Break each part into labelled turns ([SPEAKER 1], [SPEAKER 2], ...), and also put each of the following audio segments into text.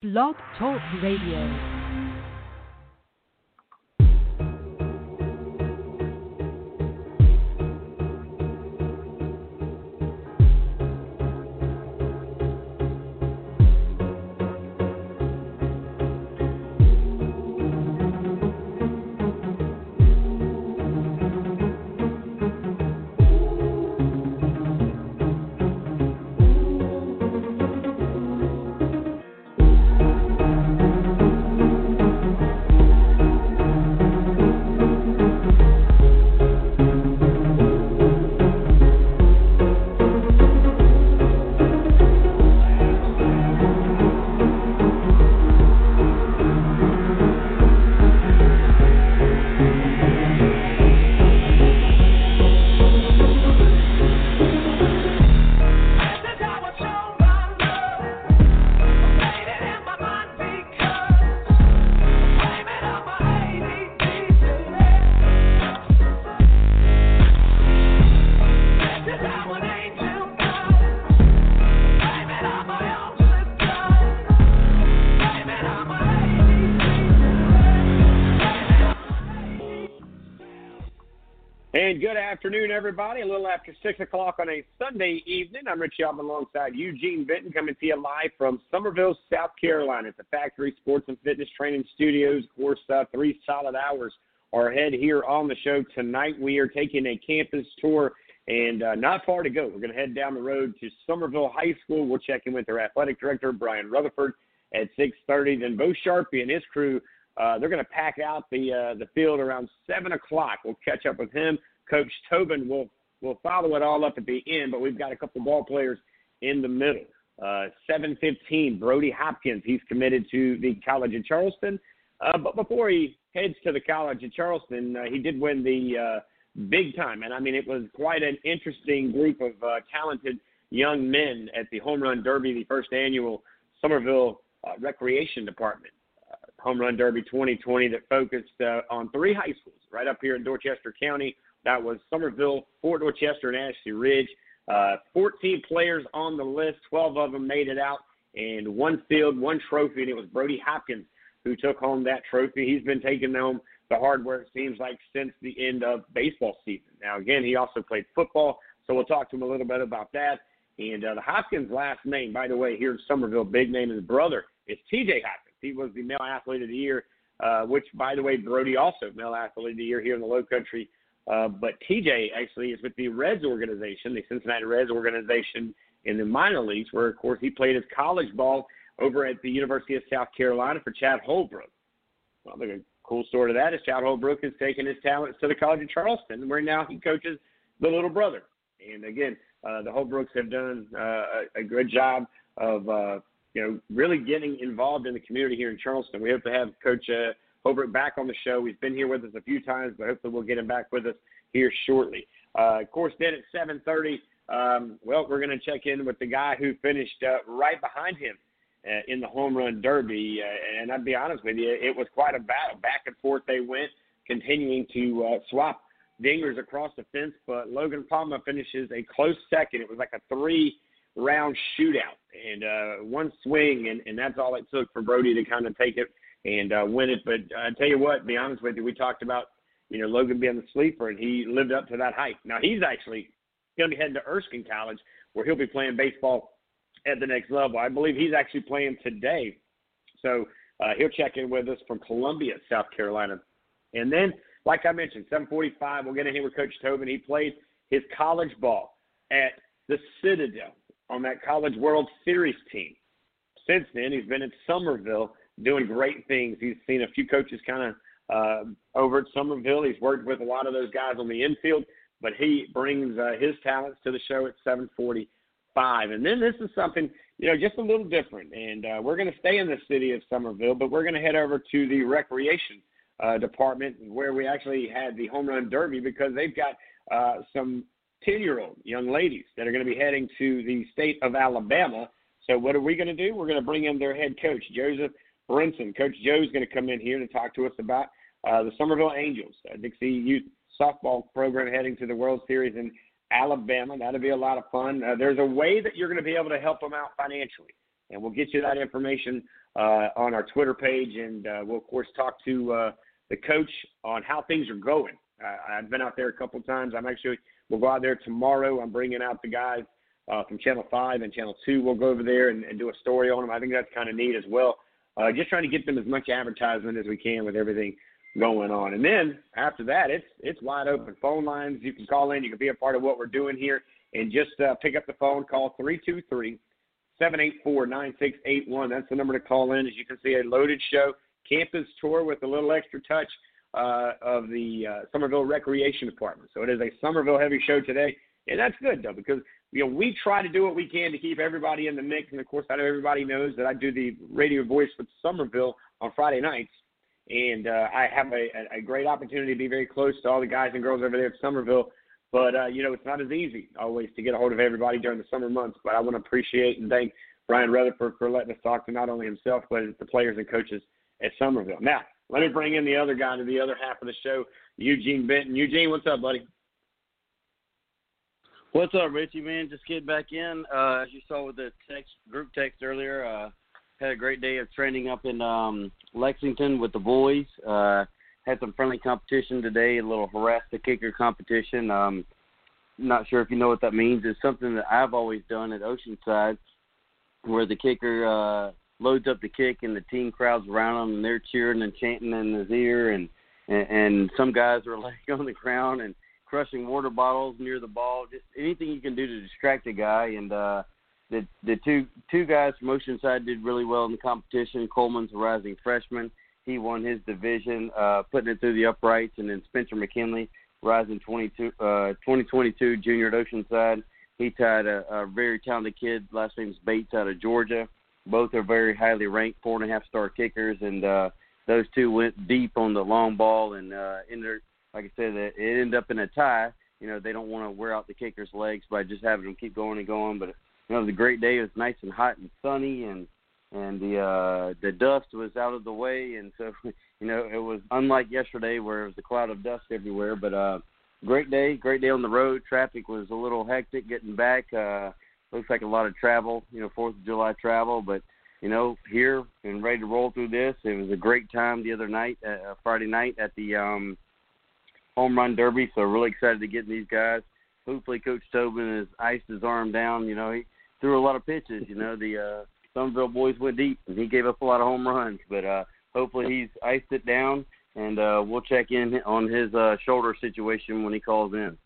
[SPEAKER 1] Blog Talk Radio.
[SPEAKER 2] Afternoon, everybody. A little after 6 o'clock on a Sunday evening. I'm Richie Alvin alongside Eugene Benton coming to you live from Summerville, South Carolina at the Factory Sports and Fitness Training Studios. Of course, uh, three solid hours are ahead here on the show tonight. We are taking a campus tour and uh, not far to go. We're going to head down the road to Summerville High School. We'll check in with their athletic director, Brian Rutherford, at 6.30. Then Bo Sharpie and his crew uh, they're going to pack out the uh, the field around seven o'clock. We'll catch up with him. Coach Tobin will will follow it all up at the end, but we've got a couple ball players in the middle. Uh, 7:15, Brody Hopkins. He's committed to the College of Charleston. Uh, but before he heads to the College of Charleston, uh, he did win the uh, big time, and I mean it was quite an interesting group of uh, talented young men at the Home Run Derby, the first annual Summerville uh, Recreation Department uh, Home Run Derby 2020 that focused uh, on three high schools right up here in Dorchester County that was Summerville, Fort Dorchester, and Ashley Ridge. Uh, 14 players on the list. 12 of them made it out, and one field, one trophy, and it was Brody Hopkins who took home that trophy. He's been taking home the hardware, it seems like, since the end of baseball season. Now, again, he also played football, so we'll talk to him a little bit about that. And uh, the Hopkins last name, by the way, here in Summerville, big name, his brother is TJ Hopkins. He was the male athlete of the year, uh, which, by the way, Brody also male athlete of the year here in the Low Country uh, but TJ actually is with the Reds organization, the Cincinnati Reds organization in the minor leagues, where, of course, he played his college ball over at the University of South Carolina for Chad Holbrook. Well, the cool story to that is Chad Holbrook has taken his talents to the College of Charleston, where now he coaches the little brother. And again, uh, the Holbrooks have done uh, a, a good job of, uh, you know, really getting involved in the community here in Charleston. We hope to have Coach uh, Holbrook back on the show. He's been here with us a few times, but hopefully we'll get him back with us here shortly. Uh, of course, then at 7:30, um, well, we're going to check in with the guy who finished uh, right behind him uh, in the home run derby. Uh, and I'd be honest with you, it was quite a battle. Back and forth they went, continuing to uh, swap dingers across the fence. But Logan Palma finishes a close second. It was like a three round shootout and uh, one swing, and, and that's all it took for Brody to kind of take it and uh, win it. But I tell you what, be honest with you, we talked about you know Logan being the sleeper, and he lived up to that hype. Now he's actually going to be heading to Erskine College, where he'll be playing baseball at the next level. I believe he's actually playing today, so uh, he'll check in with us from Columbia, South Carolina. And then, like I mentioned, 7:45, we'll get in here with Coach Tobin. He played his college ball at the Citadel on that College World Series team. Since then, he's been at Summerville doing great things. He's seen a few coaches kind of uh, over at Summerville. He's worked with a lot of those guys on the infield, but he brings uh, his talents to the show at 745. And then this is something, you know, just a little different. And uh, we're going to stay in the city of Summerville, but we're going to head over to the recreation uh, department where we actually had the home run derby because they've got uh, some 10 year old young ladies that are going to be heading to the state of Alabama. So, what are we going to do? We're going to bring in their head coach, Joseph Brinson. Coach Joe's going to come in here to talk to us about uh, the Summerville Angels, uh, Dixie Youth Softball Program heading to the World Series in Alabama. That'll be a lot of fun. Uh, there's a way that you're going to be able to help them out financially, and we'll get you that information uh, on our Twitter page, and uh, we'll of course talk to uh, the coach on how things are going. Uh, I've been out there a couple times. I'm actually we'll go out there tomorrow. I'm bringing out the guys uh, from Channel Five and Channel Two. We'll go over there and, and do a story on them. I think that's kind of neat as well. Uh, just trying to get them as much advertisement as we can with everything going on. And then after that, it's it's wide open. Phone lines. You can call in. You can be a part of what we're doing here, and just uh, pick up the phone. Call three two three seven eight four nine six eight one. That's the number to call in. As you can see, a loaded show, campus tour with a little extra touch uh, of the uh, Summerville Recreation Department. So it is a Summerville heavy show today, and that's good though because you know we try to do what we can to keep everybody in the mix. And of course, I know everybody knows that I do the radio voice with Summerville on Friday nights, and uh, I have a, a great opportunity to be very close to all the guys and girls over there at Summerville. But uh, you know, it's not as easy always to get a hold of everybody during the summer months. But I want to appreciate and thank Brian Rutherford for letting us talk to not only himself but the players and coaches at Summerville. Now, let me bring in the other guy to the other half of the show, Eugene Benton. Eugene, what's up, buddy?
[SPEAKER 3] What's up, Richie? Man, just getting back in. Uh, as you saw with the text group text earlier, uh, had a great day of training up in um, Lexington with the boys. Uh, had some friendly competition today, a little harass the kicker competition. Um, not sure if you know what that means. It's something that I've always done at Oceanside, where the kicker uh, loads up the kick and the team crowds around him and they're cheering and chanting in his ear and and, and some guys are laying on the ground and crushing water bottles near the ball. Just anything you can do to distract a guy. And uh, the the two two guys from Oceanside did really well in the competition. Coleman's a rising freshman. He won his division, uh, putting it through the uprights, and then Spencer McKinley, rising 22, uh, 2022 junior at Oceanside. He tied a, a very talented kid. Last name's Bates out of Georgia. Both are very highly ranked, four and a half star kickers, and uh, those two went deep on the long ball and uh, ended, like I said, it ended up in a tie. You know, they don't want to wear out the kickers' legs by just having them keep going and going. But you know, it was a great day. It was nice and hot and sunny, and and the uh, the dust was out of the way, and so you know it was unlike yesterday where it was a cloud of dust everywhere. But uh, great day, great day on the road. Traffic was a little hectic getting back. Uh, looks like a lot of travel, you know, Fourth of July travel, but you know, here and ready to roll through this. It was a great time the other night, uh, Friday night at the um, home run derby. So really excited to get these guys. Hopefully, Coach Tobin has iced his arm down. You know, he threw a lot of pitches. You know, the uh, Summerville boys went deep, and he gave up a lot of home runs. But uh, hopefully, he's iced it down, and uh, we'll check in on his uh, shoulder situation when he calls in.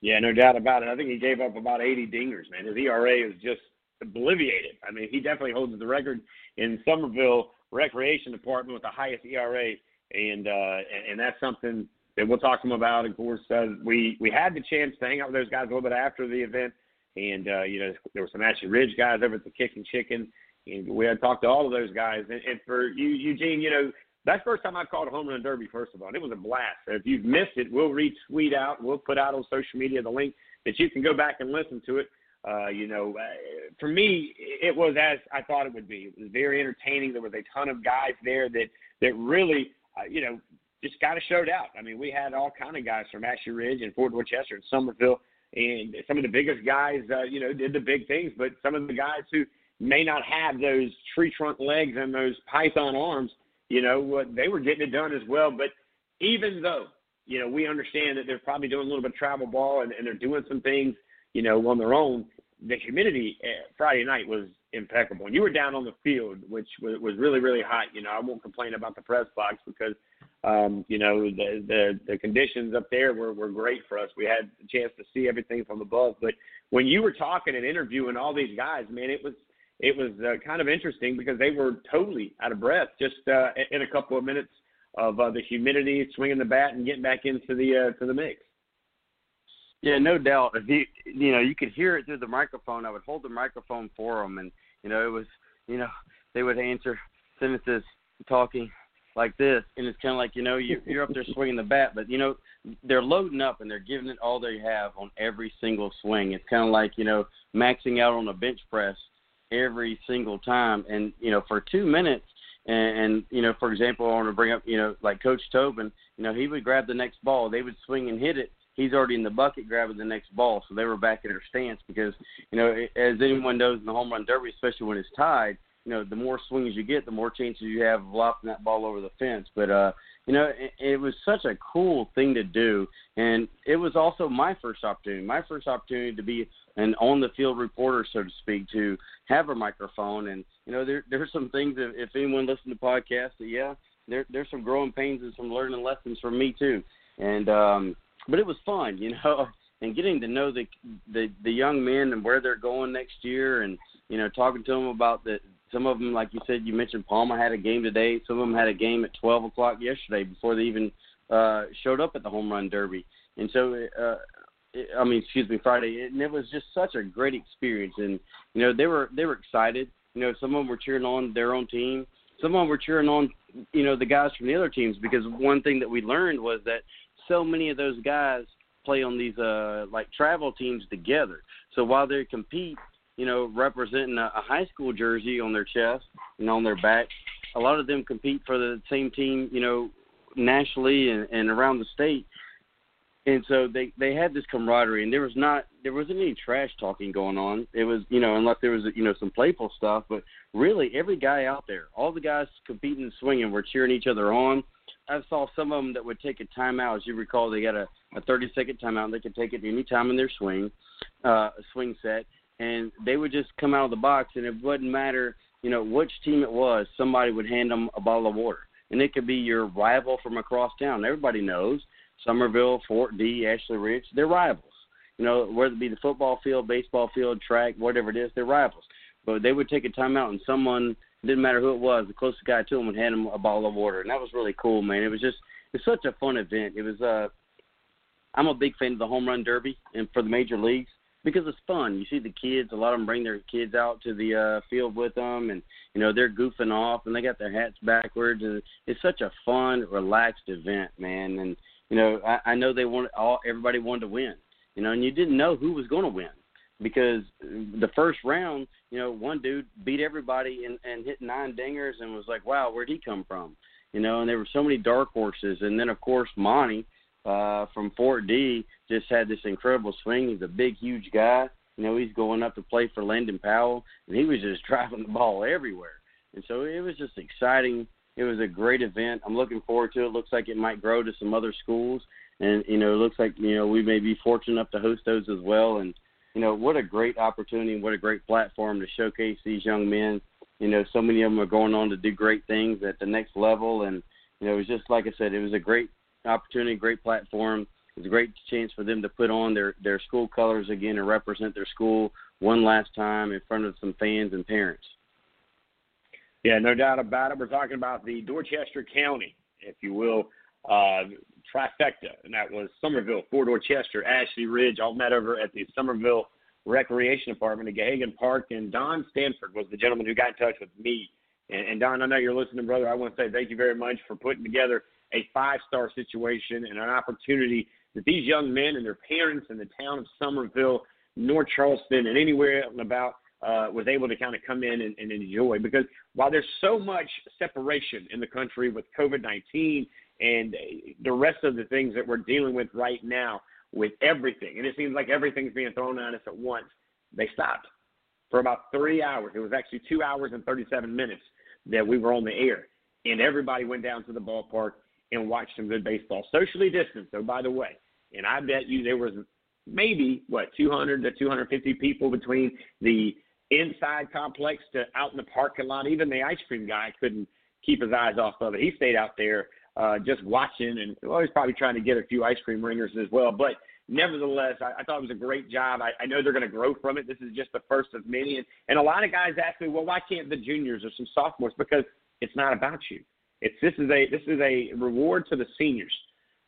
[SPEAKER 2] Yeah, no doubt about it. I think he gave up about 80 dingers, man. His ERA is just obliviated. I mean, he definitely holds the record in Summerville Recreation Department with the highest ERA, and uh, and that's something that we'll talk to him about. Of course, uh, we we had the chance to hang out with those guys a little bit after the event, and uh, you know there were some Ashley Ridge guys over at the Kicking Chicken, and we had talked to all of those guys. And, and for you, Eugene, you know that's the first time I called a home run derby. First of all, and it was a blast. If you've missed it, we'll retweet out, we'll put out on social media the link that you can go back and listen to it. Uh, you know, uh, for me, it was as I thought it would be. It was very entertaining. There was a ton of guys there that that really, uh, you know, just kind of showed out. I mean, we had all kind of guys from Ashley Ridge and Fort Dorchester and Summerville, and some of the biggest guys, uh, you know, did the big things. But some of the guys who may not have those tree trunk legs and those python arms, you know, they were getting it done as well. But even though, you know, we understand that they're probably doing a little bit of travel ball and, and they're doing some things you know, on their own. The humidity uh, Friday night was impeccable. And you were down on the field, which was, was really, really hot. You know, I won't complain about the press box because, um, you know, the, the the conditions up there were, were great for us. We had a chance to see everything from above. But when you were talking and interviewing all these guys, man, it was it was uh, kind of interesting because they were totally out of breath just uh, in a couple of minutes of uh, the humidity, swinging the bat, and getting back into the uh, to the mix.
[SPEAKER 3] Yeah, no doubt. If you you know you could hear it through the microphone, I would hold the microphone for them, and you know it was you know they would answer sentences talking like this, and it's kind of like you know you, you're up there swinging the bat, but you know they're loading up and they're giving it all they have on every single swing. It's kind of like you know maxing out on a bench press every single time, and you know for two minutes. And, and you know, for example, I want to bring up, you know, like Coach Tobin. You know, he would grab the next ball. They would swing and hit it, he's already in the bucket grabbing the next ball. So they were back in their stance because, you know, as anyone knows in the home run derby, especially when it's tied, you know, the more swings you get, the more chances you have of lofting that ball over the fence. But uh, you know, it, it was such a cool thing to do, and it was also my first opportunity, my first opportunity to be an on the field reporter, so to speak, to have a microphone. And you know, there there's some things that, if anyone listens to podcasts, that, yeah, there there's some growing pains and some learning lessons from me too. And um, but it was fun, you know, and getting to know the the the young men and where they're going next year, and you know, talking to them about the some of them, like you said, you mentioned Palma had a game today. Some of them had a game at 12 o'clock yesterday before they even uh, showed up at the home run derby. And so, uh, I mean, excuse me, Friday, and it was just such a great experience. And you know, they were they were excited. You know, some of them were cheering on their own team. Some of them were cheering on, you know, the guys from the other teams because one thing that we learned was that so many of those guys play on these uh like travel teams together. So while they compete you know, representing a, a high school jersey on their chest and on their back. A lot of them compete for the same team, you know, nationally and, and around the state. And so they they had this camaraderie, and there was not there wasn't any trash talking going on. It was you know unless there was you know some playful stuff, but really every guy out there, all the guys competing and swinging, were cheering each other on. I saw some of them that would take a timeout. As you recall, they got a, a 30 second timeout. They could take it any time in their swing, uh, swing set, and they would just come out of the box, and it wouldn't matter, you know, which team it was. Somebody would hand them a bottle of water, and it could be your rival from across town. Everybody knows Summerville, Fort D, Ashley Ridge, they're rivals. You know, whether it be the football field, baseball field, track, whatever it is, they're rivals. But they would take a timeout, and someone didn't matter who it was, the closest guy to them would hand them a bottle of water, and that was really cool, man. It was just it's such a fun event. It was uh, I'm a big fan of the home run derby and for the major leagues because it's fun. You see the kids; a lot of them bring their kids out to the uh, field with them, and you know they're goofing off, and they got their hats backwards, and it's such a fun, relaxed event, man. And you know, I, I know they want all everybody wanted to win, you know, and you didn't know who was going to win because the first round, you know, one dude beat everybody and, and hit nine dingers and was like, wow, where'd he come from? You know, and there were so many dark horses, and then of course Monty uh, from Fort D just had this incredible swing. He's a big, huge guy. You know, he's going up to play for Landon Powell, and he was just driving the ball everywhere. And so it was just exciting. It was a great event. I'm looking forward to it. Looks like it might grow to some other schools, and you know, it looks like you know we may be fortunate enough to host those as well. And you know, what a great opportunity and what a great platform to showcase these young men. You know, so many of them are going on to do great things at the next level, and you know, it was just like I said, it was a great opportunity, great platform. It's a great chance for them to put on their their school colors again and represent their school one last time in front of some fans and parents.
[SPEAKER 2] Yeah, no doubt about it. We're talking about the Dorchester County, if you will, uh, trifecta, and that was Summerville, Fort Dorchester, Ashley Ridge, all met over at the Summerville Recreation Department at Gahagan Park. And Don Stanford was the gentleman who got in touch with me. And, and Don, I know you're listening, brother. I want to say thank you very much for putting together a five star situation and an opportunity that these young men and their parents in the town of Summerville, North Charleston, and anywhere about uh, was able to kind of come in and, and enjoy. Because while there's so much separation in the country with COVID 19 and the rest of the things that we're dealing with right now with everything, and it seems like everything's being thrown at us at once, they stopped for about three hours. It was actually two hours and 37 minutes that we were on the air. And everybody went down to the ballpark and watched some good baseball. Socially distanced, though, by the way. And I bet you there was maybe, what, 200 to 250 people between the inside complex to out in the parking lot. Even the ice cream guy couldn't keep his eyes off of it. He stayed out there uh, just watching, and well, he's probably trying to get a few ice cream ringers as well. But nevertheless, I, I thought it was a great job. I, I know they're going to grow from it. This is just the first of many. And, and a lot of guys ask me, well, why can't the juniors or some sophomores? Because it's not about you. It's this is a this is a reward to the seniors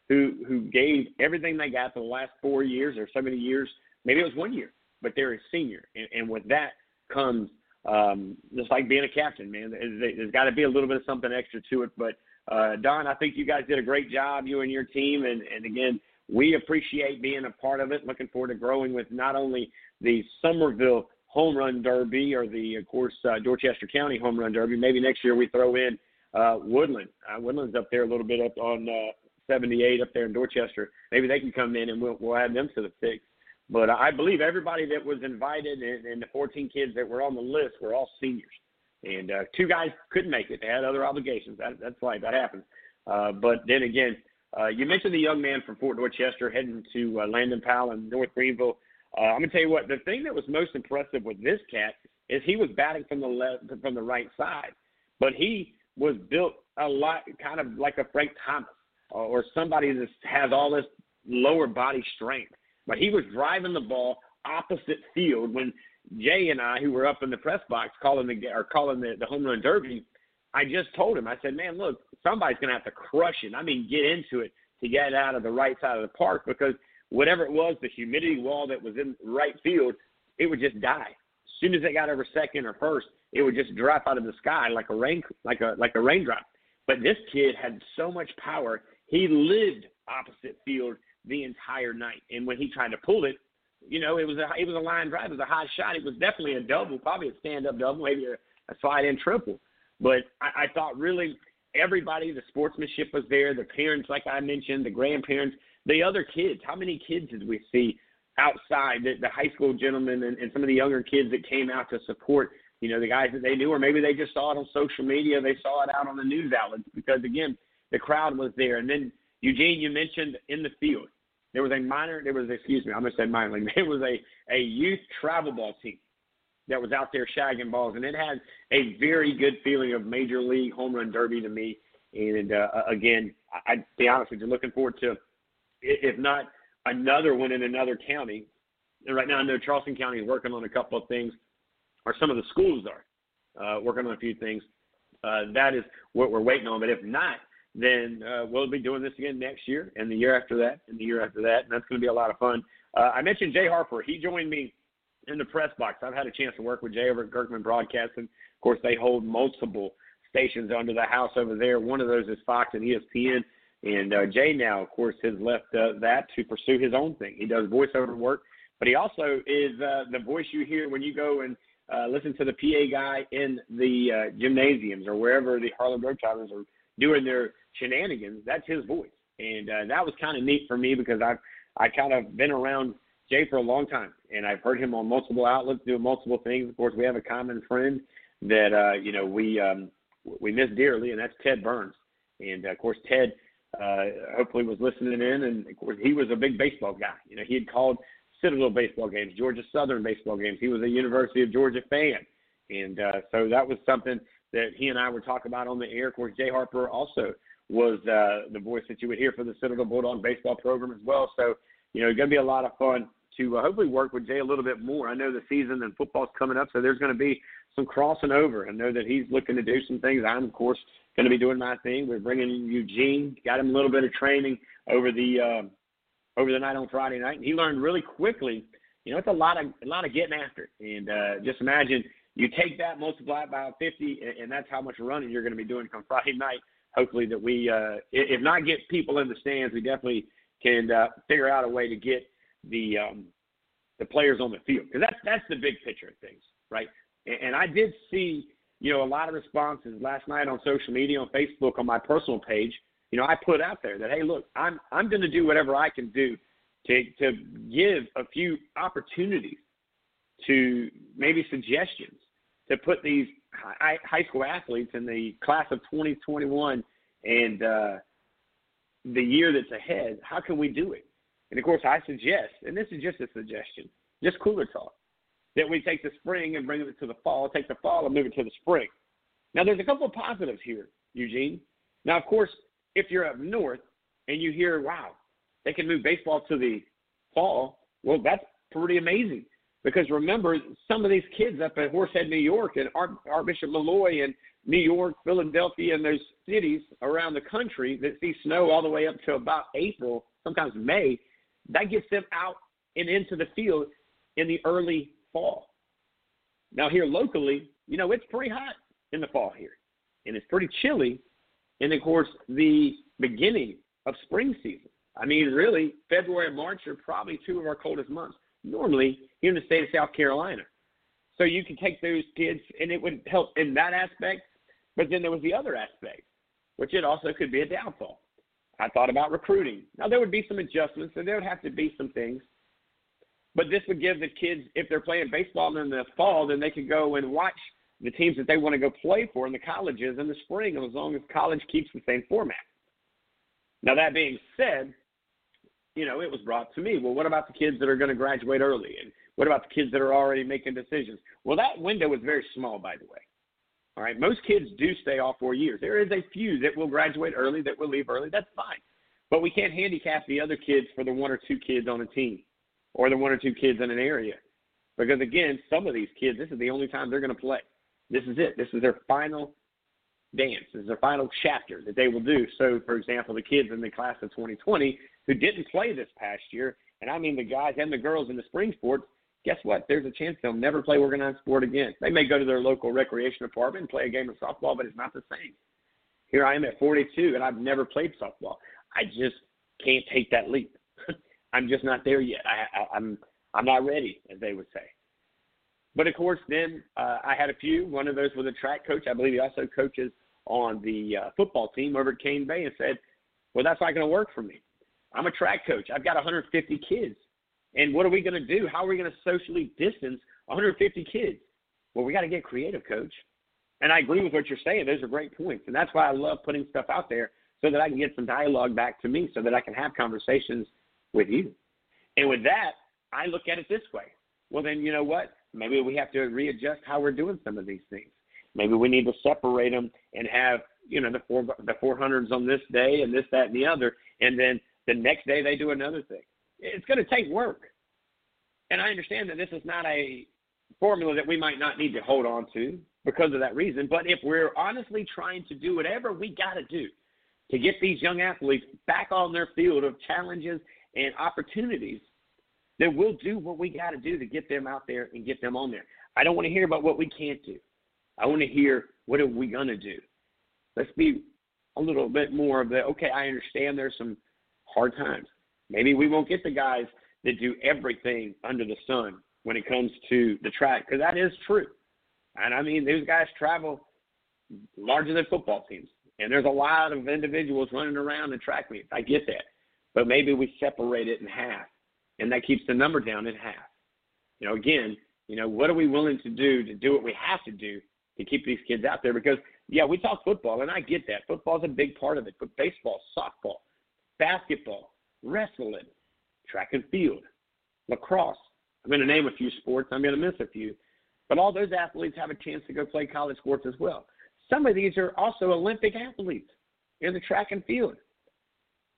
[SPEAKER 2] who who gave everything they got for the last four years or so many years. Maybe it was one year, but they're a senior, and, and with that comes um, just like being a captain, man. There's, there's got to be a little bit of something extra to it. But uh, Don, I think you guys did a great job, you and your team, and and again, we appreciate being a part of it. Looking forward to growing with not only the Summerville Home Run Derby or the, of course, uh, Dorchester County Home Run Derby. Maybe next year we throw in uh, Woodland. Uh, Woodland's up there a little bit up on uh, 78 up there in Dorchester. Maybe they can come in and we'll, we'll add them to the six. But I believe everybody that was invited and, and the 14 kids that were on the list were all seniors. And uh, two guys couldn't make it. They had other obligations. That, that's life. That happens. Uh, but then again, uh, you mentioned the young man from Fort Dorchester heading to uh, Landon Powell and North Greenville. Uh, I'm gonna tell you what. The thing that was most impressive with this cat is he was batting from the left, from the right side, but he was built a lot, kind of like a Frank Thomas or, or somebody that has all this lower body strength. But he was driving the ball opposite field when Jay and I, who were up in the press box calling the or calling the, the home run derby, I just told him, I said, man, look, somebody's going to have to crush it. I mean, get into it to get it out of the right side of the park because whatever it was, the humidity wall that was in right field, it would just die. As soon as they got over second or first, it would just drop out of the sky like a rain, like a like a raindrop. But this kid had so much power. He lived opposite field the entire night, and when he tried to pull it, you know, it was a it was a line drive. It was a high shot. It was definitely a double, probably a stand up double, maybe a, a slide in triple. But I, I thought really everybody, the sportsmanship was there. The parents, like I mentioned, the grandparents, the other kids. How many kids did we see outside? The, the high school gentlemen and, and some of the younger kids that came out to support. You know, the guys that they knew, or maybe they just saw it on social media. They saw it out on the news outlets because again, the crowd was there. And then Eugene, you mentioned in the field there was a minor. There was excuse me. I'm gonna say minor league. There was a a youth travel ball team that was out there shagging balls, and it had a very good feeling of major league home run derby to me. And uh, again, I, I'd be honest with you, looking forward to, if not another one in another county. And right now, I know Charleston County is working on a couple of things, or some of the schools are uh, working on a few things. Uh, that is what we're waiting on. But if not, then uh, we'll be doing this again next year and the year after that and the year after that. And that's going to be a lot of fun. Uh, I mentioned Jay Harper. He joined me in the press box. I've had a chance to work with Jay over at Kirkman Broadcasting. Of course, they hold multiple stations under the house over there. One of those is Fox and ESPN. And uh, Jay now, of course, has left uh, that to pursue his own thing. He does voiceover work, but he also is uh, the voice you hear when you go and uh, listen to the PA guy in the uh, gymnasiums or wherever the Harlem Globetrotters are doing their shenanigans, that's his voice. And uh, that was kind of neat for me because I've I kind of been around Jay for a long time, and I've heard him on multiple outlets doing multiple things. Of course, we have a common friend that uh, you know we um, we miss dearly, and that's Ted Burns. And uh, of course, Ted uh, hopefully was listening in, and of course, he was a big baseball guy. You know, he had called Citadel baseball games, Georgia Southern baseball games. He was a University of Georgia fan, and uh, so that was something that he and I were talking about on the air. Of course, Jay Harper also was uh, the voice that you would hear for the Citadel Bulldog baseball program as well. So, you know, it's going to be a lot of fun to uh, hopefully work with Jay a little bit more. I know the season and football's coming up, so there's going to be some crossing over. I know that he's looking to do some things. I'm, of course, going to be doing my thing. We're bringing Eugene, got him a little bit of training over the uh, over the night on Friday night, and he learned really quickly. You know, it's a lot of a lot of getting after, and uh, just imagine you take that, multiply it by 50, and that's how much running you're going to be doing come Friday night. Hopefully, that we, uh, if not get people in the stands, we definitely can uh, figure out a way to get the um, the players on the field because that's that's the big picture of things, right? And, and I did see, you know, a lot of responses last night on social media, on Facebook, on my personal page. You know, I put out there that hey, look, I'm I'm going to do whatever I can do to to give a few opportunities to maybe suggestions to put these high, school athletes in the class of 2021 and uh, the year that's ahead, how can we do it? And of course, I suggest, and this is just a suggestion, just cooler talk, that we take the spring and bring it to the fall, take the fall and move it to the spring. Now, there's a couple of positives here, Eugene. Now, of course, if you're up north and you hear, wow, they can move baseball to the fall, well, that's pretty amazing. Because remember, some of these kids up at Horsehead, New York, and Archbishop Molloy, and New York, Philadelphia, and those cities around the country that see snow all the way up to about April, sometimes May, that gets them out and into the field in the early fall. Now, here locally, you know, it's pretty hot in the fall here, and it's pretty chilly. And of course, the beginning of spring season. I mean, really, February and March are probably two of our coldest months normally here in the state of South Carolina. So you could take those kids, and it would help in that aspect. But then there was the other aspect, which it also could be a downfall. I thought about recruiting. Now there would be some adjustments, and there would have to be some things. But this would give the kids, if they're playing baseball in the fall, then they could go and watch the teams that they want to go play for in the colleges in the spring, as long as college keeps the same format. Now, that being said, you know, it was brought to me. Well, what about the kids that are going to graduate early? And what about the kids that are already making decisions? Well, that window is very small, by the way. All right, most kids do stay all four years. There is a few that will graduate early, that will leave early. That's fine. But we can't handicap the other kids for the one or two kids on a team or the one or two kids in an area. Because, again, some of these kids, this is the only time they're going to play. This is it. This is their final dance. This is their final chapter that they will do. So, for example, the kids in the class of 2020 who didn't play this past year, and I mean the guys and the girls in the spring sports, guess what? There's a chance they'll never play organized sport again. They may go to their local recreation department and play a game of softball, but it's not the same. Here I am at 42, and I've never played softball. I just can't take that leap. I'm just not there yet. I, I, I'm I'm not ready, as they would say. But of course, then uh, I had a few. One of those was a track coach. I believe he also coaches on the uh, football team over at Cane Bay, and said, "Well, that's not going to work for me. I'm a track coach. I've got 150 kids, and what are we going to do? How are we going to socially distance 150 kids? Well, we got to get creative, coach. And I agree with what you're saying. Those are great points, and that's why I love putting stuff out there so that I can get some dialogue back to me, so that I can have conversations with you. And with that, I look at it this way. Well, then you know what? Maybe we have to readjust how we're doing some of these things. Maybe we need to separate them and have you know the four the 400s on this day and this that and the other, and then the next day they do another thing. It's going to take work. And I understand that this is not a formula that we might not need to hold on to because of that reason. But if we're honestly trying to do whatever we got to do to get these young athletes back on their field of challenges and opportunities, then we'll do what we got to do to get them out there and get them on there. I don't want to hear about what we can't do. I want to hear what are we going to do. Let's be a little bit more of the okay. I understand there's some hard times. Maybe we won't get the guys that do everything under the sun when it comes to the track, because that is true. And I mean, those guys travel larger than football teams, and there's a lot of individuals running around the track meets. I get that, but maybe we separate it in half, and that keeps the number down in half. You know, again, you know, what are we willing to do to do what we have to do to keep these kids out there? Because yeah, we talk football, and I get that. Football's a big part of it, but baseball, softball, basketball, wrestling, track and field, lacrosse. I'm going to name a few sports. I'm going to miss a few. But all those athletes have a chance to go play college sports as well. Some of these are also Olympic athletes in the track and field.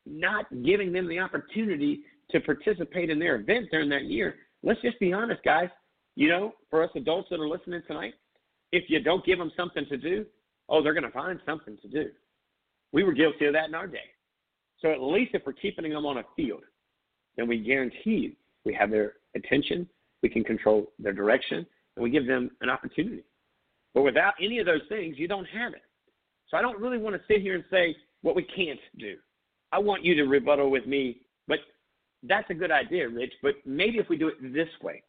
[SPEAKER 2] Not giving them the opportunity to participate in their event during that year. Let's just be honest, guys. You know, for us adults that are listening tonight, if you don't give them something to do, oh, they're going to find something to do. We were guilty of that in our day. So at least if we're keeping them on a field, then we guarantee we have their attention, we can control their direction, and we give them an opportunity. But without any of those things, you don't have it. So I don't really want to sit here and say what we can't do. I want you to rebuttal with me, but that's a good idea, Rich. But maybe if we do it this way,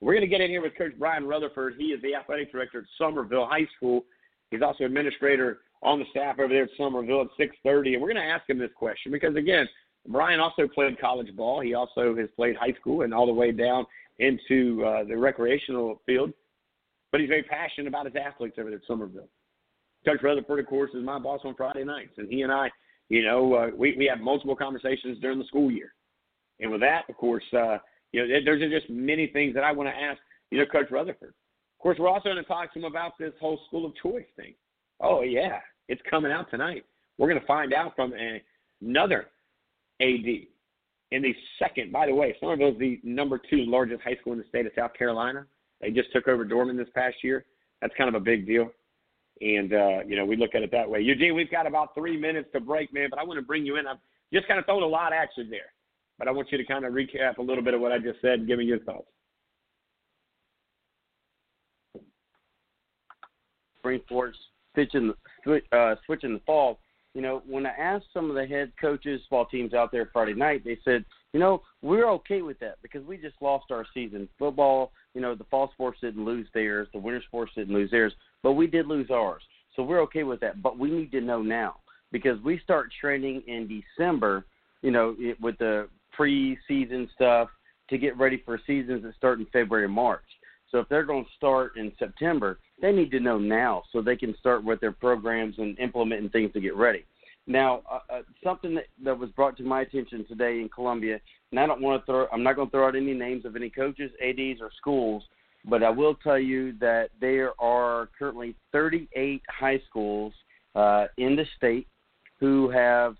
[SPEAKER 2] we're going to get in here with Coach Brian Rutherford. He is the athletic director at Summerville High School. He's also administrator on the staff over there at Summerville at 6:30, and we're going to ask him this question because again, Brian also played college ball. He also has played high school and all the way down into uh, the recreational field. But he's very passionate about his athletes over there at Summerville. Coach Rutherford, of course, is my boss on Friday nights, and he and I, you know, uh, we we have multiple conversations during the school year. And with that, of course, uh, you know, there's just many things that I want to ask, you know, Coach Rutherford. Of course, we're also going to talk to him about this whole school of choice thing. Oh yeah, it's coming out tonight. We're going to find out from another AD in the second. By the way, Summerville is the number two largest high school in the state of South Carolina. They just took over Dorman this past year. That's kind of a big deal. And, uh, you know, we look at it that way. Eugene, we've got about three minutes to break, man, but I want to bring you in. I've just kind of thrown a lot at you there. But I want you to kind of recap a little bit of what I just said and give me your thoughts.
[SPEAKER 3] Spring sports switching uh, switching the fall. You know, when I asked some of the head coaches, fall teams out there Friday night, they said, you know, we're okay with that because we just lost our season. Football, you know, the fall sports didn't lose theirs, the winter sports didn't lose theirs, but we did lose ours. So we're okay with that. But we need to know now because we start training in December, you know, with the preseason stuff to get ready for seasons that start in February and March. So if they're going to start in September, they need to know now so they can start with their programs and implementing things to get ready. Now, uh, uh, something that, that was brought to my attention today in Columbia, and I don't want to throw, I'm not going to throw out any names of any coaches, ADs, or schools, but I will tell you that there are currently 38 high schools uh, in the state who have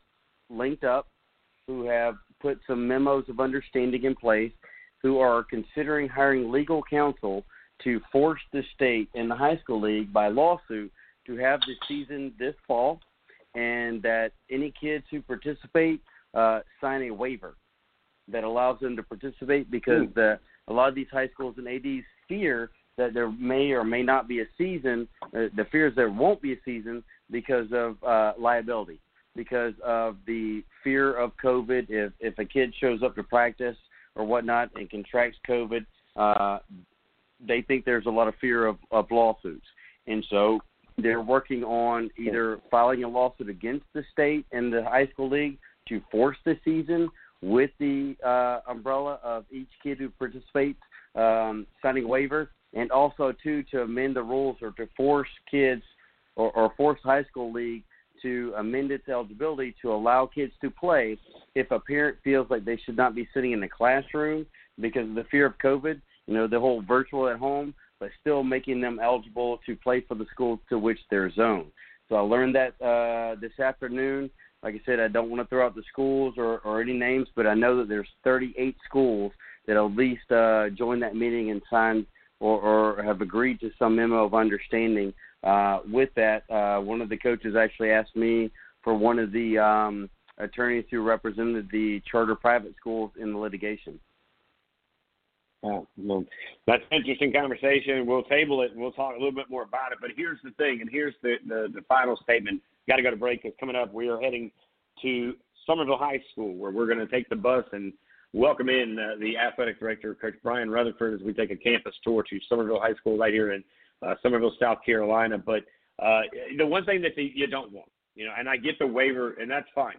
[SPEAKER 3] linked up, who have put some memos of understanding in place, who are considering hiring legal counsel to force the state in the high school league by lawsuit to have the season this fall, and that any kids who participate uh, sign a waiver that allows them to participate because hmm. the a lot of these high schools and ADs fear that there may or may not be a season. Uh, the is there won't be a season because of uh, liability, because of the fear of COVID. If if a kid shows up to practice or whatnot and contracts COVID, uh, they think there's a lot of fear of, of lawsuits, and so they're working on either filing a lawsuit against the state and the high school league to force the season with the uh, umbrella of each kid who participates um, signing waivers, and also too to amend the rules or to force kids or, or force high school league to amend its eligibility to allow kids to play if a parent feels like they should not be sitting in the classroom because of the fear of COVID. You know, the whole virtual at home, but still making them eligible to play for the school to which they're zoned. So I learned that uh, this afternoon. Like I said, I don't want to throw out the schools or, or any names, but I know that there's 38 schools that at least uh, joined that meeting and signed or, or have agreed to some memo of understanding. Uh, with that, uh, one of the coaches actually asked me for one of the um, attorneys who represented the charter private schools in the litigation.
[SPEAKER 2] Oh, well, that's an interesting conversation. We'll table it and we'll talk a little bit more about it. But here's the thing, and here's the, the, the final statement. Got to go to break. It's coming up. We are heading to Summerville High School where we're going to take the bus and welcome in uh, the athletic director, Coach Brian Rutherford, as we take a campus tour to Summerville High School right here in uh, Summerville, South Carolina. But uh, the one thing that you don't want, you know, and I get the waiver, and that's fine,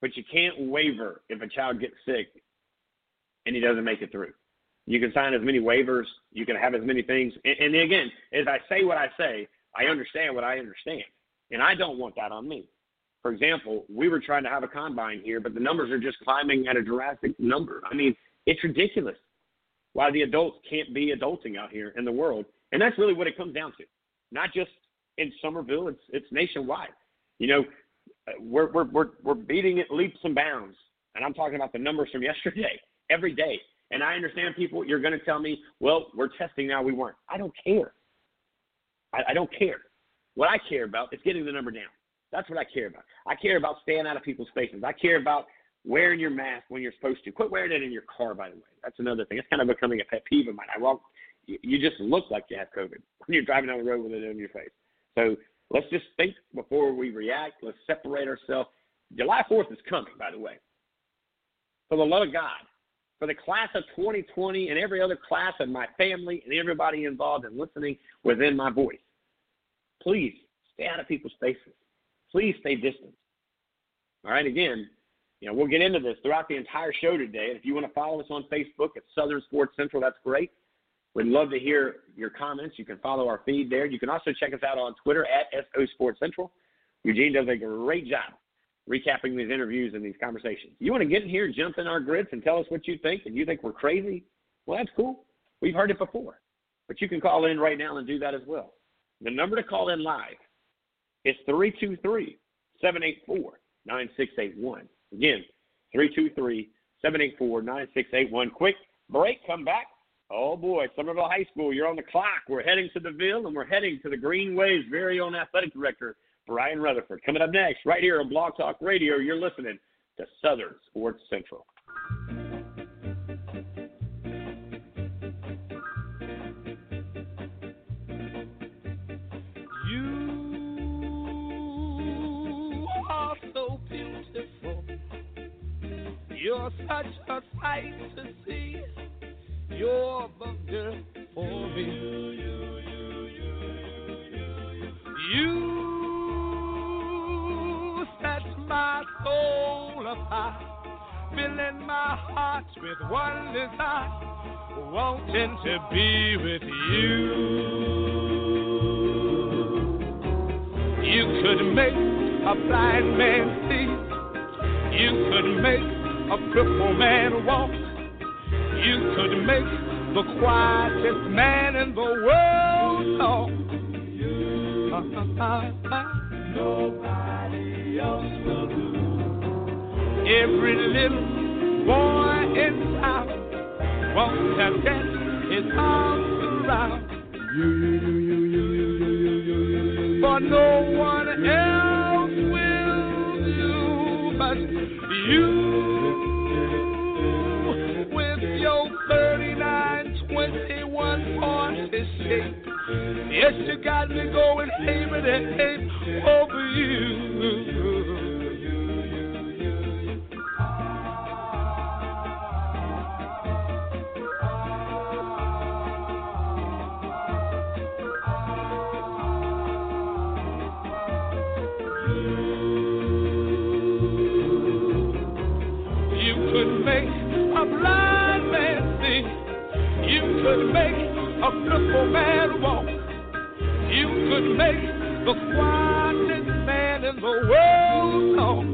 [SPEAKER 2] but you can't waiver if a child gets sick and he doesn't make it through. You can sign as many waivers, you can have as many things. And, and again, as I say what I say, I understand what I understand. And I don't want that on me. For example, we were trying to have a combine here, but the numbers are just climbing at a drastic number. I mean, it's ridiculous why the adults can't be adulting out here in the world. And that's really what it comes down to. Not just in Summerville, it's it's nationwide. You know, we're we're we're, we're beating it leaps and bounds. And I'm talking about the numbers from yesterday, every day. And I understand people, you're going to tell me, well, we're testing now, we weren't. I don't care. I, I don't care. What I care about is getting the number down. That's what I care about. I care about staying out of people's faces. I care about wearing your mask when you're supposed to. Quit wearing it in your car, by the way. That's another thing. It's kind of becoming a pet peeve of mine. I walk, you just look like you have COVID when you're driving down the road with it in your face. So let's just think before we react. Let's separate ourselves. July 4th is coming, by the way. For the love of God, for the class of 2020 and every other class of my family and everybody involved in listening within my voice, please stay out of people's faces please stay distant. All right, again, you know, we'll get into this throughout the entire show today. And if you want to follow us on Facebook at Southern Sports Central, that's great. We'd love to hear your comments. You can follow our feed there. You can also check us out on Twitter at SO Sports Central. Eugene does a great job recapping these interviews and these conversations. You want to get in here, jump in our grids, and tell us what you think, and you think we're crazy? Well, that's cool. We've heard it before. But you can call in right now and do that as well. The number to call in live is 323 784 9681. Again, 323 784 9681. Quick break, come back. Oh boy, Summerville High School, you're on the clock. We're heading to the Ville and we're heading to the Green Wave's very own athletic director, Brian Rutherford. Coming up next, right here on Blog Talk Radio, you're listening to Southern Sports Central. You are so beautiful.
[SPEAKER 4] You're such a sight to see. You're for me. You set my soul filling my heart with one desire, wanting to be with you. You could make a blind man see. You could make a crippled man walk. You could make the quietest man in the world talk. Nobody else will do. Every little boy in town wants to get his arms around you, you, you, you, you, you, you, you, you, you, For no one else will do but you. Yes, you got me going ape and ape over you. You could make a blind man see. You could make a crippled man make the quietest man in the world talk.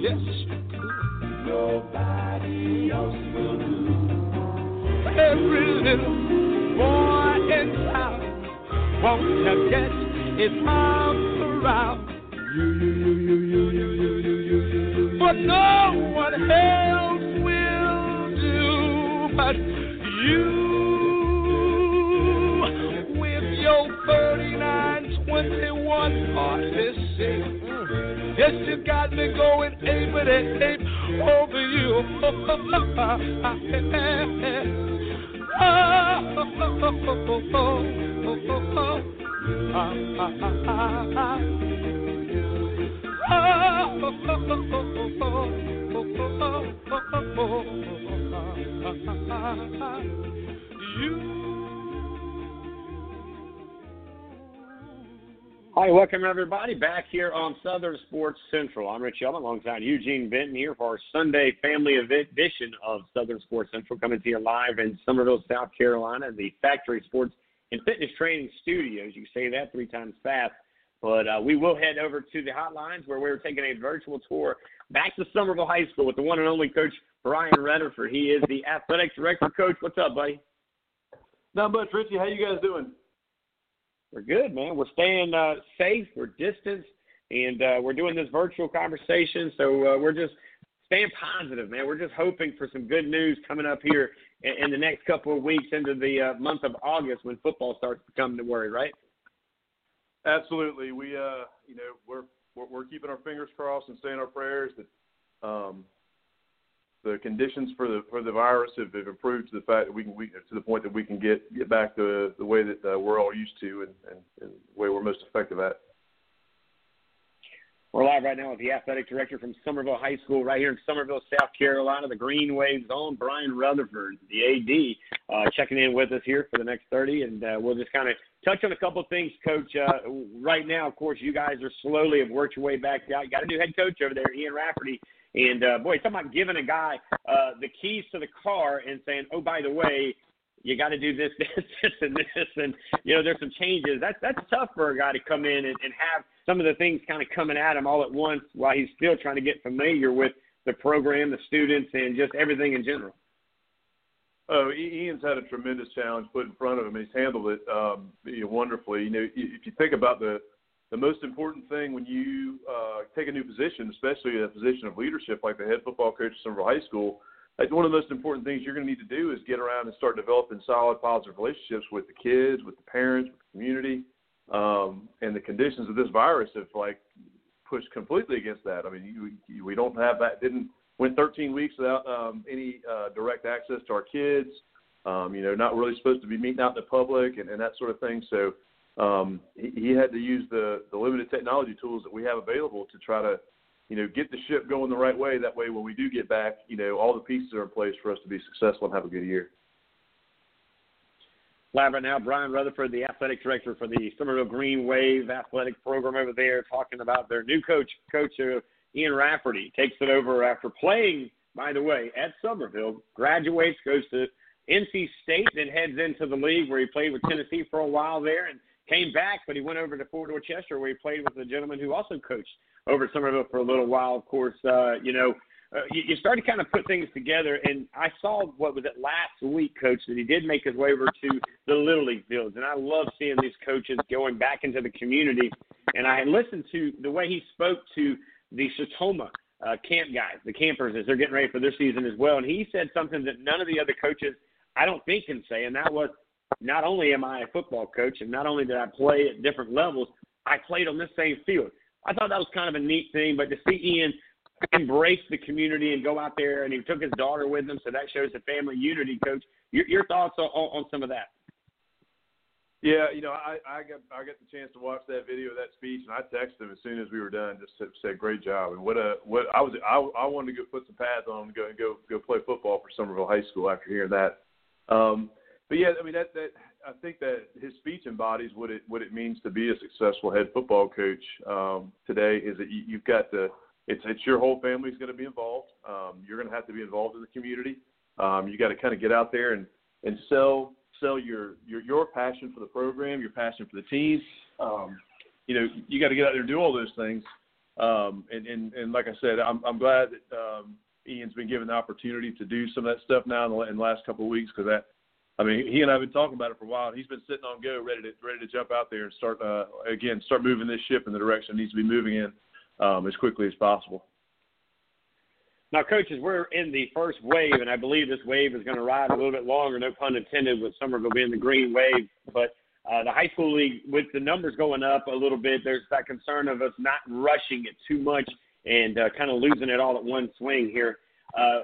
[SPEAKER 4] Yes, you could. Nobody else will do. Every little boy in town wants to get his arms around you, you, you, you, you, you, you, you, you, you. But no one else Yes, you got me going ape and ape over you.
[SPEAKER 2] Hi, welcome everybody back here on Southern Sports Central. I'm Rich Yellman alongside Eugene Benton here for our Sunday family event edition of Southern Sports Central coming to you live in Summerville, South Carolina, the Factory Sports and Fitness Training Studios. You say that three times fast. But uh, we will head over to the hotlines where we're taking a virtual tour back to Summerville High School with the one and only Coach Brian Rutherford. He is the athletic director. Coach, what's up, buddy?
[SPEAKER 5] Not much, Richie. How you guys doing?
[SPEAKER 2] We're good, man. We're staying uh, safe. We're distanced, and uh, we're doing this virtual conversation. So uh, we're just staying positive, man. We're just hoping for some good news coming up here in, in the next couple of weeks into the uh, month of August when football starts to come to worry, right?
[SPEAKER 5] Absolutely. We, uh, you know, we're, we're we're keeping our fingers crossed and saying our prayers that um, the conditions for the for the virus have, have improved to the fact that we can we, to the point that we can get get back to the way that uh, we're all used to and, and, and the way we're most effective at.
[SPEAKER 2] We're live right now with the athletic director from Summerville High School, right here in Summerville, South Carolina, the Green Wave Zone, Brian Rutherford, the AD, uh, checking in with us here for the next 30. And uh, we'll just kind of touch on a couple of things, Coach. Uh, right now, of course, you guys are slowly have worked your way back out. You got a new head coach over there, Ian Rafferty. And, uh, boy, talking about giving a guy uh, the keys to the car and saying, oh, by the way, you got to do this, this, this, and this, and you know there's some changes. That's that's tough for a guy to come in and, and have some of the things kind of coming at him all at once while he's still trying to get familiar with the program, the students, and just everything in general.
[SPEAKER 5] Oh, Ian's had a tremendous challenge put in front of him. He's handled it um, you know, wonderfully. You know, if you think about the the most important thing when you uh, take a new position, especially a position of leadership like the head football coach at Summerville High School, like one of the most important things you're going to need to do is get around and start developing solid, positive relationships with the kids, with the parents, with the community. Um, and the conditions of this virus have like pushed completely against that. I mean, you, you, we don't have that. Didn't went 13 weeks without um, any uh, direct access to our kids. Um, you know, not really supposed to be meeting out in the public and, and that sort of thing. So um, he, he had to use the the limited technology tools that we have available to try to you know, get the ship going the right way. That way, when we do get back, you know, all the pieces are in place for us to be successful and have a good year.
[SPEAKER 2] Live right now, Brian Rutherford, the athletic director for the Summerville Green Wave athletic program over there, talking about their new coach, Coach uh, Ian Rafferty, takes it over after playing, by the way, at Summerville, graduates, goes to NC State, then heads into the league where he played with Tennessee for a while there, and came back, but he went over to Fort Dorchester where he played with a gentleman who also coached over at Summerville for a little while. Of course, uh, you know, uh, you, you start to kind of put things together. And I saw what was it last week, Coach, that he did make his way over to the Little League fields. And I love seeing these coaches going back into the community. And I listened to the way he spoke to the Sertoma uh, camp guys, the campers, as they're getting ready for their season as well. And he said something that none of the other coaches, I don't think, can say, and that was not only am I a football coach, and not only did I play at different levels, I played on this same field. I thought that was kind of a neat thing, but to see Ian embrace the community and go out there, and he took his daughter with him, so that shows the family unity. Coach, your, your thoughts on, on some of that?
[SPEAKER 5] Yeah, you know, I I got I got the chance to watch that video that speech, and I texted him as soon as we were done. Just say, great job, and what a what I was I I wanted to go put some pads on and go go go play football for Summerville High School after hearing that. Um, but yeah, I mean that that I think that his speech embodies what it what it means to be a successful head football coach um, today. Is that you, you've got to it's it's your whole family's going to be involved. Um, you're going to have to be involved in the community. Um, you got to kind of get out there and and sell sell your your your passion for the program, your passion for the team. Um, you know, you got to get out there and do all those things. Um, and, and and like I said, I'm I'm glad that um, Ian's been given the opportunity to do some of that stuff now in the, in the last couple of weeks because that I mean, he and I have been talking about it for a while. He's been sitting on go, ready to ready to jump out there and start uh, again, start moving this ship in the direction it needs to be moving in um, as quickly as possible.
[SPEAKER 2] Now, coaches, we're in the first wave, and I believe this wave is going to ride a little bit longer. No pun intended, with Summerville being the green wave. But uh, the high school league, with the numbers going up a little bit, there's that concern of us not rushing it too much and uh, kind of losing it all at one swing here. Uh,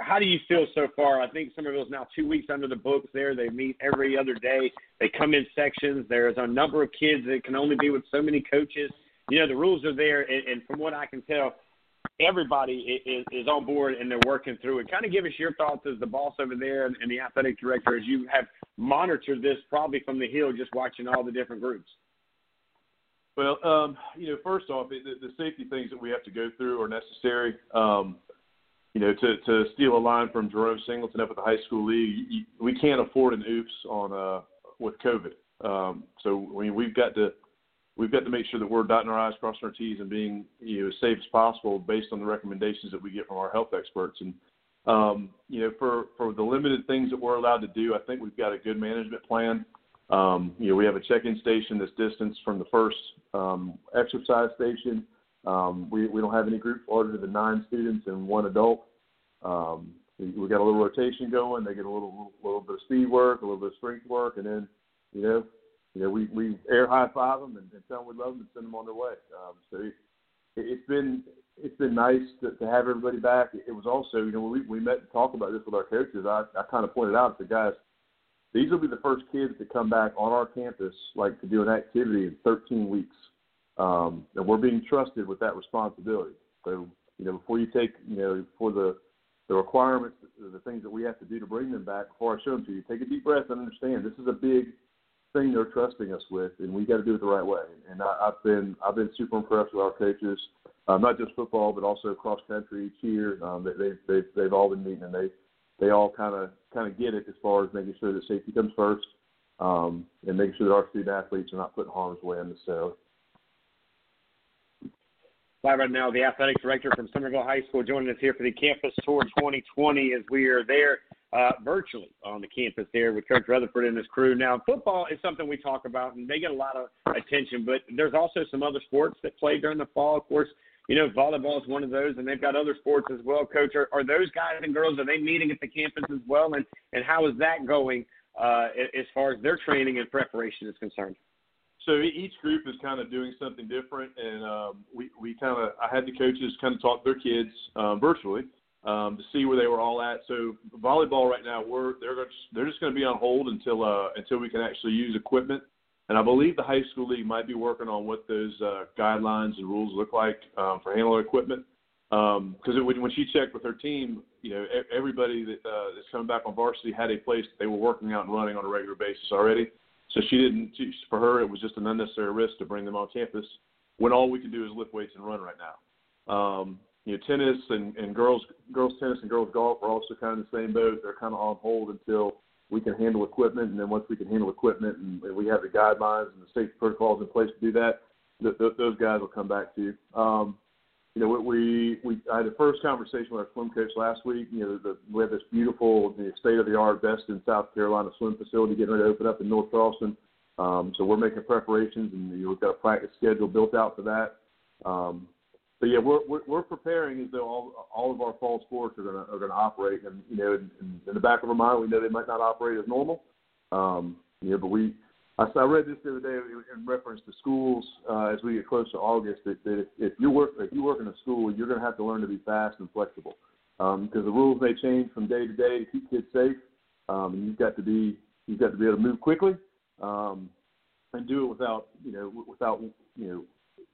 [SPEAKER 2] how do you feel so far? I think Summerville's now two weeks under the books there. They meet every other day. They come in sections. There's a number of kids that can only be with so many coaches. You know, the rules are there. And, and from what I can tell, everybody is, is on board and they're working through it. Kind of give us your thoughts as the boss over there and, and the athletic director as you have monitored this probably from the hill, just watching all the different groups.
[SPEAKER 5] Well, um, you know, first off, the, the safety things that we have to go through are necessary. Um, you know, to to steal a line from Jerome Singleton up at the high school league, you, we can't afford an oops on uh with COVID. Um, so I mean, we've got to we've got to make sure that we're dotting our i's, crossing our t's, and being you know as safe as possible based on the recommendations that we get from our health experts. And um, you know, for for the limited things that we're allowed to do, I think we've got a good management plan. Um, you know, we have a check-in station that's distanced from the first um, exercise station. Um, we, we don't have any groups larger than nine students and one adult. Um, we, we got a little rotation going. They get a little, little bit of speed work, a little bit of strength work, and then, you know, you know, we, we air high five them and, and tell them we love them and send them on their way. Um, so it, it's been it's been nice to, to have everybody back. It, was also, you know, we we met and talked about this with our coaches, I, I kind of pointed out to guys, these will be the first kids to come back on our campus, like to do an activity in 13 weeks um, and we're being trusted with that responsibility. So, you know, before you take, you know, for the the requirements, the things that we have to do to bring them back, before I show them to you, take a deep breath and understand this is a big thing they're trusting us with, and we got to do it the right way. And I, I've been I've been super impressed with our coaches, um, not just football, but also cross country, cheer. Um, they, they've they've they've all been meeting, and they they all kind of kind of get it as far as making sure that safety comes first, um, and making sure that our student athletes are not put in harm's way unnecessarily.
[SPEAKER 2] Live right now, the athletic director from Summerville High School joining us here for the Campus Tour 2020 as we are there uh, virtually on the campus there with Coach Rutherford and his crew. Now, football is something we talk about, and they get a lot of attention, but there's also some other sports that play during the fall. Of course, you know, volleyball is one of those, and they've got other sports as well. Coach, are, are those guys and girls, are they meeting at the campus as well, and, and how is that going uh, as far as their training and preparation is concerned?
[SPEAKER 5] So each group is kind of doing something different, and um, we we kind of I had the coaches kind of talk their kids um, virtually um, to see where they were all at. So volleyball right now, we're they're they're just going to be on hold until uh, until we can actually use equipment. And I believe the high school league might be working on what those uh, guidelines and rules look like um, for handler equipment. Because um, when she checked with her team, you know everybody that uh, that's coming back on varsity had a place that they were working out and running on a regular basis already. So she didn't. She, for her, it was just an unnecessary risk to bring them on campus when all we can do is lift weights and run right now. Um, you know, tennis and, and girls girls tennis and girls golf are also kind of the same boat. They're kind of on hold until we can handle equipment, and then once we can handle equipment and, we have the guidelines and the safety protocols in place to do that, th- th- those guys will come back to you. Um, you know, we we I had a first conversation with our swim coach last week. You know, the, we have this beautiful, the state of the art, best in South Carolina swim facility getting ready to open up in North Charleston. Um, so we're making preparations, and you know, we've got a practice schedule built out for that. Um, but yeah, we're, we're we're preparing as though all all of our fall sports are gonna are gonna operate, and you know, in, in the back of our mind, we know they might not operate as normal. Um, you know, but we I, read this the other day in reference to schools uh, as we get close to August that, that if, you work if you work in a school, you're going to have to learn to be fast and flexible um, because the rules may change from day to day to keep kids safe. Um, and you've got to be you've got to be able to move quickly um, and do it without you know without you know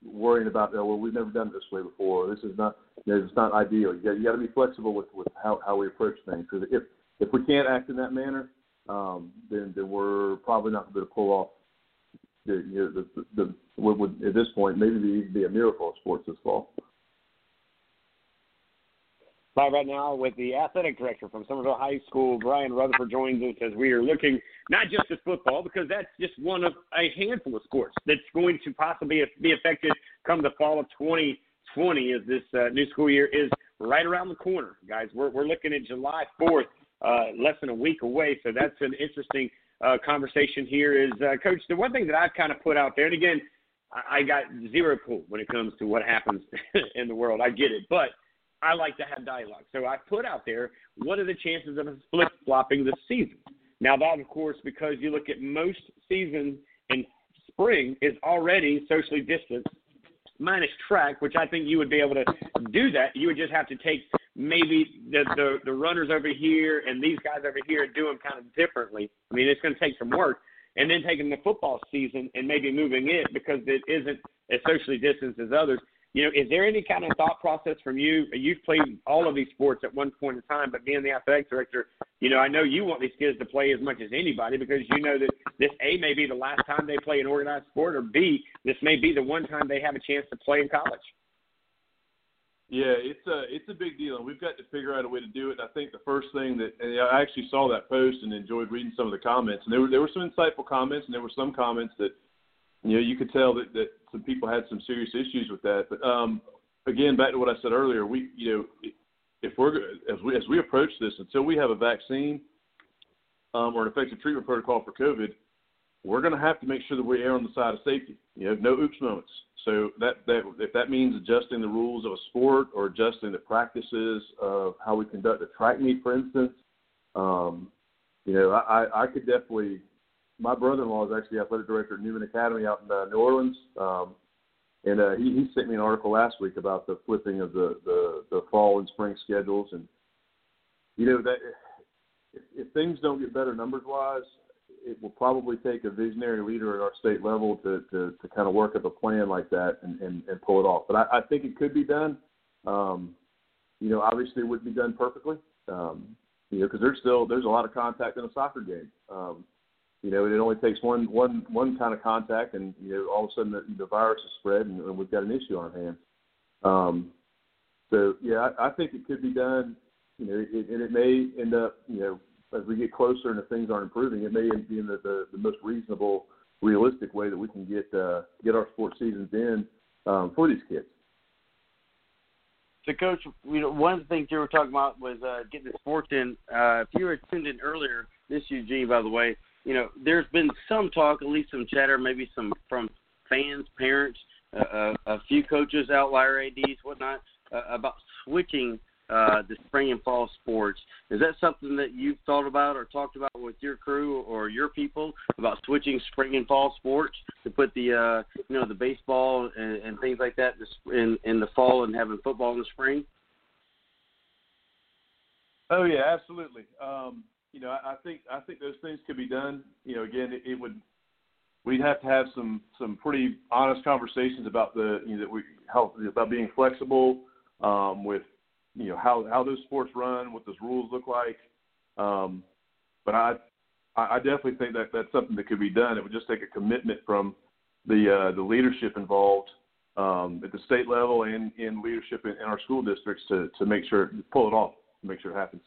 [SPEAKER 5] worrying about oh, well we've never done it this way before. This is not you know, it's not ideal. You got you got to be flexible with with how how we approach things because if if we can't act in that manner, um, then then we're probably not going to be pull off the you know, the, the, the what would at this point maybe be, be a miracle of sports this fall.
[SPEAKER 2] Live right now with the athletic director from Summerville High School, Brian Rutherford joins us as we are looking not just at football because that's just one of a handful of sports that's going to possibly be affected come the fall of 2020 as this uh, new school year is right around the corner, guys. We're we're looking at July 4th, uh, less than a week away, so that's an interesting uh, conversation here. Is uh, Coach the one thing that I've kind of put out there, and again, I, I got zero clue when it comes to what happens in the world. I get it, but I like to have dialogue. So I put out there, what are the chances of flip flopping this season? Now that, of course, because you look at most seasons in spring is already socially distanced, minus track, which I think you would be able to do that. You would just have to take maybe the the, the runners over here and these guys over here do them kind of differently. I mean, it's going to take some work. And then taking the football season and maybe moving it because it isn't as socially distanced as others you know, is there any kind of thought process from you? You've played all of these sports at one point in time, but being the athletic director, you know, I know you want these kids to play as much as anybody because you know that this A may be the last time they play an organized sport, or B, this may be the one time they have a chance to play in college.
[SPEAKER 5] Yeah, it's a it's a big deal, and we've got to figure out a way to do it. And I think the first thing that and I actually saw that post and enjoyed reading some of the comments, and there were there were some insightful comments, and there were some comments that you know you could tell that that some people had some serious issues with that. But um, again, back to what I said earlier, we you know if we're as we as we approach this until we have a vaccine um, or an effective treatment protocol for COVID, we're going to have to make sure that we err on the side of safety. You know, no oops moments. So that that if that means adjusting the rules of a sport or adjusting the practices of how we conduct a track meet, for instance, um, you know, I, I could definitely my brother-in-law is actually athletic director at Newman Academy out in uh, New Orleans, um, and uh, he, he sent me an article last week about the flipping of the, the the fall and spring schedules, and you know that if, if things don't get better numbers-wise, it will probably take a visionary leader at our state level to to, to kind of work up a plan like that and, and, and pull it off. But I, I think it could be done. Um, you know, obviously, it wouldn't be done perfectly. Um, you know, because there's still there's a lot of contact in a soccer game. Um, you know, it only takes one one one kind of contact, and you know, all of a sudden the, the virus is spread, and, and we've got an issue on our hands. Um, so yeah, I, I think it could be done. You know, it, and it may end up, you know, as we get closer and if things aren't improving, it may be in the, the, the most reasonable, realistic way that we can get uh, get our sports seasons in um, for these kids.
[SPEAKER 3] So, Coach, you know, one of the things you were talking about was uh, getting the sports in. Uh, if you were in earlier, this Eugene, by the way, you know, there's been some talk, at least some chatter, maybe some from fans, parents, uh, uh, a few coaches, outlier ads, whatnot, uh, about switching uh, the spring and fall sports. Is that something that you've thought about or talked about with your crew or your people about switching spring and fall sports to put the uh, you know the baseball and, and things like that in in the fall and having football in the spring?
[SPEAKER 5] Oh yeah, absolutely. Um, you know, I, I think I think those things could be done. You know, again, it, it would we'd have to have some some pretty honest conversations about the you know that we how about being flexible um, with you know how how those sports run, what those rules look like. Um, but I I definitely think that that's something that could be done. It would just take a commitment from the uh, the leadership involved um, at the state level and in leadership in, in our school districts to to make sure pull it off, make sure it happens.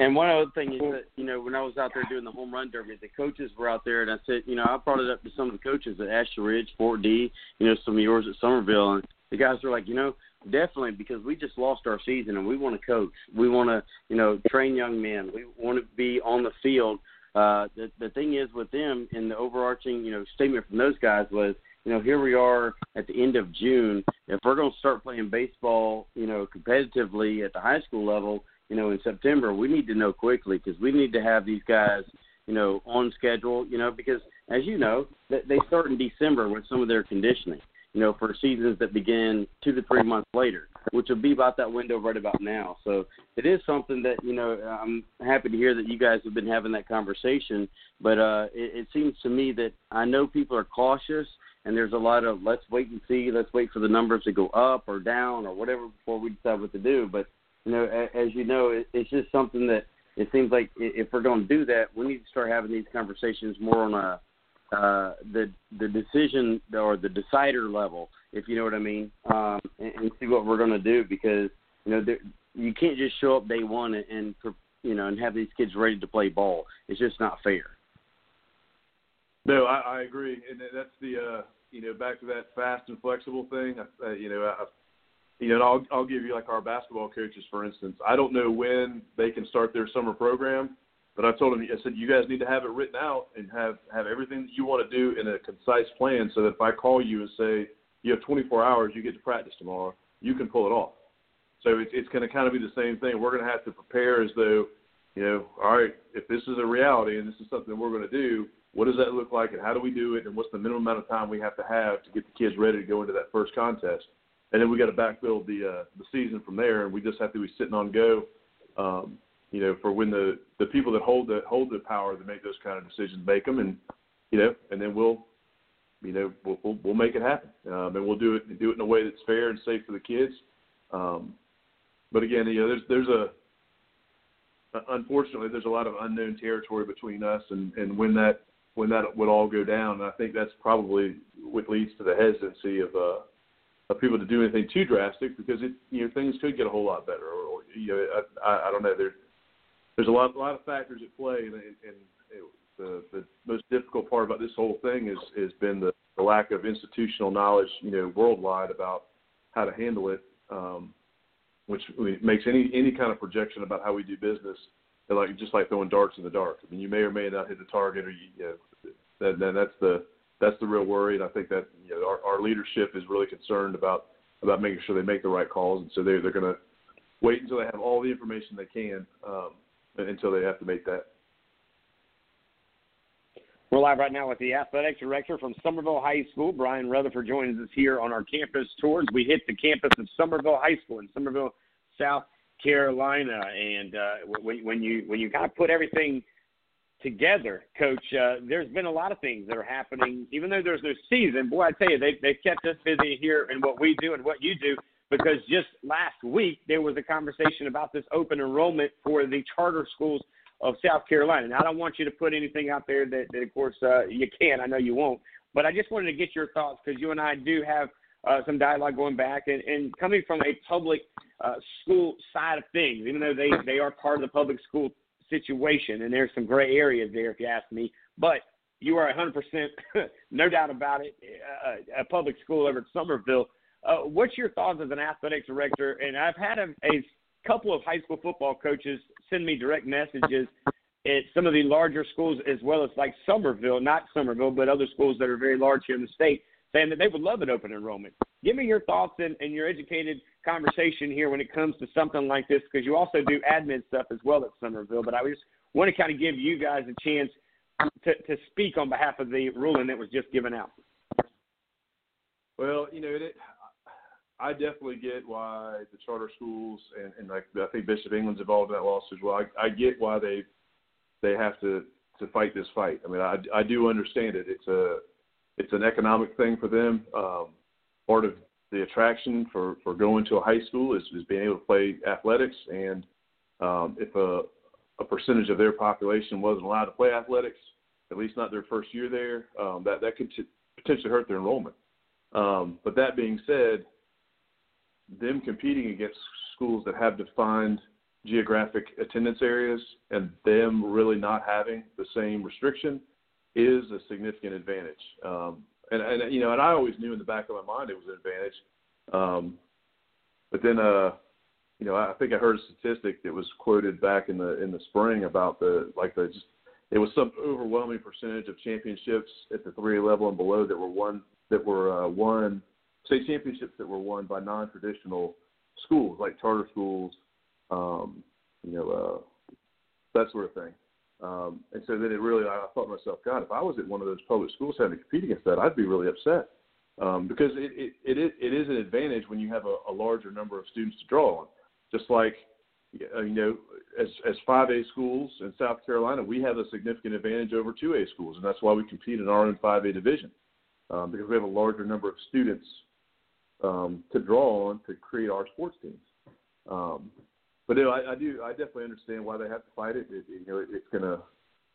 [SPEAKER 3] And one other thing is that you know when I was out there doing the home run derby, the coaches were out there, and I said, you know, I brought it up to some of the coaches at Ashley Ridge, Fort D, you know, some of yours at Summerville, and the guys were like, you know, definitely because we just lost our season and we want to coach, we want to, you know, train young men, we want to be on the field. Uh, the the thing is with them, and the overarching, you know, statement from those guys was, you know, here we are at the end of June. If we're going to start playing baseball, you know, competitively at the high school level you know, in September, we need to know quickly because we need to have these guys, you know, on schedule, you know, because as you know, they start in December with some of their conditioning, you know, for seasons that begin two to three months later, which will be about that window right about now. So it is something that, you know, I'm happy to hear that you guys have been having that conversation. But uh, it, it seems to me that I know people are cautious and there's a lot of let's wait and see, let's wait for the numbers to go up or down or whatever before we decide what to do. But you know, as you know, it's just something that it seems like if we're going to do that, we need to start having these conversations more on a uh, the the decision or the decider level, if you know what I mean, um, and, and see what we're going to do because you know there, you can't just show up day one and, and you know and have these kids ready to play ball. It's just not fair.
[SPEAKER 5] No, I, I agree, and that's the uh, you know back to that fast and flexible thing. Uh, you know, I you know, I'll I'll give you like our basketball coaches, for instance. I don't know when they can start their summer program, but I told them I said you guys need to have it written out and have have everything that you want to do in a concise plan, so that if I call you and say you have 24 hours, you get to practice tomorrow, you can pull it off. So it's it's going to kind of be the same thing. We're going to have to prepare as though, you know, all right, if this is a reality and this is something we're going to do, what does that look like, and how do we do it, and what's the minimum amount of time we have to have to get the kids ready to go into that first contest and then we got to backfill the uh, the season from there, and we just have to be sitting on go, um, you know, for when the the people that hold the hold the power to make those kind of decisions make them, and you know, and then we'll, you know, we'll we'll, we'll make it happen, um, and we'll do it do it in a way that's fair and safe for the kids. Um, but again, you know, there's there's a unfortunately there's a lot of unknown territory between us and and when that when that would all go down, and I think that's probably what leads to the hesitancy of uh people to do anything too drastic because it you know things could get a whole lot better or, or you know I, I don't know. There's there's a lot a lot of factors at play and, and, and it, the the most difficult part about this whole thing is has been the, the lack of institutional knowledge you know worldwide about how to handle it um, which makes any any kind of projection about how we do business like just like throwing darts in the dark. I mean you may or may not hit the target or you, you know then then that's the that's the real worry. And I think that you know, our, our leadership is really concerned about about making sure they make the right calls, and so they they're going to wait until they have all the information they can um, until they have to make that.
[SPEAKER 2] We're live right now with the athletics director from Summerville High School, Brian Rutherford, joins us here on our campus tours. We hit the campus of Summerville High School in Summerville, South Carolina, and uh, when, when you when you kind of put everything together, Coach. Uh, there's been a lot of things that are happening, even though there's no season. Boy, I tell you, they they've kept us busy here in what we do and what you do. Because just last week there was a conversation about this open enrollment for the charter schools of South Carolina. And I don't want you to put anything out there that, that of course, uh, you can. I know you won't. But I just wanted to get your thoughts because you and I do have uh, some dialogue going back and, and coming from a public uh, school side of things, even though they, they are part of the public school situation, and there's some gray areas there, if you ask me. But you are 100%, no doubt about it, uh, a public school over at Summerville. Uh, what's your thoughts as an athletics director? And I've had a, a couple of high school football coaches send me direct messages at some of the larger schools, as well as like Summerville, not Summerville, but other schools that are very large here in the state, saying that they would love an open enrollment. Give me your thoughts and, and your educated conversation here when it comes to something like this because you also do admin stuff as well at Summerville. But I just want to kind of give you guys a chance to, to speak on behalf of the ruling that was just given out.
[SPEAKER 5] Well, you know, it, I definitely get why the charter schools and, and like I think Bishop England's involved in that lawsuit as well. I, I get why they they have to to fight this fight. I mean, I I do understand it. It's a it's an economic thing for them. Um, part of the attraction for for going to a high school is, is being able to play athletics and um, if a a percentage of their population wasn't allowed to play athletics, at least not their first year there, um, that that could t- potentially hurt their enrollment. Um, but that being said, them competing against schools that have defined geographic attendance areas and them really not having the same restriction is a significant advantage. Um, and, and you know, and I always knew in the back of my mind it was an advantage. Um, but then, uh, you know, I think I heard a statistic that was quoted back in the in the spring about the like the just it was some overwhelming percentage of championships at the 3A level and below that were won that were uh, won state championships that were won by non-traditional schools like charter schools, um, you know, uh, that sort of thing. Um, and so then it really, I thought to myself, God, if I was at one of those public schools having to compete against that, I'd be really upset um, because it, it, it, is, it is an advantage when you have a, a larger number of students to draw on. Just like, uh, you know, as, as 5A schools in South Carolina, we have a significant advantage over 2A schools, and that's why we compete in our own 5A division um, because we have a larger number of students um, to draw on to create our sports teams. Um, but know, I, I do, I definitely understand why they have to fight it. it you know, it, it's gonna,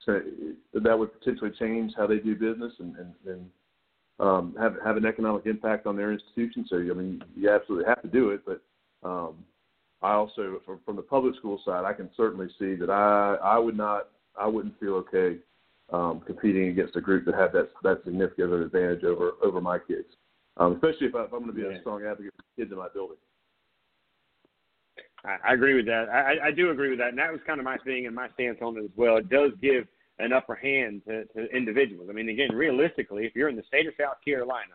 [SPEAKER 5] it, that would potentially change how they do business and and, and um, have have an economic impact on their institution. So I mean, you absolutely have to do it. But um, I also, from, from the public school side, I can certainly see that I I would not, I wouldn't feel okay um, competing against a group that had that that significant advantage over over my kids um, especially if, I, if I'm going to be yeah. a strong advocate for kids in my building.
[SPEAKER 2] I, I agree with that. I, I do agree with that, and that was kind of my thing and my stance on it as well. It does give an upper hand to, to individuals. I mean, again, realistically, if you're in the state of South Carolina,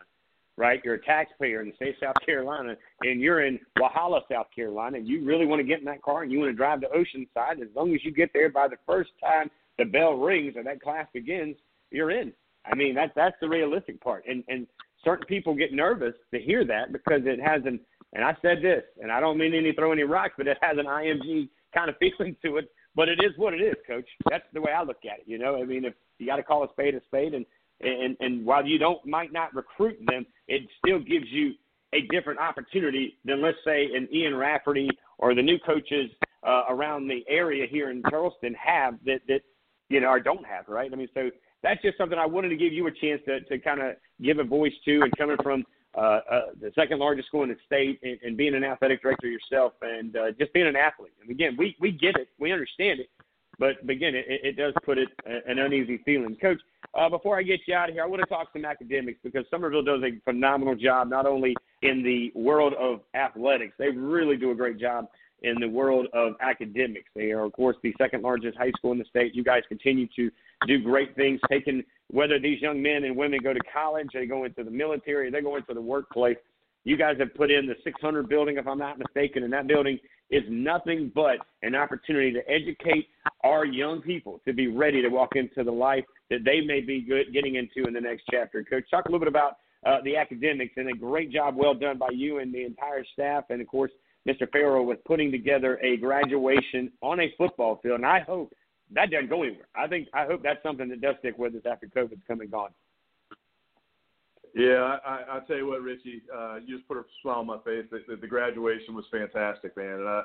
[SPEAKER 2] right, you're a taxpayer in the state of South Carolina, and you're in Walhalla, South Carolina, and you really want to get in that car and you want to drive to Oceanside, as long as you get there by the first time the bell rings or that class begins, you're in. I mean, that's that's the realistic part. And and certain people get nervous to hear that because it has an and I said this, and I don't mean any throw any rocks, but it has an IMG kind of feeling to it. But it is what it is, Coach. That's the way I look at it. You know, I mean, if you got to call a spade a spade, and and and while you don't might not recruit them, it still gives you a different opportunity than let's say an Ian Rafferty or the new coaches uh, around the area here in Charleston have that that you know or don't have, right? I mean, so that's just something I wanted to give you a chance to, to kind of give a voice to and coming from uh, uh, the second largest school in the state and, and being an athletic director yourself and uh, just being an athlete. And again, we, we get it. We understand it. But, but again, it, it does put it an uneasy feeling. Coach, uh, before I get you out of here, I want to talk some academics because Summerville does a phenomenal job, not only in the world of athletics, they really do a great job in the world of academics. They are, of course, the second largest high school in the state. You guys continue to do great things, taking whether these young men and women go to college, they go into the military, they go into the workplace. You guys have put in the 600 building, if I'm not mistaken, and that building is nothing but an opportunity to educate our young people to be ready to walk into the life that they may be good, getting into in the next chapter. Coach, talk a little bit about uh, the academics and a great job well done by you and the entire staff, and of course Mr. Farrell with putting together a graduation on a football field. And I hope that doesn't go anywhere. I think I hope that's something that does stick with us after COVID's come and gone.
[SPEAKER 5] Yeah, I, I, tell you what, Richie, uh, you just put a smile on my face. The, the, the graduation was fantastic, man. And I,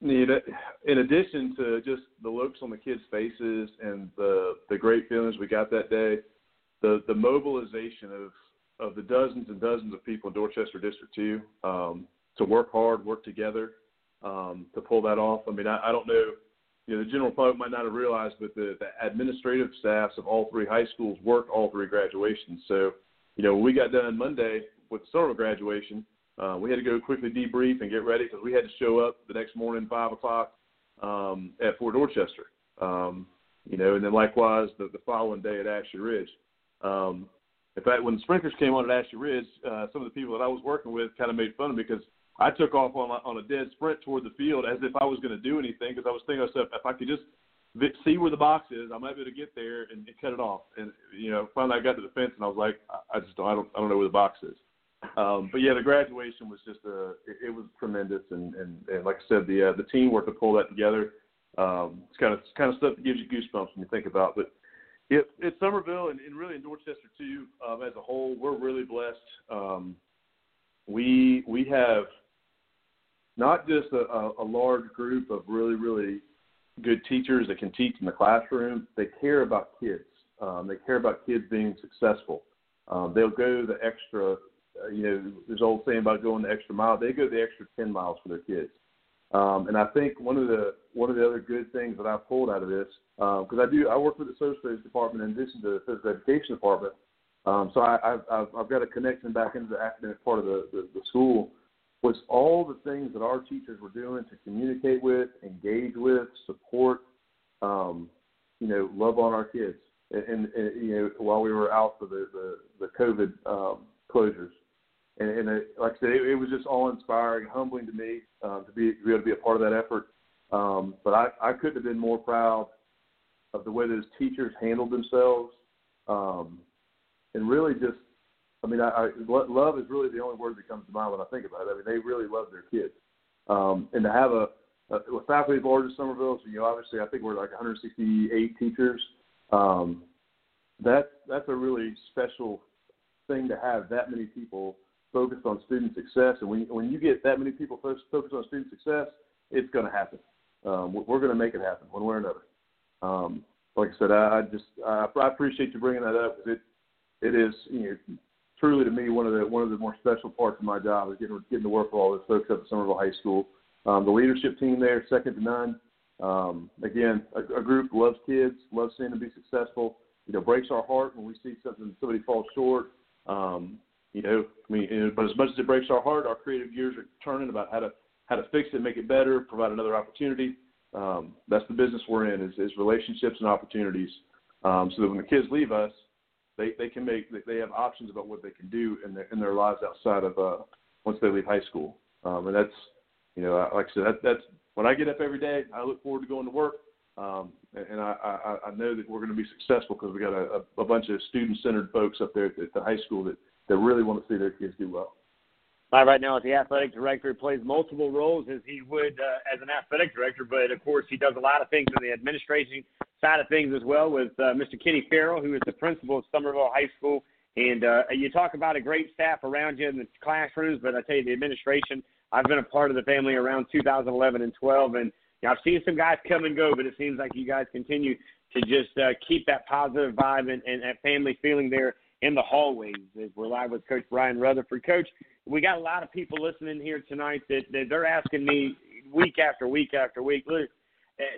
[SPEAKER 5] you know, in addition to just the looks on the kids' faces and the the great feelings we got that day, the the mobilization of of the dozens and dozens of people in Dorchester District Two um, to work hard, work together um, to pull that off. I mean, I, I don't know you know, the general public might not have realized, but the, the administrative staffs of all three high schools worked all three graduations. So, you know, when we got done Monday with the summer graduation, uh, we had to go quickly debrief and get ready because we had to show up the next morning, five o'clock, um, at Fort Dorchester. Um, you know, and then likewise the, the following day at Ashley Ridge. Um, in fact, when the sprinklers came on at Ashley Ridge, uh, some of the people that I was working with kind of made fun of me because I took off on a, on a dead sprint toward the field as if I was going to do anything because I was thinking myself, if I could just see where the box is, I might be able to get there and, and cut it off. And you know, finally I got to the fence and I was like, I, I just don't, I don't, I don't know where the box is. Um, but yeah, the graduation was just a, it, it was tremendous, and, and and like I said, the uh, the teamwork to pull that together, um, it's kind of it's kind of stuff that gives you goosebumps when you think about. But it, it's Summerville and, and really in Dorchester too, um, as a whole, we're really blessed. Um, we we have not just a, a, large group of really, really good teachers that can teach in the classroom. They care about kids. Um, they care about kids being successful. Um, they'll go the extra, uh, you know, there's old saying about going the extra mile. They go the extra 10 miles for their kids. Um, and I think one of the one of the other good things that I pulled out of this, because um, I do I work with the social studies department in addition to the physical education department, um, so I, I've, I've got a connection back into the academic part of the, the, the school. Was all the things that our teachers were doing to communicate with, engage with, support, um, you know, love on our kids, and, and, and you know, while we were out for the the, the COVID um, closures and, and it, like I said, it, it was just all inspiring, humbling to me um, to be to be able to be a part of that effort. Um, but I, I couldn't have been more proud of the way those teachers handled themselves, um, and really just, I mean, I, I, love is really the only word that comes to mind when I think about it. I mean, they really love their kids, um, and to have a, a, a faculty as large as Summerville, so, you know, obviously I think we're like 168 teachers. Um, that that's a really special thing to have that many people focused on student success. And when when you get that many people focused on student success, it's going to happen. Um, we're going to make it happen one way or another. Um, like I said, I, I just I, I appreciate you bringing that up because it it is you know truly to me one of the one of the more special parts of my job is getting getting to work with all those folks up at Summerville High School. Um, the leadership team there, second to none. Um, again, a, a group loves kids, loves seeing them be successful. You know, breaks our heart when we see something somebody falls short. Um, you know, I mean, but as much as it breaks our heart, our creative gears are turning about how to how to fix it, make it better, provide another opportunity. Um, that's the business we're in is, is relationships and opportunities. Um, so that when the kids leave us, they, they can make they have options about what they can do in their in their lives outside of uh, once they leave high school. Um, and that's you know like I said that, that's when I get up every day, I look forward to going to work. Um, and I, I, I know that we're going to be successful because we got a, a bunch of student-centered folks up there at the high school that that really want to see their kids do well.
[SPEAKER 2] Right now is the athletic director who plays multiple roles as he would uh, as an athletic director, but of course he does a lot of things in the administration side of things as well with uh, Mr. Kenny Farrell, who is the principal of Summerville High School. And uh, you talk about a great staff around you in the classrooms, but I tell you, the administration, I've been a part of the family around 2011 and 12, and you know, I've seen some guys come and go, but it seems like you guys continue to just uh, keep that positive vibe and, and that family feeling there in the hallways as we're live with Coach Brian Rutherford. Coach, we got a lot of people listening here tonight that, that they're asking me week after week after week. Look,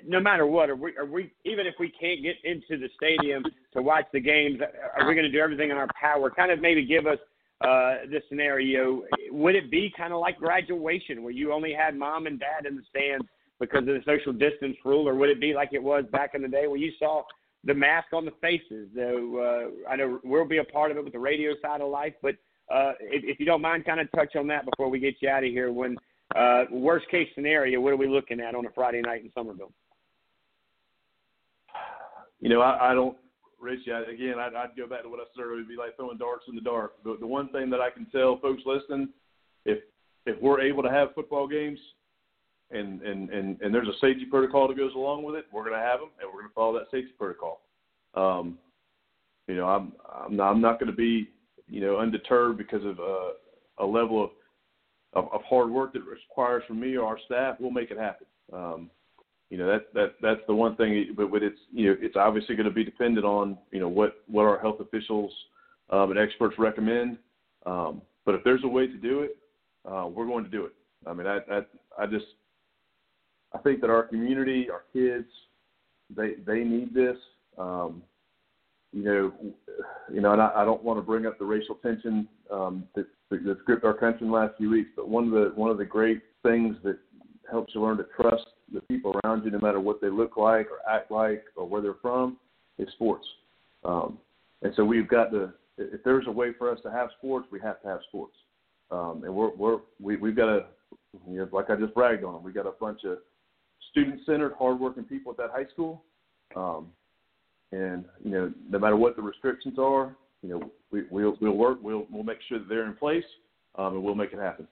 [SPEAKER 2] no matter what, are we, are we even if we can't get into the stadium to watch the games, are we going to do everything in our power? Kind of maybe give us uh, this scenario. Would it be kind of like graduation where you only had mom and dad in the stands because of the social distance rule, or would it be like it was back in the day where you saw the mask on the faces. Though uh, I know we'll be a part of it with the radio side of life, but uh, if, if you don't mind, kind of touch on that before we get you out of here. When uh, worst case scenario, what are we looking at on a Friday night in Summerville?
[SPEAKER 5] You know, I, I don't, Richie. I, again, I'd, I'd go back to what I said earlier. It'd be like throwing darts in the dark. The, the one thing that I can tell folks listening, if if we're able to have football games and, and, and, and there's a safety protocol that goes along with it. We're going to have them, and we're going to follow that safety protocol. Um, you know, I'm I'm not, I'm not going to be you know undeterred because of uh, a level of, of of hard work that requires from me or our staff. We'll make it happen. Um, you know that that that's the one thing. But, but it's you know it's obviously going to be dependent on you know what what our health officials um, and experts recommend. Um, but if there's a way to do it, uh, we're going to do it. I mean, I I, I just I think that our community, our kids, they they need this. Um, you know, you know, and I, I don't want to bring up the racial tension um, that, that gripped our country in the last few weeks. But one of the one of the great things that helps you learn to trust the people around you, no matter what they look like or act like or where they're from, is sports. Um, and so we've got to. If there's a way for us to have sports, we have to have sports. Um, and we're we're we, we've got a, you know, like I just bragged on them. We got a bunch of student-centered, hardworking people at that high school. Um, and you know, no matter what the restrictions are, you know, we, we'll we'll work. We'll we'll make sure that they're in place, um, and we'll make it happen.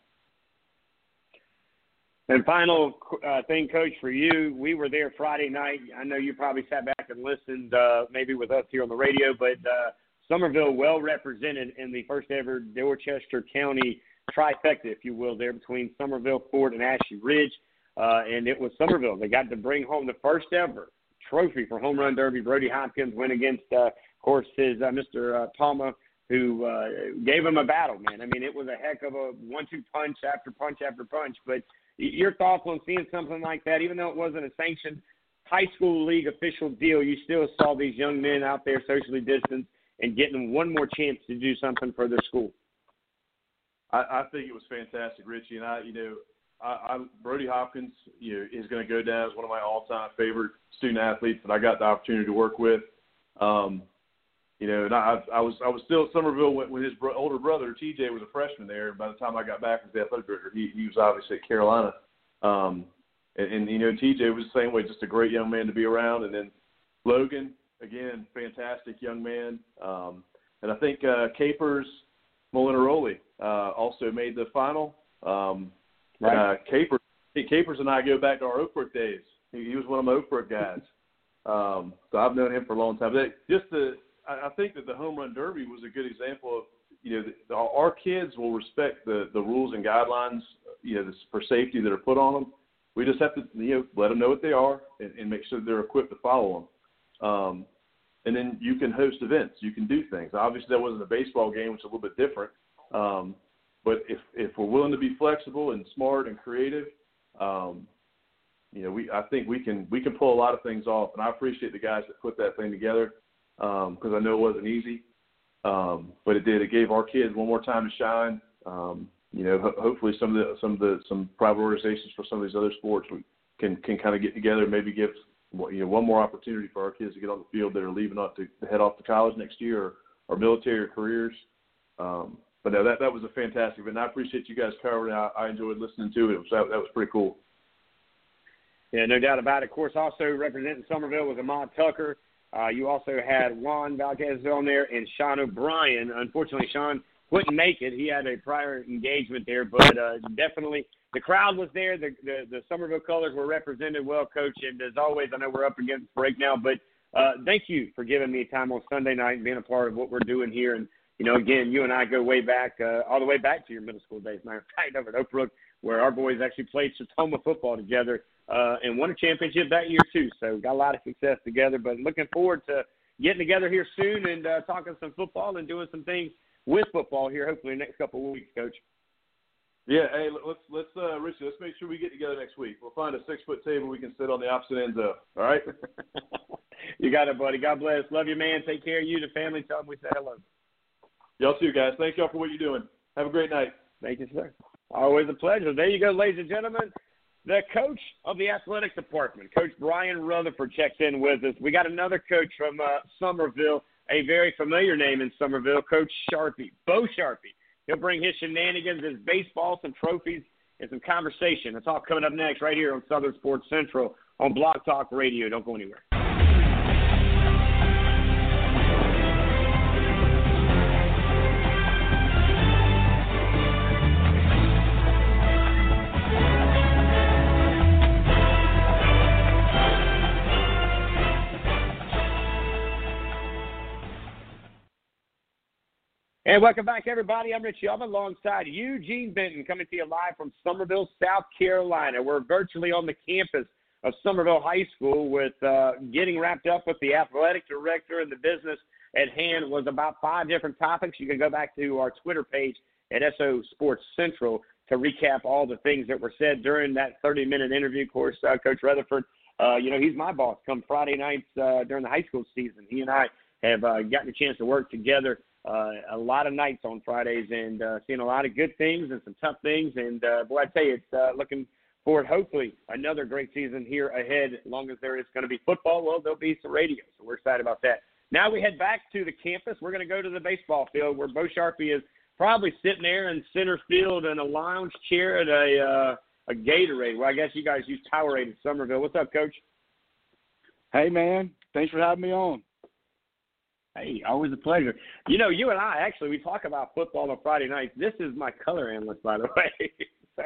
[SPEAKER 2] And final uh, thing, Coach, for you, we were there Friday night. I know you probably sat back and listened, uh, maybe with us here on the radio, but uh, Summerville well represented in the first ever Dorchester County trifecta, if you will, there between Summerville, Fort, and Ashley Ridge uh, and it was Summerville. They got to bring home the first ever trophy for home run derby. Brody Hopkins went against, uh, course, his uh, Mr. Uh, Palma, who uh, gave him a battle. Man, I mean, it was a heck of a one-two punch after punch after punch. But Your thoughts on seeing something like that, even though it wasn't a sanctioned high school league official deal, you still saw these young men out there socially distanced and getting one more chance to do something for their school.
[SPEAKER 5] I, I think it was fantastic, Richie, and I, you know, I, I Brody Hopkins, you know, is going to go down as one of my all-time favorite student athletes that I got the opportunity to work with. Um, you know, and I, I was I was still at Summerville when, when his bro- older brother TJ was a freshman there. By the time I got back as the athletic director, he, he was obviously at Carolina. Um, and, and you know, TJ was the same way, just a great young man to be around. And then Logan, again, fantastic young man. Um, and I think uh, Capers Molinaroli uh, also made the final. Um, right. Uh, Capers, Capers and I go back to our Oakbrook days. He, he was one of my Oakbrook guys. Um, so I've known him for a long time. But just the, I, think that the home run derby was a good example of you know the, our kids will respect the the rules and guidelines you know for safety that are put on them we just have to you know let them know what they are and, and make sure they're equipped to follow them. Um, and then you can host events, you can do things. Obviously, that wasn't a baseball game, which is a little bit different. Um, but if if we're willing to be flexible and smart and creative, um, you know, we I think we can we can pull a lot of things off. And I appreciate the guys that put that thing together because um, I know it wasn't easy, um, but it did. It gave our kids one more time to shine. Um, you know, ho- hopefully some of the some of the some private organizations for some of these other sports can can kind of get together and maybe give you know one more opportunity for our kids to get on the field that are leaving off to, to head off to college next year or, or military or careers. Um, but no, that that was a fantastic event. I appreciate you guys covering. I, I enjoyed listening to it. it was, that, that was pretty cool.
[SPEAKER 2] Yeah, no doubt about it. Of course, also representing Summerville was Ahmad Tucker. Uh, you also had Juan Valdez on there and Sean O'Brien. Unfortunately, Sean couldn't make it. He had a prior engagement there, but uh, definitely the crowd was there. The, the the Summerville colors were represented well, Coach. And as always, I know we're up against break now, but uh, thank you for giving me time on Sunday night and being a part of what we're doing here. And you know, again, you and I go way back, uh, all the way back to your middle school days. Matter of fact, over at Oak Brook, where our boys actually played Sertoma football together uh, and won a championship that year too. So we got a lot of success together. But looking forward to getting together here soon and uh, talking some football and doing some things with football here, hopefully in the next couple of weeks, Coach.
[SPEAKER 5] Yeah, hey, let's let's uh, Richie, let's make sure we get together next week. We'll find a six foot table we can sit on the opposite ends of. All right.
[SPEAKER 2] you got it, buddy. God bless. Love you, man. Take care of you, the family. Tell them we say hello.
[SPEAKER 5] Y'all too, guys. Thank y'all for what you're doing. Have a great night.
[SPEAKER 2] Thank you, sir. Always a pleasure. There you go, ladies and gentlemen. The coach of the athletic department, Coach Brian Rutherford, checks in with us. We got another coach from uh, Summerville a very familiar name in Summerville, Coach Sharpie, Bo Sharpie. He'll bring his shenanigans, his baseball, some trophies, and some conversation. That's all coming up next right here on Southern Sports Central on Blog Talk Radio. Don't go anywhere. And welcome back, everybody. I'm Richie I'm alongside Eugene Benton coming to you live from Summerville, South Carolina. We're virtually on the campus of Summerville High School with uh, getting wrapped up with the athletic director and the business at hand was about five different topics. You can go back to our Twitter page at SO Sports Central to recap all the things that were said during that 30 minute interview. Of course, uh, Coach Rutherford, uh, you know, he's my boss come Friday nights uh, during the high school season. He and I have uh, gotten a chance to work together uh, a lot of nights on Fridays and uh, seeing a lot of good things and some tough things. And uh, boy, I tell you, it's uh, looking forward. Hopefully, another great season here ahead. As long as there is going to be football, well, there'll be some radio, so we're excited about that. Now we head back to the campus. We're going to go to the baseball field where Bo Sharpie is probably sitting there in center field in a lounge chair at a uh, a Gatorade. Well, I guess you guys use Powerade in Summerville. What's up, Coach?
[SPEAKER 6] Hey, man. Thanks for having me on.
[SPEAKER 2] Hey, always a pleasure. You know, you and I actually we talk about football on Friday nights. This is my color analyst, by the way. so,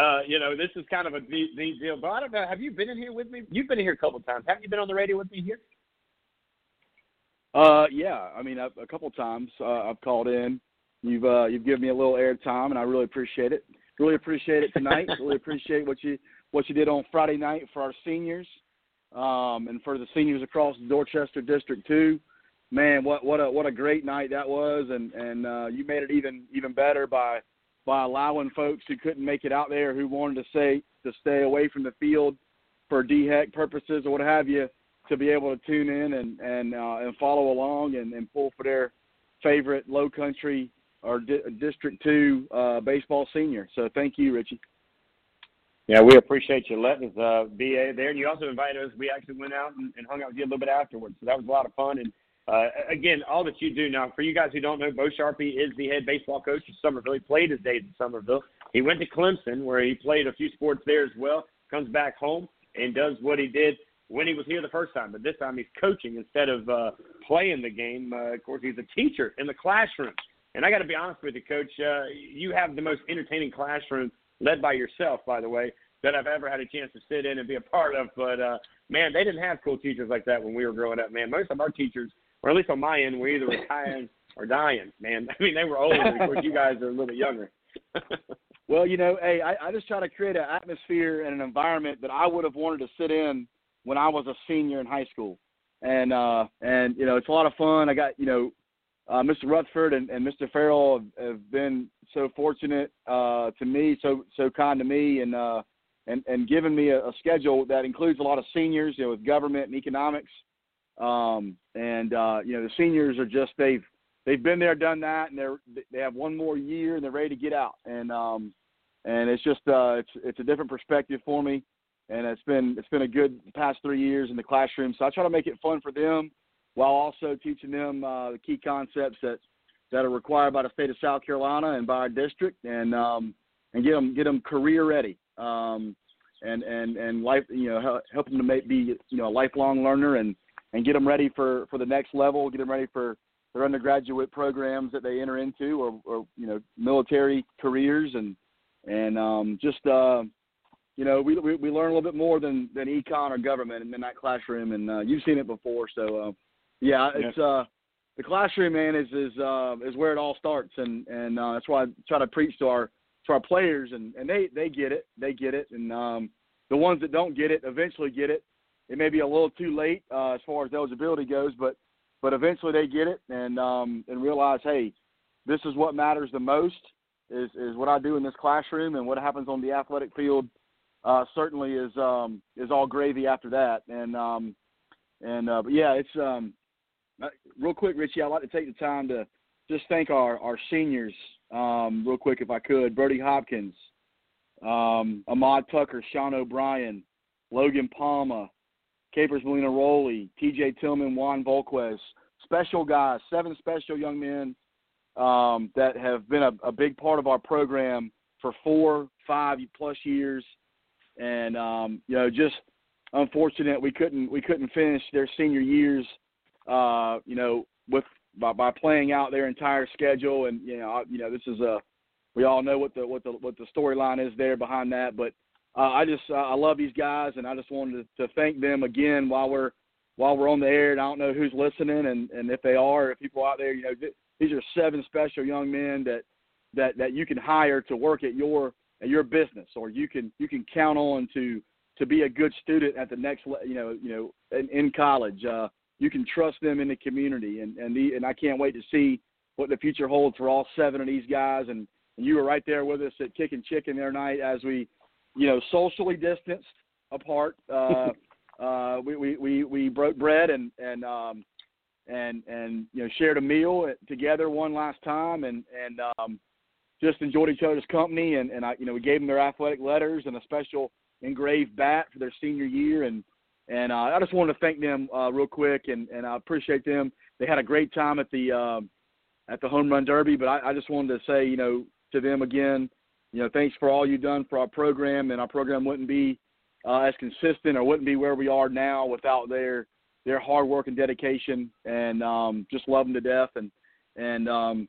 [SPEAKER 2] uh, you know, this is kind of a neat, neat deal. But I don't know. Have you been in here with me? You've been in here a couple of times. Have you been on the radio with me here?
[SPEAKER 6] Uh, yeah. I mean, a, a couple of times uh, I've called in. You've uh, you've given me a little air time, and I really appreciate it. Really appreciate it tonight. really appreciate what you what you did on Friday night for our seniors, um, and for the seniors across Dorchester District too man, what what a what a great night that was, and and uh, you made it even even better by by allowing folks who couldn't make it out there who wanted to say to stay away from the field for DHEC purposes or what have you to be able to tune in and and uh, and follow along and, and pull for their favorite low country or di- District Two uh, baseball senior. So thank you, Richie.
[SPEAKER 2] Yeah, we appreciate you letting us uh, be there. And you also invited us. We actually went out and, and hung out with you a little bit afterwards. So that was a lot of fun. And uh, again, all that you do now, for you guys who don't know, Bo Sharpie is the head baseball coach of Summerville. He played his days in Summerville. He went to Clemson, where he played a few sports there as well. Comes back home and does what he did when he was here the first time. But this time he's coaching instead of uh, playing the game. Uh, of course, he's a teacher in the classroom. And I got to be honest with you, Coach. Uh, you have the most entertaining classroom, led by yourself, by the way, that I've ever had a chance to sit in and be a part of. But uh, man, they didn't have cool teachers like that when we were growing up. Man, most of our teachers or at least on my end, we're either retiring or dying. Man, I mean, they were older. Of course, you guys are a little bit younger.
[SPEAKER 6] well, you know, hey, I, I just try to create an atmosphere and an environment that I would have wanted to sit in when I was a senior in high school, and uh, and you know, it's a lot of fun. I got you know. Uh, Mr. Rutherford and, and Mr. Farrell have, have been so fortunate uh, to me, so so kind to me, and uh, and and given me a, a schedule that includes a lot of seniors, you know, with government and economics, um, and uh, you know the seniors are just they've they've been there, done that, and they're they have one more year and they're ready to get out. And um, and it's just uh, it's it's a different perspective for me, and it's been it's been a good past three years in the classroom. So I try to make it fun for them while also teaching them uh, the key concepts that that are required by the state of South Carolina and by our district, and um, and get them get them career ready. Um, and and and life, you know, help them to make, be you know a lifelong learner and and get them ready for for the next level, get them ready for their undergraduate programs that they enter into, or, or you know military careers, and and um, just uh, you know we, we we learn a little bit more than than econ or government in, that classroom, and uh, you've seen it before, so uh, yeah, it's uh, the classroom man is is uh, is where it all starts, and and uh, that's why I try to preach to our to our players, and and they they get it, they get it, and um, the ones that don't get it eventually get it, it may be a little too late uh, as far as eligibility goes, but but eventually they get it and um, and realize, hey, this is what matters the most is is what I do in this classroom and what happens on the athletic field. Uh, certainly is um, is all gravy after that. And um, and uh, but yeah, it's um, uh, real quick, Richie. I'd like to take the time to just thank our our seniors um, real quick, if I could. Brody Hopkins, um, Ahmad Tucker, Sean O'Brien, Logan Palma, Capers Molinaroli, TJ Tillman, Juan Volquez. Special guys, seven special young men um, that have been a, a, big part of our program for four, five plus years, and um, you know, just unfortunate we couldn't we couldn't finish their senior years, uh, you know, with by, by playing out their entire schedule, and you know, you know, this is a we all know what the what the what the storyline is there behind that, but uh, I just uh, I love these guys, and I just wanted to, to thank them again while we're while we're on the air. And I don't know who's listening, and and if they are, if people out there, you know, th- these are seven special young men that that that you can hire to work at your at your business, or you can you can count on to to be a good student at the next you know you know in, in college. Uh, you can trust them in the community, and and the, and I can't wait to see what the future holds for all seven of these guys. And, and you were right there with us at Kickin' Chicken there night as we you know, socially distanced apart. Uh, uh, we, we, we, we broke bread and, and, um, and, and, you know, shared a meal together one last time and, and, um, just enjoyed each other's company. And, and I, you know, we gave them their athletic letters and a special engraved bat for their senior year. And, and, uh, I just wanted to thank them, uh, real quick and, and I appreciate them. They had a great time at the, um, at the home run derby, but I, I just wanted to say, you know, to them again, you know, thanks for all you've done for our program, and our program wouldn't be uh, as consistent or wouldn't be where we are now without their their hard work and dedication, and um, just love them to death, and and um,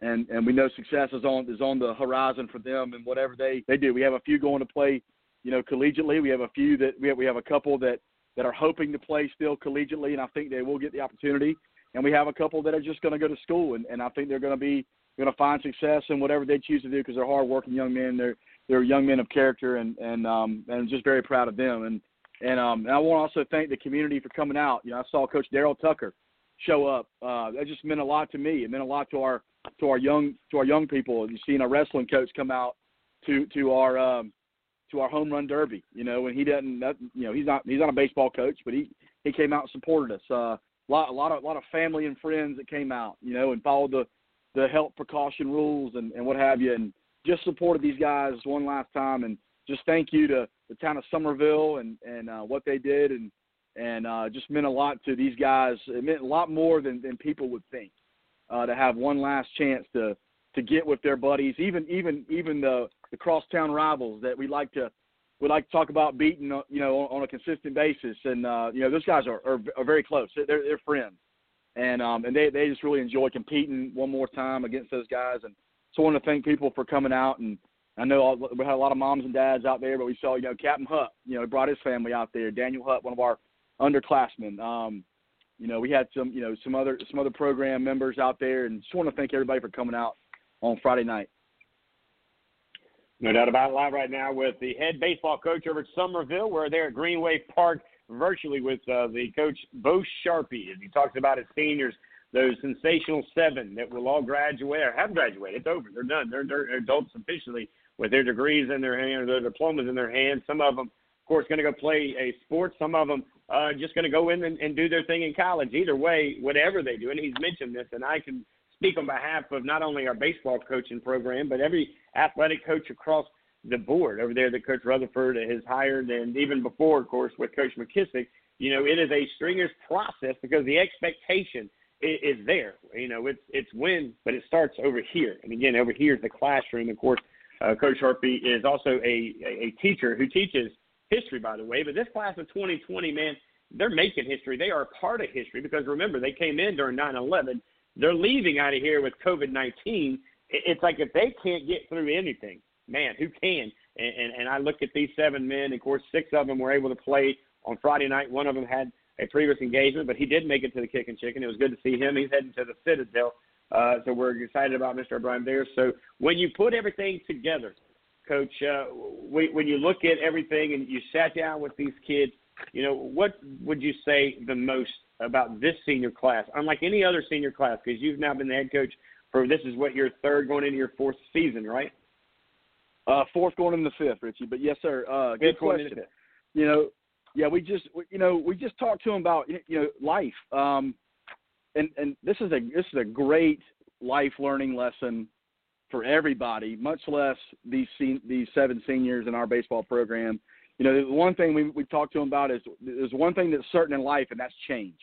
[SPEAKER 6] and and we know success is on is on the horizon for them and whatever they they do. We have a few going to play, you know, collegiately. We have a few that we have, we have a couple that that are hoping to play still collegiately, and I think they will get the opportunity. And we have a couple that are just going to go to school, and, and I think they're going to be going to find success in whatever they choose to do because they're hardworking young men. They're they're young men of character, and and um, and I'm just very proud of them. And and um, and I want to also thank the community for coming out. You know, I saw Coach Daryl Tucker show up. Uh, that just meant a lot to me. It meant a lot to our to our young to our young people. You've seen a wrestling coach come out to to our um, to our home run derby. You know, and he doesn't. You know, he's not he's not a baseball coach, but he he came out and supported us. Uh, a lot a lot of a lot of family and friends that came out. You know, and followed the the health precaution rules and and what have you, and just supported these guys one last time. And just thank you to the town of Summerville and and uh, what they did and and uh, just meant a lot to these guys. It meant a lot more than than people would think uh, to have one last chance to to get with their buddies, even even even the the crosstown rivals that we like to we like to talk about beating, uh, you know, on, on a consistent basis. And uh, you know, those guys are, are are very close. They're they're friends, and um and they they just really enjoy competing one more time against those guys. And so I want to thank people for coming out. And I know all, we had a lot of moms and dads out there, but we saw you know Captain Hutt, you know, brought his family out there. Daniel Hutt, one of our underclassmen. Um, you know, we had some, you know, some other some other program members out there, and just want to thank everybody for coming out on Friday night.
[SPEAKER 2] No doubt about it. Live right now with the head baseball coach over at Summerville. We're there at Greenway Park virtually with uh, the coach Bo Sharpie as he talks about his seniors, those sensational seven that will all graduate or have graduated. It's over. They're done. They're, they're adults officially with their degrees in their hand, their diplomas in their hands. Some of them, of course, going to go play a sport. Some of them uh, just going to go in and, and do their thing in college. Either way, whatever they do, and he's mentioned this, and I can speak on behalf of not only our baseball coaching program, but every athletic coach across the board over there that Coach Rutherford has hired, and even before, of course, with Coach McKissick. You know, it is a stringer's process because the expectation is, is there. You know, it's it's win, but it starts over here. And again, over here is the classroom. Of course, uh, Coach Sharpie is also a a teacher who teaches history, by the way. But this class of 2020, man, they're making history. They are part of history because remember, they came in during 9 11. They're leaving out of here with COVID 19. It's like if they can't get through anything, man, who can? And, and, and I look at these seven men. Of course, six of them were able to play on Friday night. One of them had a previous engagement, but he did make it to the Kickin' Chicken. It was good to see him. He's heading to the Citadel. Uh, so we're excited about Mr. O'Brien there. So when you put everything together, Coach, uh, when you look at everything and you sat down with these kids, you know, what would you say the most about this senior class, unlike any other senior class? Because you've now been the head coach for this is what your third going into your fourth season, right?
[SPEAKER 6] Uh, fourth going in the fifth, Richie. But yes, sir. Uh, good question. You know, yeah, we just you know we just talked to him about you know life, um, and and this is a this is a great life learning lesson for everybody, much less these sen- these seven seniors in our baseball program. You know, the one thing we we talked to them about is there's one thing that's certain in life, and that's change.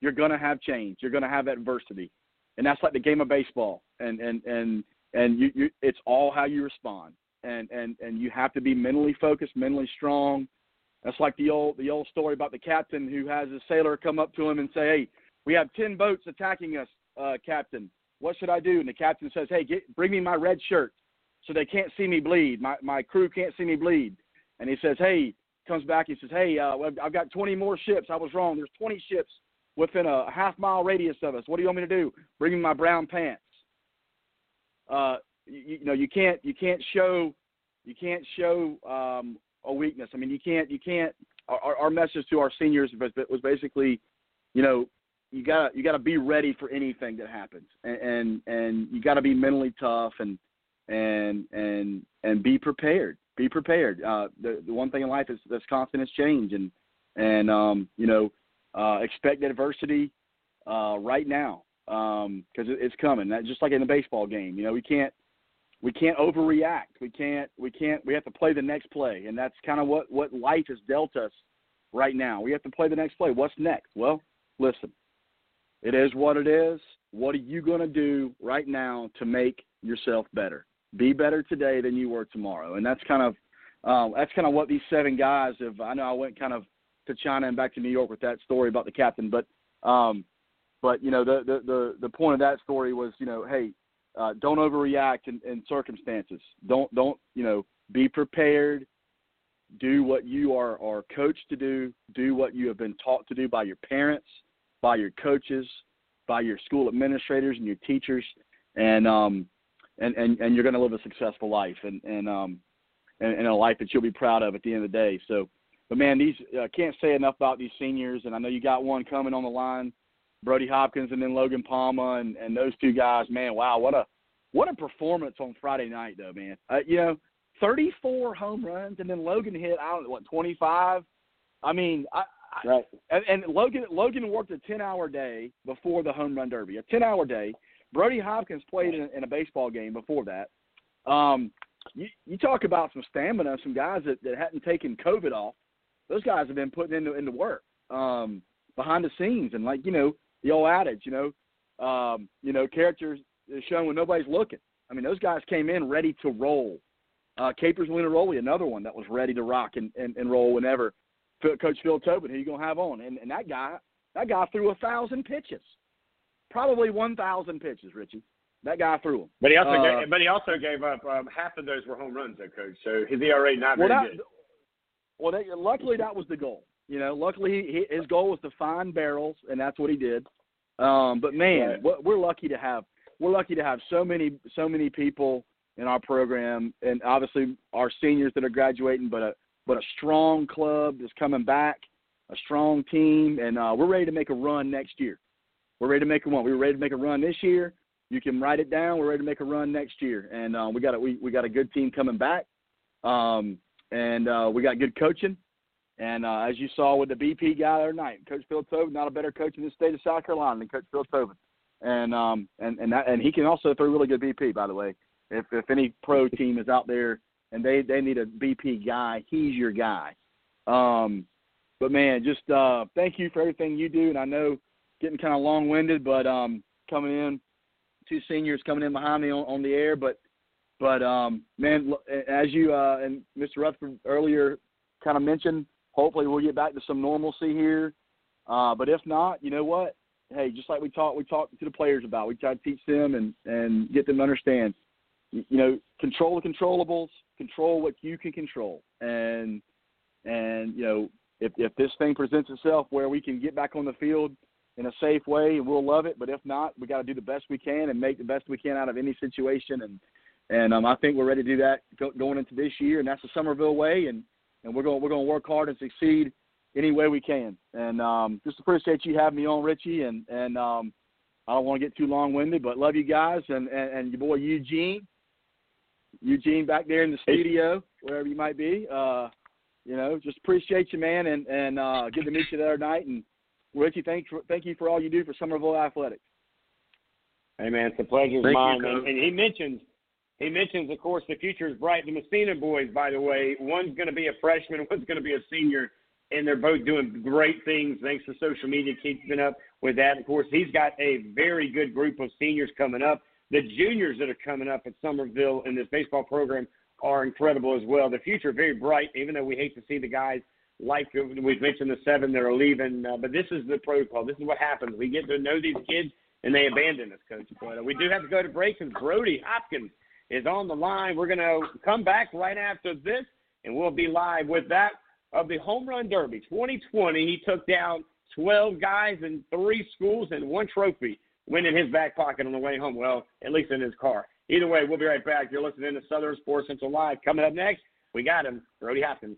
[SPEAKER 6] You're going to have change. You're going to have adversity, and that's like the game of baseball. And and and and you, you it's all how you respond. And and and you have to be mentally focused, mentally strong. That's like the old the old story about the captain who has a sailor come up to him and say, "Hey, we have ten boats attacking us, uh, captain. What should I do? And the captain says, Hey, get, bring me my red shirt so they can't see me bleed. My, my crew can't see me bleed. And he says, Hey, comes back. He says, Hey, uh, I've got 20 more ships. I was wrong. There's 20 ships within a half mile radius of us. What do you want me to do? Bring me my brown pants. Uh, you, you know, you can't, you can't show, you can't show um, a weakness. I mean, you can't, you can't. Our, our message to our seniors was, basically, you know, you got you got to be ready for anything that happens, and and, and you got to be mentally tough and and and and be prepared. Be prepared. Uh, the the one thing in life is that's constant is change, and and um, you know uh, expect adversity uh, right now because um, it, it's coming. That just like in the baseball game, you know we can't we can't overreact. We can't we can't we have to play the next play, and that's kind of what what life has dealt us right now. We have to play the next play. What's next? Well, listen, it is what it is. What are you going to do right now to make yourself better? Be better today than you were tomorrow. And that's kind of um, that's kind of what these seven guys have. I know I went kind of to China and back to New York with that story about the captain, but um, but you know the, the the the point of that story was you know hey uh, don't overreact in, in circumstances. Don't don't you know be prepared. Do what you are are coached to do. Do what you have been taught to do by your parents by your coaches, by your school administrators and your teachers, and um, and, and, and you're going to live a successful life and and um, and, and a life that you'll be proud of at the end of the day. So, but man, these uh, can't say enough about these seniors, and I know you got one coming on the line Brody Hopkins and then Logan Palma and and those two guys. Man, wow, what a what a performance on Friday night though, man. Uh, you know, 34 home runs and then Logan hit I don't know what 25. I mean, I,
[SPEAKER 2] Right.
[SPEAKER 6] and, and Logan Logan worked a ten hour day before the home run derby. A ten hour day. Brody Hopkins played in, in a baseball game before that. Um, you, you talk about some stamina, some guys that, that hadn't taken COVID off. Those guys have been putting into into work um, behind the scenes, and like you know the old adage, you know, um, you know characters is shown when nobody's looking. I mean, those guys came in ready to roll. Uh, Capers Winteroli, another one that was ready to rock and, and, and roll whenever. Coach Phil Tobin, who you gonna have on? And, and that guy, that guy threw a thousand pitches, probably one thousand pitches, Richie. That guy threw them.
[SPEAKER 2] But he also
[SPEAKER 6] Uh,
[SPEAKER 2] gave, but he also gave up um, half of those were home runs, though, coach. So his ERA not
[SPEAKER 6] Well,
[SPEAKER 2] very
[SPEAKER 6] that,
[SPEAKER 2] good.
[SPEAKER 6] well, that, luckily that was the goal. You know, luckily he, his goal was to find barrels, and that's what he did. Um, but man,
[SPEAKER 2] Right.
[SPEAKER 6] we're lucky to have we're lucky to have so many so many people in our program, and obviously our seniors that are graduating, but a but a strong club that's coming back, a strong team, and uh, we're ready to make a run next year. We're ready to make a run. We were ready to make a run this year. You can write it down. We're ready to make a run next year, and uh, we got a we, we got a good team coming back, um, and uh, we got good coaching. And uh, as you saw with the BP guy the other night, Coach Phil Tobin, not a better coach in the state of South Carolina than Coach Phil Tobin, and um, and and that, and he can also throw really good BP. By the way, if if any pro team is out there and they they need a BP guy, he's your guy. Um, but man, just uh, thank you for everything you do. And I know getting kind of long winded, but um, coming in, two seniors coming in behind me on, on the air, but but um, man, as you uh, and Mr. Rutherford earlier kind of mentioned, hopefully we'll get back to some normalcy here. Uh, but if not, you know what? Hey, just like we talked, we talked to the players about. We try to teach them and and get them to understand. You you know, control the controllables, control what you can control, and and you know, if if this thing presents itself where we can get back on the field in a safe way, we'll love it. But if not, we got to do the best we can and make the best we can out of any situation. And and um, I think we're ready to do that go, going into this year, and that's the Summerville way. And and we're going we're going to work hard and succeed any way we can. And um, just appreciate you having me on, Richie. And and um, I don't want to get too long winded, but love you guys and, and and your boy Eugene, Eugene back there in the studio, wherever you might be. Uh, you know, just appreciate you, man, and and uh, good to meet you the other night. And Richie, thank thank you for all you do for Summerville athletics.
[SPEAKER 2] Hey man, it's a pleasure
[SPEAKER 3] Thank you,
[SPEAKER 2] mine.
[SPEAKER 3] Coach.
[SPEAKER 2] and, and he mentions he mentions, of course, the future is bright. The Messina boys, by the way, one's going to be a freshman, one's going to be a senior, and they're both doing great things. Thanks to social media keeping up with that. Of course, he's got a very good group of seniors coming up. The juniors that are coming up at Summerville in this baseball program are incredible as well. The future very bright, even though we hate to see the guys like we've mentioned the seven that are leaving. Uh, but this is the protocol. This is what happens. We get to know these kids and they abandon us, Coach. But uh, we do have to go to break because Brody Hopkins is on the line. We're going to come back right after this, and we'll be live with that of the Home Run Derby 2020. He took down 12 guys in three schools and one trophy, went in his back pocket on the way home. Well, at least in his car. Either way, we'll be right back. You're listening to Southern Sports Central Live. Coming up next, we got him, Brody Hopkins.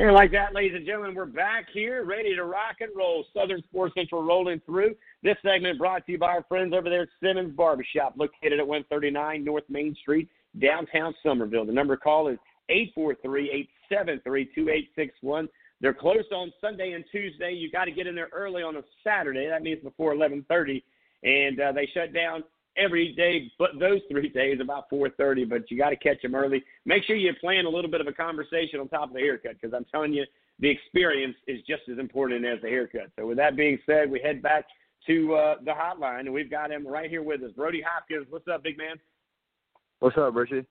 [SPEAKER 2] Like that, ladies and gentlemen, we're back here, ready to rock and roll. Southern Sports Central rolling through. This segment brought to you by our friends over there at Simmons Barbershop, located at 139 North Main Street, downtown Summerville. The number to call is 843-873-2861. They're closed on Sunday and Tuesday. You've got to get in there early on a Saturday. That means before 11:30, and uh, they shut down every day but those three days about 4.30 but you got to catch them early. Make sure you plan a little bit of a conversation on top of the haircut because i'm telling you the experience is just as important as the haircut. So with that being said we head back to uh, the hotline and we've got him right here with us. Brody hopkins what's up big man?
[SPEAKER 6] What's up, Richie?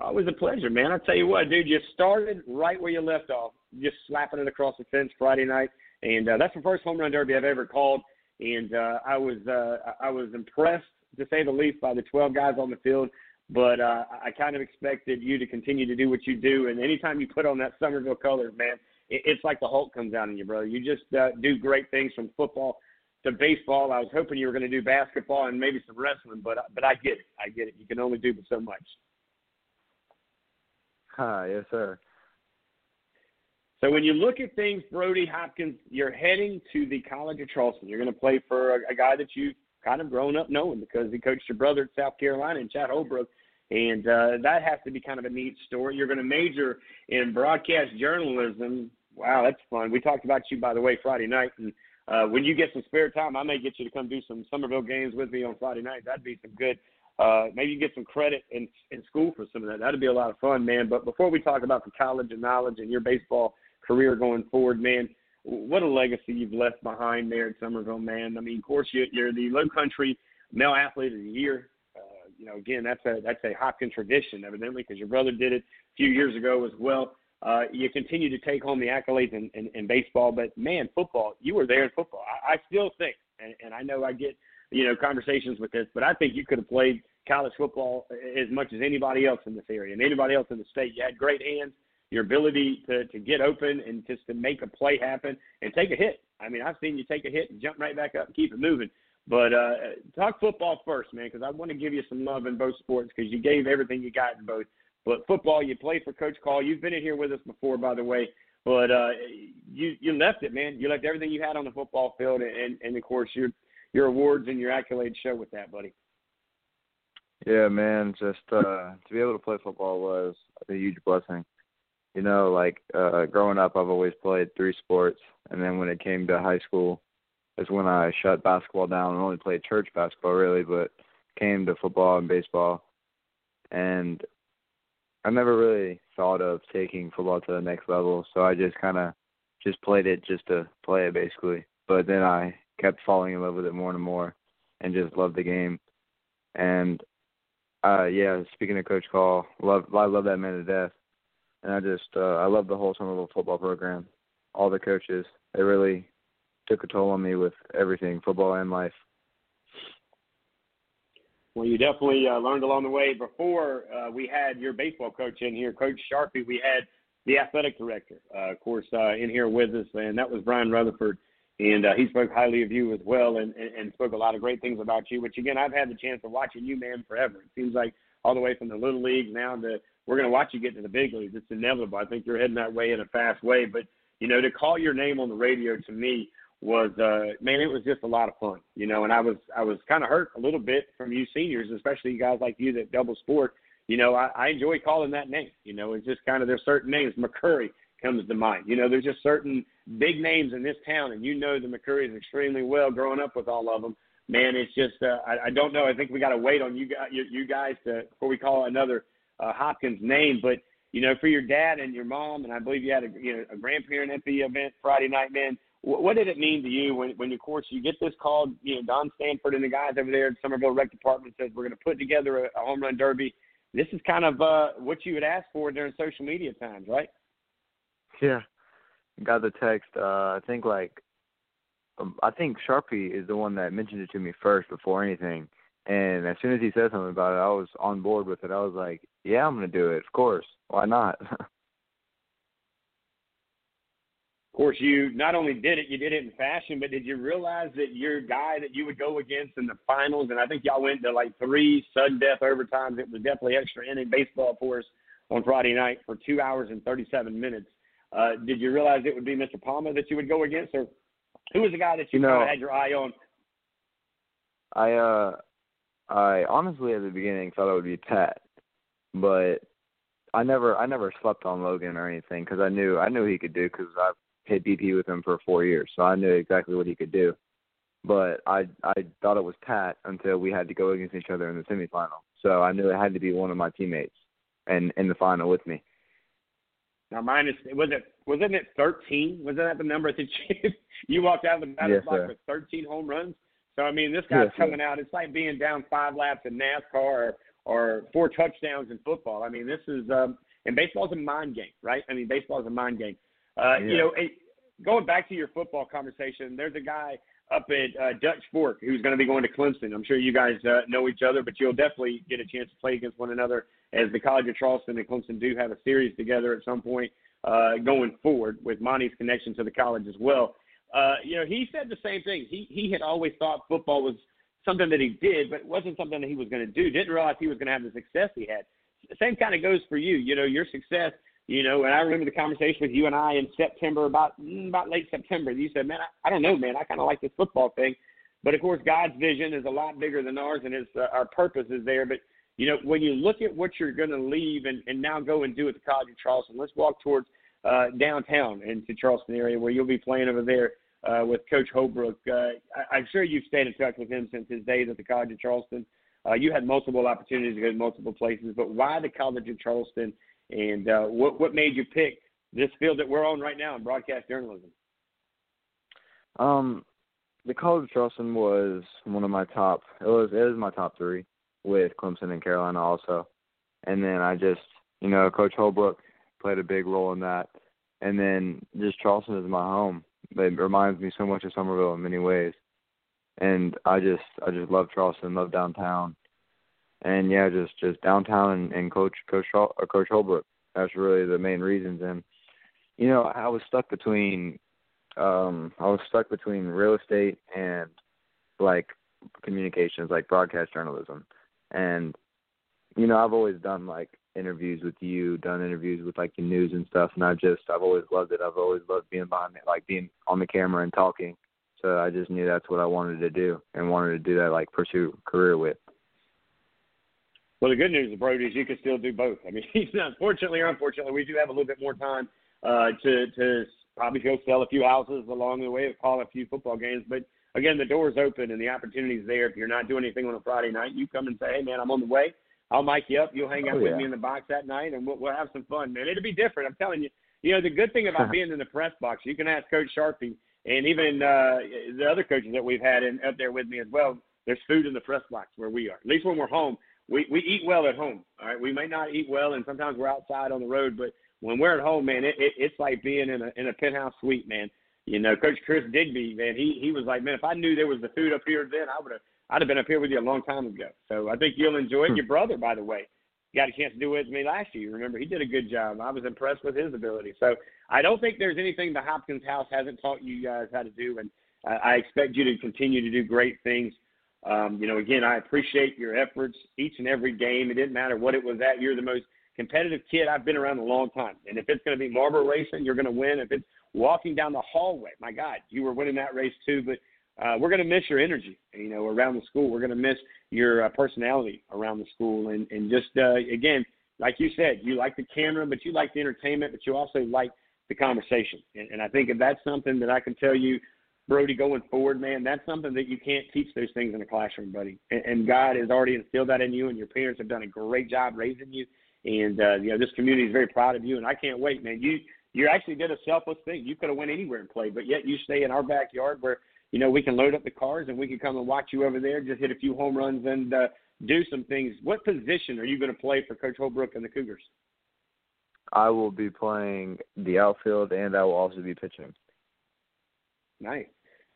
[SPEAKER 2] always a pleasure man. I tell you what dude you started right where you left off just slapping it across the fence friday night and uh, that's the first home run derby I've ever called. And uh, I was uh, I was impressed to say the least by the 12 guys on the field. But uh, I kind of expected you to continue to do what you do. And anytime you put on that Summerville colors, man, it, it's like the Hulk comes out in you, brother. You just uh, do great things from football to baseball. I was hoping you were going to do basketball and maybe some wrestling, but but I get it. I get it. You can only do so much.
[SPEAKER 7] Hi, yes, sir.
[SPEAKER 2] So when you look at things, Brody Hopkins, you're heading to the College of Charleston. You're going to play for a, a guy that you've kind of grown up knowing because he coached your brother at South Carolina and Chad Holbrook. And uh, that has to be kind of a neat story. You're going to major in broadcast journalism. Wow, that's fun. We talked about you, by the way, Friday night. And uh, when you get some spare time, I may get you to come do some Summerville games with me on Friday night. That'd be some good. Uh, maybe you get some credit in in school for some of that. That'd be a lot of fun, man. But before we talk about the college and knowledge and your baseball career going forward, man. What a legacy you've left behind there at Summerville, man. I mean, of course, you're the Low Country Male Athlete of the Year. Uh, you know, again, that's a that's a Hopkins tradition, evidently, because your brother did it a few years ago as well. Uh, you continue to take home the accolades in, in, in baseball, but man, football, you were there in football. I, I still think, and, and I know I get you know conversations with this, but I think you could have played college football as much as anybody else in this area and anybody else in the state. You had great hands your ability to, to get open and just to make a play happen and take a hit. I mean, I've seen you take a hit and jump right back up and keep it moving. But uh, talk football first, man, because I want to give you some love in both sports because you gave everything you got in both. But football, you play for Coach Call. You've been in here with us before, by the way. But uh, you you left it, man. You left everything you had on the football field, and and of course your your awards and your accolades show with that, buddy.
[SPEAKER 7] Yeah, man. Just uh, to be able to play football was a huge blessing you know, like uh growing up I've always played three sports and then when it came to high school is when I shut basketball down and only played church basketball really, but came to football and baseball and I never really thought of taking football to the next level, so I just kind of just played it just to play it basically. But then I kept falling in love with it more and more and just loved the game. And uh yeah, speaking of Coach Call, love I love that man to death and I just uh, I love the whole Summerville football program. All the coaches, they really took a toll on me with everything, football and life.
[SPEAKER 2] Well, you definitely uh, learned along the way. Before uh, we had your baseball coach in here, Coach Sharpie, we had the athletic director, uh, of course, uh, in here with us, and that was Brian Rutherford. And uh, he spoke highly of you as well and, and, and spoke a lot of great things about you, which, again, I've had the chance of watching you, man, forever. It seems like all the way from the little leagues now to we're going to watch you get to the big leagues. It's inevitable. I think you're heading that way in a fast way. But you know, to call your name on the radio to me was uh man, it was just a lot of fun. You know, and I was I was kind of hurt a little bit from you seniors, especially guys like you that double sport. You know, I, I enjoy calling that name. You know, it's just kind of there's certain names. McCurry comes to mind. You know, there's just certain big names in this town, and you know the McCurrys extremely well, growing up with all of them. Man, it's just uh, I, I don't know. I think we got to wait on you guys, you, you guys to before we call another uh, Hopkins' name, but you know, for your dad and your mom, and I believe you had a you know a grandparent at the event Friday night, man. What, what did it mean to you when, when of course you get this call? You know, Don Stanford and the guys over there at Summerville Rec Department says we're going to put together a, a home run derby. This is kind of uh, what you would ask for during social media times, right?
[SPEAKER 7] Yeah, got the text. Uh, I think like um, I think Sharpie is the one that mentioned it to me first before anything. And as soon as he said something about it, I was on board with it. I was like, "Yeah, I'm gonna do it. Of course. Why not?"
[SPEAKER 2] of course, you not only did it, you did it in fashion, but did you realize that your guy that you would go against in the finals, and I think y'all went to like three sudden death overtimes. It was definitely extra inning baseball for us on Friday night for two hours and 37 minutes. Uh, did you realize it would be Mr. Palmer that you would go against, or who was the guy that you,
[SPEAKER 7] you know,
[SPEAKER 2] kind of had your eye on?
[SPEAKER 7] I uh I honestly at the beginning thought it would be Pat, but I never I never slept on Logan or anything because I knew I knew he could do because I've hit BP with him for four years, so I knew exactly what he could do. But I I thought it was Pat until we had to go against each other in the semifinal. So I knew it had to be one of my teammates and in the final with me.
[SPEAKER 2] Now minus was it wasn't it thirteen? Wasn't that the number that you you walked out of the batter's
[SPEAKER 7] yes,
[SPEAKER 2] box
[SPEAKER 7] sir.
[SPEAKER 2] with thirteen home runs? So I mean, this guy's
[SPEAKER 7] yes,
[SPEAKER 2] coming out. It's like being down five laps in NASCAR or, or four touchdowns in football. I mean, this is um, and baseball's a mind game, right? I mean, baseball is a mind game. Uh,
[SPEAKER 7] yeah.
[SPEAKER 2] You know, it, going back to your football conversation, there's a guy up at uh, Dutch Fork who's going to be going to Clemson. I'm sure you guys uh, know each other, but you'll definitely get a chance to play against one another as the College of Charleston and Clemson do have a series together at some point uh, going forward with Monte's connection to the college as well. Uh, you know, he said the same thing. He he had always thought football was something that he did, but it wasn't something that he was going to do. Didn't realize he was going to have the success he had. Same kind of goes for you. You know, your success. You know, and I remember the conversation with you and I in September about mm, about late September. You said, "Man, I, I don't know, man. I kind of like this football thing." But of course, God's vision is a lot bigger than ours, and his uh, our purpose is there. But you know, when you look at what you're going to leave and, and now go and do at the College of Charleston, let's walk towards uh, downtown into Charleston area where you'll be playing over there uh, with Coach Holbrook. Uh, I, I'm sure you've stayed in touch with him since his days at the College of Charleston. Uh, you had multiple opportunities to go to multiple places, but why the College of Charleston, and uh, what what made you pick this field that we're on right now in broadcast journalism?
[SPEAKER 7] Um, the College of Charleston was one of my top. It was it was my top three with Clemson and Carolina also, and then I just you know Coach Holbrook played a big role in that, and then just Charleston is my home. It reminds me so much of Summerville in many ways, and I just I just love Charleston, love downtown, and yeah, just just downtown and, and Coach Coach uh, Coach Holbrook. That's really the main reasons, and you know I was stuck between um I was stuck between real estate and like communications, like broadcast journalism, and you know I've always done like interviews with you, done interviews with like the news and stuff, and I just I've always loved it. I've always loved being behind it, like being on the camera and talking. So I just knew that's what I wanted to do and wanted to do that like pursue career with.
[SPEAKER 2] Well, the good news, Brody, is you can still do both. I mean, unfortunately or unfortunately, we do have a little bit more time uh, to to probably go sell a few houses along the way, call a few football games. But again, the door's open and the opportunity's there. If you're not doing anything on a Friday night, you come and say, "Hey, man, I'm on the way." I'll mic you up. You'll hang out
[SPEAKER 7] oh,
[SPEAKER 2] with
[SPEAKER 7] yeah.
[SPEAKER 2] me in the box that night, and we'll, we'll have some fun, man. It'll be different. I'm telling you. You know, the good thing about being in the press box, you can ask Coach Sharpie and even uh, the other coaches that we've had in, up there with me as well. There's food in the press box where we are. At least when we're home, we we eat well at home. All right, we may not eat well, and sometimes we're outside on the road, but when we're at home, man, it, it it's like being in a in a penthouse suite, man. You know, Coach Chris Digby, man, he he was like, man, if I knew there was the food up here then, I would have I'd have been up here with you a long time ago. So I think you'll enjoy it. Your brother, by the way, got a chance to do it with me last year. Remember, he did a good job. I was impressed with his ability. So I don't think there's anything the Hopkins House hasn't taught you guys how to do, and I, I expect you to continue to do great things. Um, you know, again, I appreciate your efforts each and every game. It didn't matter what it was at. You're the most competitive kid I've been around a long time. And if it's going to be marble racing, you're going to win. If it's walking down the hallway, my God, you were winning that race too. But uh, we're going to miss your energy, you know, around the school. We're going to miss your uh, personality around the school, and and just uh, again, like you said, you like the camera, but you like the entertainment, but you also like the conversation. And, and I think if that's something that I can tell you, Brody, going forward, man, that's something that you can't teach those things in the classroom, buddy. And, and God has already instilled that in you, and your parents have done a great job raising you. And uh, you know, this community is very proud of you, and I can't wait, man. You you actually did a selfless thing. You could have went anywhere and played, but yet you stay in our backyard where you know, we can load up the cars and we can come and watch you over there, just hit a few home runs and uh, do some things. What position are you going to play for Coach Holbrook and the Cougars?
[SPEAKER 7] I will be playing the outfield, and I will also be pitching.
[SPEAKER 2] Nice.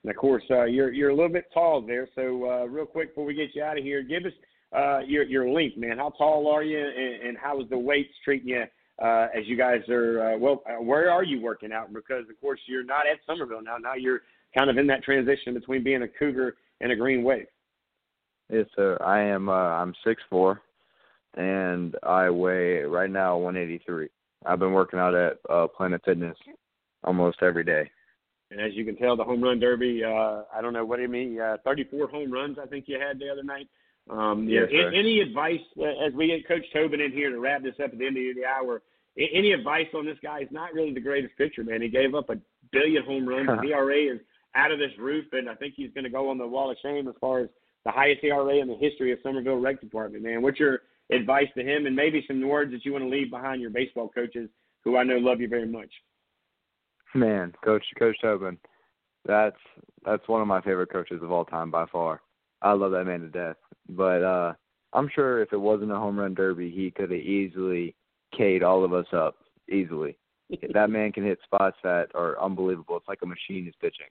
[SPEAKER 2] And of course, uh, you're you're a little bit tall there. So uh, real quick before we get you out of here, give us uh, your your length, man. How tall are you, and, and how is the weights treating you uh, as you guys are? Uh, well, uh, where are you working out? Because of course you're not at Summerville now. Now you're kind of in that transition between being a Cougar and a Green Wave.
[SPEAKER 7] Yes, sir. I am. Uh, I'm six four, and I weigh right now 183. I've been working out at uh, Planet Fitness almost every day.
[SPEAKER 2] And as you can tell, the home run derby. Uh, I don't know what do you mean. Uh, 34 home runs, I think you had the other night. Um,
[SPEAKER 7] yes,
[SPEAKER 2] know, any advice uh, as we get Coach Tobin in here to wrap this up at the end of the hour? Any advice on this guy? He's not really the greatest pitcher, man. He gave up a billion home runs. His ERA is out of this roof, and I think he's going to go on the wall of shame as far as the highest ERA in the history of Summerville Rec Department. Man, what's your advice to him, and maybe some words that you want to leave behind your baseball coaches, who I know love you very much?
[SPEAKER 7] Man, Coach Coach Tobin, that's that's one of my favorite coaches of all time by far. I love that man to death. But uh I'm sure if it wasn't a home run derby, he could have easily K'd all of us up easily. that man can hit spots that are unbelievable. It's like a machine is pitching.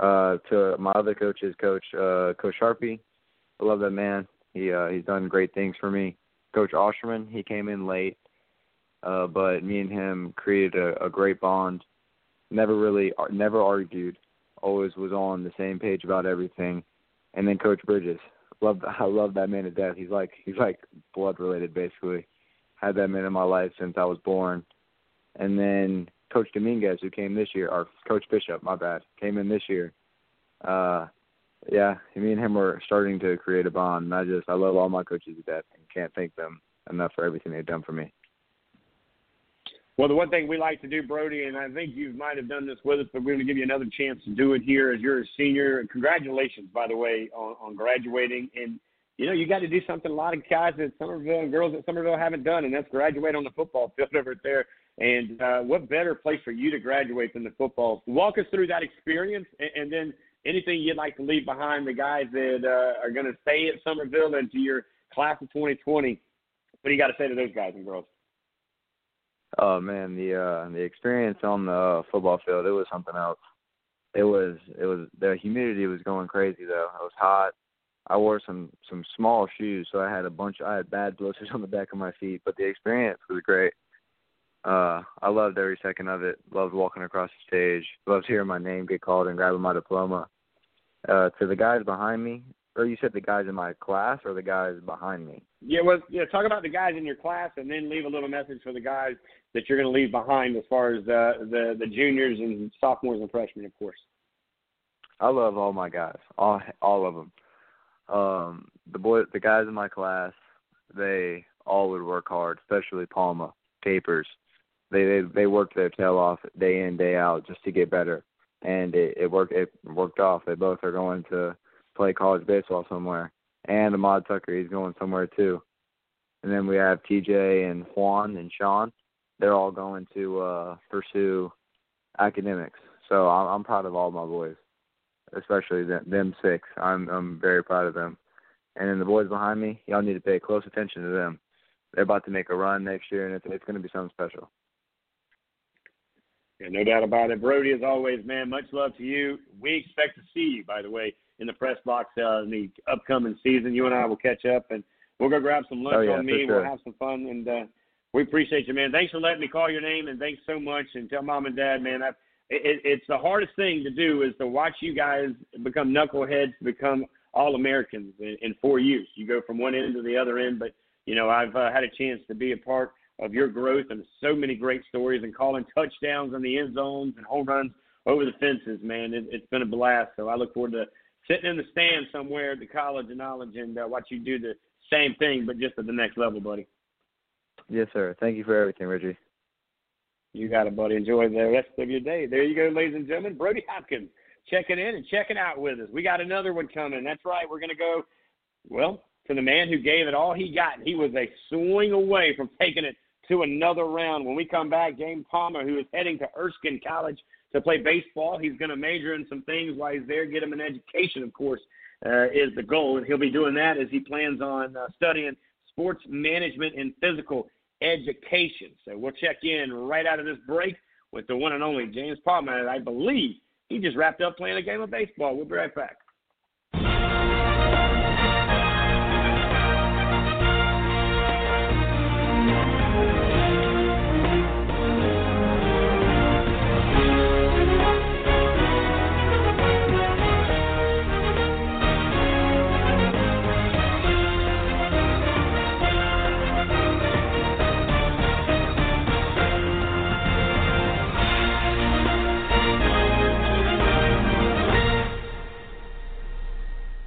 [SPEAKER 7] Uh, to my other coaches, Coach uh, Coach Sharpie, I love that man. He uh, he's done great things for me. Coach Osherman, he came in late, uh, but me and him created a, a great bond. Never really, never argued. Always was on the same page about everything. And then Coach Bridges, love I love that man to death. He's like he's like blood related basically. Had that man in my life since I was born. And then Coach Dominguez, who came this year, or Coach Bishop, my bad, came in this year. Uh, yeah, me and him were starting to create a bond. And I just I love all my coaches to death and can't thank them enough for everything they've done for me.
[SPEAKER 2] Well, the one thing we like to do, Brody, and I think you might have done this with us, but we're going to give you another chance to do it here as you're a senior. Congratulations, by the way, on, on graduating. And, you know, you got to do something a lot of guys at Summerville and girls at Summerville haven't done, and that's graduate on the football field over there. And uh, what better place for you to graduate than the football? Walk us through that experience, and, and then anything you'd like to leave behind the guys that uh, are going to stay at Summerville and to your class of 2020. What do you got to say to those guys and girls?
[SPEAKER 7] Oh man, the uh the experience on the uh, football field, it was something else. It was it was the humidity was going crazy though. It was hot. I wore some some small shoes, so I had a bunch I had bad blisters on the back of my feet, but the experience was great. Uh I loved every second of it. Loved walking across the stage. Loved hearing my name get called and grabbing my diploma. Uh to the guys behind me, or you said the guys in my class or the guys behind me?
[SPEAKER 2] Yeah, well, yeah. Talk about the guys in your class, and then leave a little message for the guys that you're going to leave behind, as far as uh, the the juniors and sophomores and freshmen, of course.
[SPEAKER 7] I love all my guys, all all of them. Um, the boy, the guys in my class, they all would work hard, especially Palma, Capers. They they they worked their tail off day in day out just to get better, and it, it worked. It worked off. They both are going to play college baseball somewhere. And Ahmad Tucker, he's going somewhere too. And then we have TJ and Juan and Sean. They're all going to uh pursue academics. So I'm, I'm proud of all my boys, especially them, them six. I'm I'm very proud of them. And then the boys behind me, y'all need to pay close attention to them. They're about to make a run next year, and it's it's going to be something special.
[SPEAKER 2] Yeah, no doubt about it. Brody, as always, man, much love to you. We expect to see you, by the way, in the press box uh, in the upcoming season. You and I will catch up, and we'll go grab some lunch
[SPEAKER 7] oh, yeah,
[SPEAKER 2] on me.
[SPEAKER 7] Sure.
[SPEAKER 2] We'll have some fun, and uh, we appreciate you, man. Thanks for letting me call your name, and thanks so much. And tell mom and dad, man, I've, it, it's the hardest thing to do is to watch you guys become knuckleheads, become all Americans in, in four years. You go from one end to the other end, but you know I've uh, had a chance to be a part of your growth and so many great stories and calling touchdowns in the end zones and home runs over the fences, man. It, it's been a blast. So I look forward to sitting in the stand somewhere at the College of Knowledge and uh, watch you do the same thing, but just at the next level, buddy.
[SPEAKER 7] Yes, sir. Thank you for everything, Reggie.
[SPEAKER 2] You got it, buddy. Enjoy the rest of your day. There you go, ladies and gentlemen. Brody Hopkins checking in and checking out with us. We got another one coming. That's right. We're going to go, well, to the man who gave it all he got. He was a swing away from taking it to another round. When we come back, James Palmer, who is heading to Erskine College to play baseball. He's going to major in some things while he's there, get him an education, of course, uh, is the goal. And he'll be doing that as he plans on uh, studying sports management and physical education. So we'll check in right out of this break with the one and only James Palmer. I believe he just wrapped up playing a game of baseball. We'll be right back.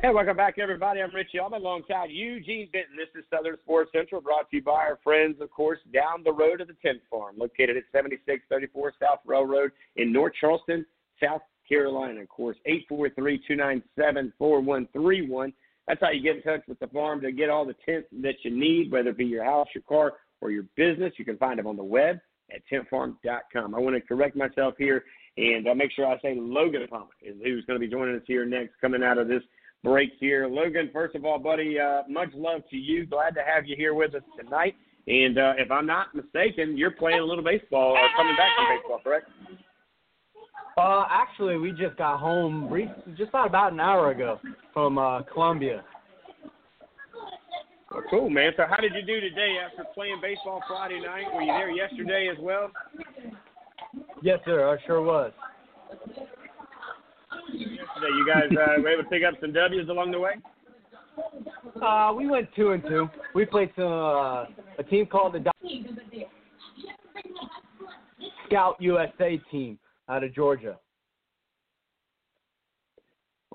[SPEAKER 2] Hey, welcome back, everybody. I'm Richie Alman alongside Eugene Benton. This is Southern Sports Central, brought to you by our friends, of course, down the road of the Tent Farm, located at 7634 South Railroad in North Charleston, South Carolina. Of course, 843-297-4131. That's how you get in touch with the farm to get all the tents that you need, whether it be your house, your car, or your business. You can find them on the web at tentfarm.com. I want to correct myself here and uh, make sure I say Logan Palmer is who's going to be joining us here next, coming out of this – break here. Logan, first of all, buddy, uh, much love to you. Glad to have you here with us tonight. And uh, if I'm not mistaken, you're playing a little baseball or coming back from baseball, correct?
[SPEAKER 8] Uh, actually, we just got home re- just about about an hour ago from uh, Columbia.
[SPEAKER 2] Well, cool, man. So, how did you do today after playing baseball Friday night? Were you there yesterday as well?
[SPEAKER 8] Yes, sir. I sure was.
[SPEAKER 2] Yesterday, you guys uh, were able to pick up some W's along the way.
[SPEAKER 8] Uh, we went two and two. We played some uh, a team called the Do- Scout USA team out of Georgia.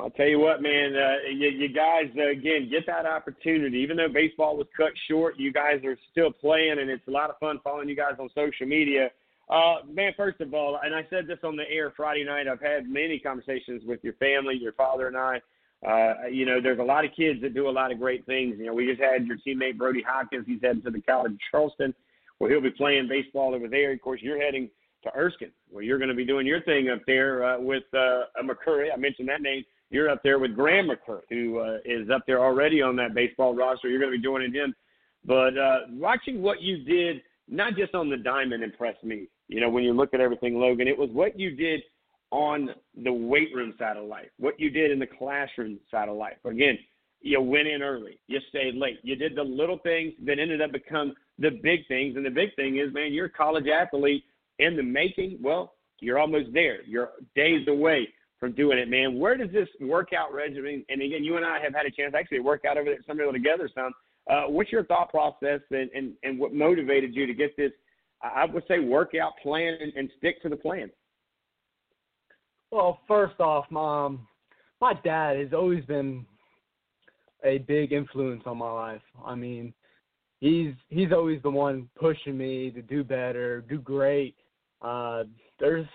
[SPEAKER 2] I'll tell you what, man. Uh, you, you guys uh, again get that opportunity. Even though baseball was cut short, you guys are still playing, and it's a lot of fun following you guys on social media. Uh, man, first of all, and I said this on the air Friday night. I've had many conversations with your family, your father and I. Uh, you know, there's a lot of kids that do a lot of great things. You know, we just had your teammate Brody Hopkins. He's heading to the College of Charleston, where he'll be playing baseball over there. Of course, you're heading to Erskine, where you're going to be doing your thing up there uh, with uh, McCurry. I mentioned that name. You're up there with Graham McCurry, who uh, is up there already on that baseball roster. You're going to be joining him. But uh, watching what you did, not just on the diamond, impressed me. You know, when you look at everything, Logan, it was what you did on the weight room side of life, what you did in the classroom side of life. Again, you went in early, you stayed late, you did the little things that ended up become the big things. And the big thing is, man, you're a college athlete in the making. Well, you're almost there. You're days away from doing it, man. Where does this workout regimen? And again, you and I have had a chance actually work out over there at Summerville together some. Uh, what's your thought process and, and, and what motivated you to get this? I would say workout plan and, and stick to the plan.
[SPEAKER 8] Well, first off, mom, my dad has always been a big influence on my life. I mean, he's he's always the one pushing me to do better, do great. Uh, there's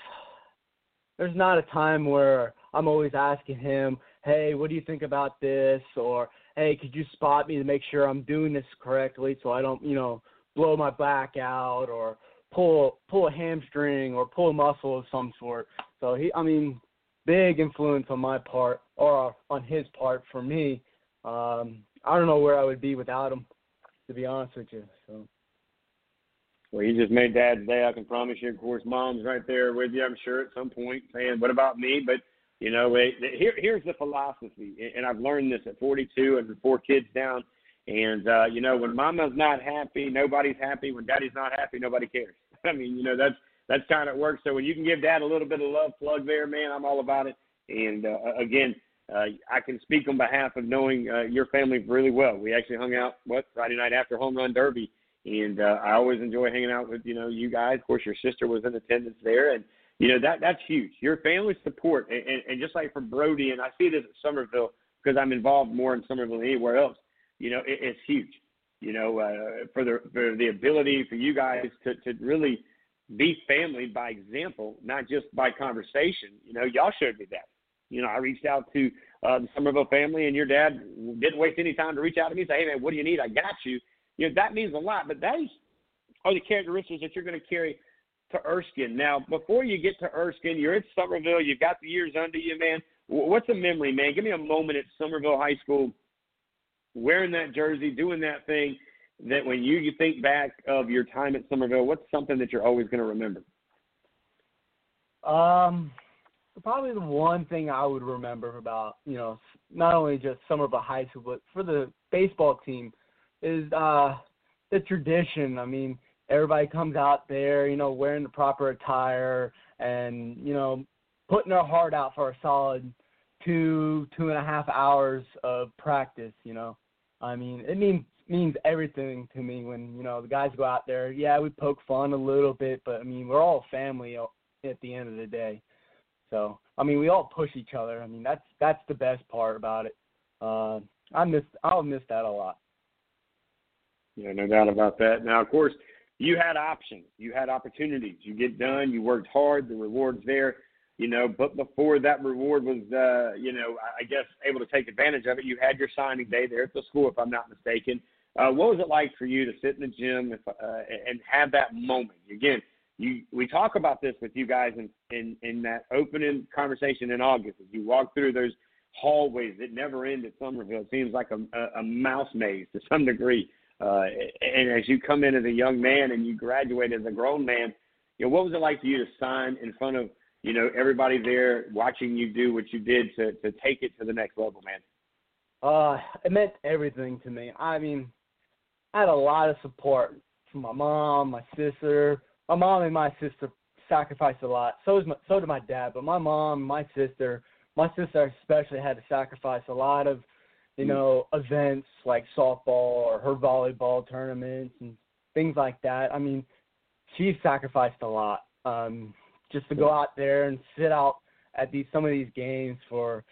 [SPEAKER 8] there's not a time where I'm always asking him, "Hey, what do you think about this?" or "Hey, could you spot me to make sure I'm doing this correctly so I don't, you know, blow my back out or pull pull a hamstring or pull a muscle of some sort." So he, I mean, big influence on my part or on his part for me. Um, I don't know where I would be without him, to be honest with you. So.
[SPEAKER 2] Well, you just made Dad's day. I can promise you. Of course, Mom's right there with you. I'm sure at some point saying, "What about me?" But you know, it, here here's the philosophy, and I've learned this at 42 and four kids down. And uh, you know, when Mama's not happy, nobody's happy. When Daddy's not happy, nobody cares. I mean, you know, that's that's kind of works. So when you can give Dad a little bit of love plug there, man, I'm all about it. And uh, again, uh, I can speak on behalf of knowing uh, your family really well. We actually hung out what Friday night after home run derby, and uh, I always enjoy hanging out with you know you guys. Of course, your sister was in attendance there, and you know that that's huge. Your family support, and, and, and just like for Brody, and I see this at Somerville because I'm involved more in Somerville than anywhere else. You know, it, it's huge. You know, uh, for the for the ability for you guys to to really be family by example, not just by conversation. You know, y'all showed me that. You know, I reached out to uh, the Summerville family, and your dad didn't waste any time to reach out to me and say, "Hey, man, what do you need? I got you." You know, that means a lot. But those are the characteristics that you're going to carry to Erskine. Now, before you get to Erskine, you're at Summerville. You've got the years under you, man. What's a memory, man? Give me a moment at Summerville High School, wearing that jersey, doing that thing. That when you you think back of your time at Somerville, what's something that you're always going to remember?
[SPEAKER 8] Um, probably the one thing I would remember about you know not only just Somerville High School but for the baseball team is uh the tradition. I mean, everybody comes out there, you know, wearing the proper attire and you know putting their heart out for a solid two two and a half hours of practice. You know, I mean, it means means everything to me when you know the guys go out there. Yeah, we poke fun a little bit, but I mean, we're all family at the end of the day. So I mean, we all push each other. I mean, that's that's the best part about it. Uh, I miss I'll miss that a lot.
[SPEAKER 2] Yeah, no doubt about that. Now, of course, you had options, you had opportunities. You get done, you worked hard, the reward's there. You know, but before that reward was, uh, you know, I guess able to take advantage of it, you had your signing day there at the school, if I'm not mistaken. Uh, what was it like for you to sit in the gym if, uh, and have that moment? Again, you we talk about this with you guys in, in in that opening conversation in August as you walk through those hallways that never end at Summerville. It seems like a, a, a mouse maze to some degree. Uh, and as you come in as a young man and you graduate as a grown man, you know, what was it like for you to sign in front of, you know, everybody there watching you do what you did to to take it to the next level, man?
[SPEAKER 8] Uh, it meant everything to me. I mean, I had a lot of support from my mom, my sister. My mom and my sister sacrificed a lot. So is my, so did my dad. But my mom, my sister, my sister especially had to sacrifice a lot of, you know, events like softball or her volleyball tournaments and things like that. I mean, she sacrificed a lot um, just to go out there and sit out at these some of these games for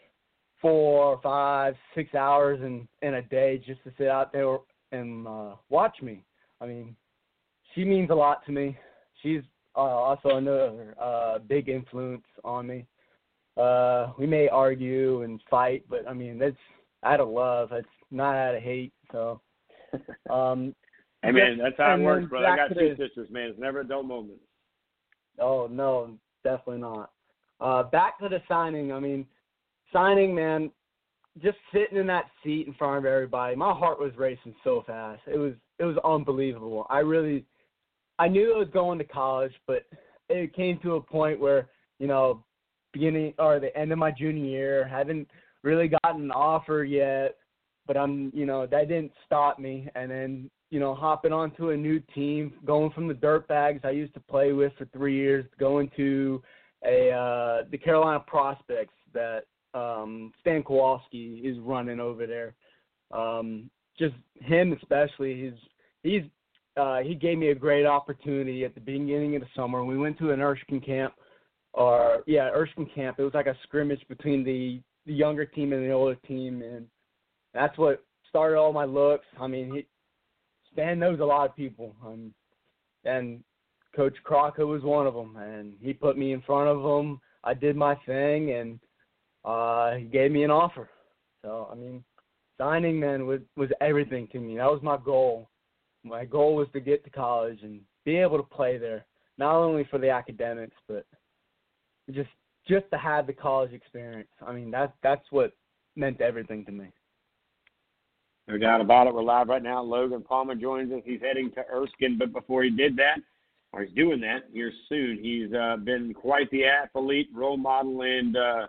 [SPEAKER 8] four, five, six hours in in a day just to sit out there and uh, watch me. I mean, she means a lot to me. She's uh, also another uh, big influence on me. Uh, we may argue and fight, but I mean that's out of love. It's not out of hate. So, um,
[SPEAKER 2] Hey man, that's how it works, brother. I got two sisters, man. It's never a dull moment.
[SPEAKER 8] Oh no, definitely not. Uh, back to the signing. I mean, signing, man. Just sitting in that seat in front of everybody, my heart was racing so fast. It was it was unbelievable. I really, I knew I was going to college, but it came to a point where you know, beginning or the end of my junior year, haven't really gotten an offer yet, but I'm you know that didn't stop me. And then you know, hopping onto a new team, going from the dirt bags I used to play with for three years, going to a uh the Carolina prospects that um Stan Kowalski is running over there. Um just him especially, he's he's uh he gave me a great opportunity at the beginning of the summer. We went to an Erskine camp or yeah, Erskine camp. It was like a scrimmage between the, the younger team and the older team and that's what started all my looks. I mean, he Stan knows a lot of people, um, and Coach Crocker was one of them. And he put me in front of him. I did my thing, and uh, he gave me an offer. So I mean, signing man was was everything to me. That was my goal. My goal was to get to college and be able to play there, not only for the academics, but just just to have the college experience. I mean, that that's what meant everything to me.
[SPEAKER 2] No doubt about it. We're live right now. Logan Palmer joins us. He's heading to Erskine, but before he did that, or he's doing that here soon, he's uh, been quite the athlete, role model, and uh,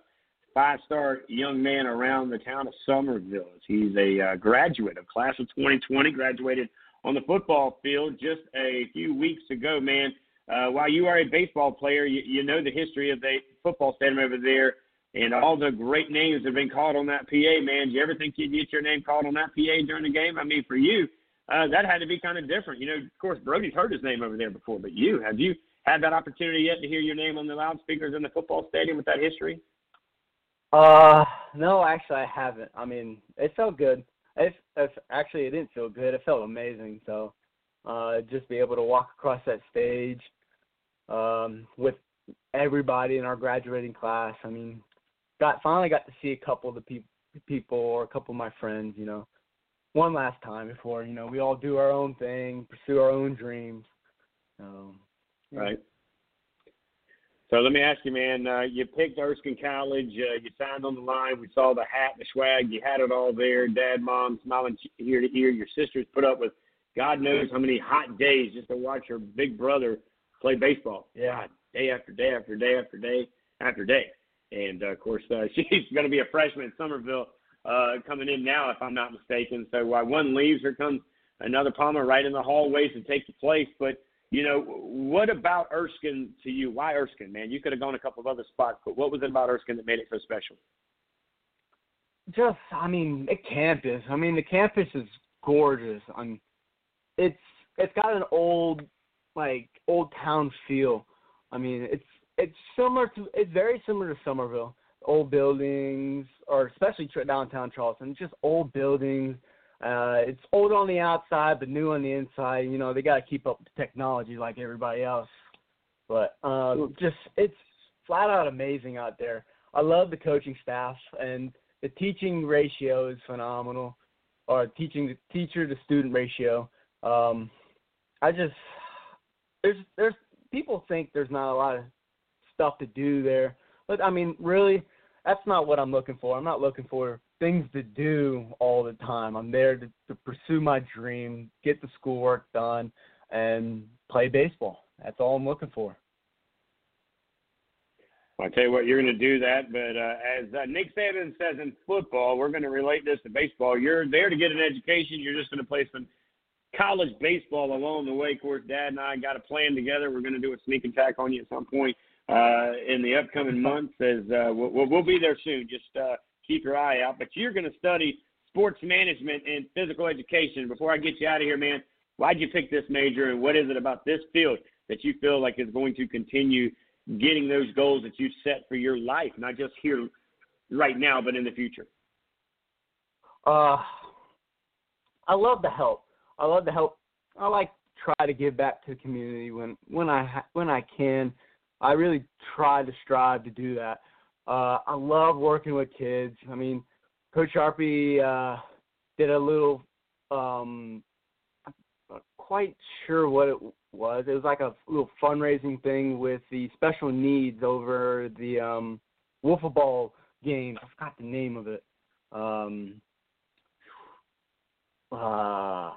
[SPEAKER 2] five-star young man around the town of Somerville. He's a uh, graduate of class of 2020, graduated on the football field just a few weeks ago, man. Uh, while you are a baseball player, you, you know the history of the football stadium over there and all the great names that have been called on that PA, man. Do you ever think you'd get your name called on that PA during the game? I mean, for you, uh, that had to be kind of different. You know, of course, Brody's heard his name over there before, but you, have you had that opportunity yet to hear your name on the loudspeakers in the football stadium with that history?
[SPEAKER 8] Uh, no, actually, I haven't. I mean, it felt good. It's, actually it didn't feel good. It felt amazing. So, uh, just be able to walk across that stage, um, with everybody in our graduating class. I mean, got finally got to see a couple of the people people or a couple of my friends. You know, one last time before you know we all do our own thing, pursue our own dreams. Um.
[SPEAKER 2] Right. So let me ask you, man. Uh, you picked Erskine College. Uh, you signed on the line. We saw the hat, the swag. You had it all there. Dad, mom, smiling ear to ear. Your sisters put up with God knows how many hot days just to watch her big brother play baseball.
[SPEAKER 8] Yeah.
[SPEAKER 2] God, day after day after day after day after day. And uh, of course, uh, she's going to be a freshman at Somerville uh, coming in now, if I'm not mistaken. So while one leaves, here comes another Palmer right in the hallways to take the place. But you know, what about Erskine to you? Why Erskine, man? You could have gone a couple of other spots, but what was it about Erskine that made it so special?
[SPEAKER 8] just I mean the campus. I mean the campus is gorgeous. I mean it's it's got an old like old town feel. I mean it's it's similar to it's very similar to Somerville. Old buildings, or especially downtown Charleston, just old buildings. Uh, it's old on the outside, but new on the inside. You know they got to keep up with technology like everybody else. But uh, just it's flat out amazing out there. I love the coaching staff and the teaching ratio is phenomenal, or teaching teacher to student ratio. Um, I just there's there's people think there's not a lot of stuff to do there, but I mean really, that's not what I'm looking for. I'm not looking for things to do all the time. I'm there to, to pursue my dream, get the schoolwork done, and play baseball. That's all I'm looking for.
[SPEAKER 2] Well, I tell you what, you're going to do that. But uh, as uh, Nick Saban says in football, we're going to relate this to baseball. You're there to get an education. You're just going to play some college baseball along the way. Of course, Dad and I got a plan together. We're going to do a sneak attack on you at some point in the upcoming months. As uh, we'll, we'll be there soon. Just uh, keep your eye out. But you're going to study sports management and physical education. Before I get you out of here, man, why'd you pick this major, and what is it about this field that you feel like is going to continue getting those goals that you set for your life, not just here right now, but in the future?
[SPEAKER 8] Uh, I love the help. I love to help. I like try to give back to the community when when I ha- when I can. I really try to strive to do that. Uh, I love working with kids. I mean, Coach Sharpie uh, did a little. Um, I'm not quite sure what it was. It was like a little fundraising thing with the special needs over the um, wiffle ball game. I forgot the name of it. Um, uh,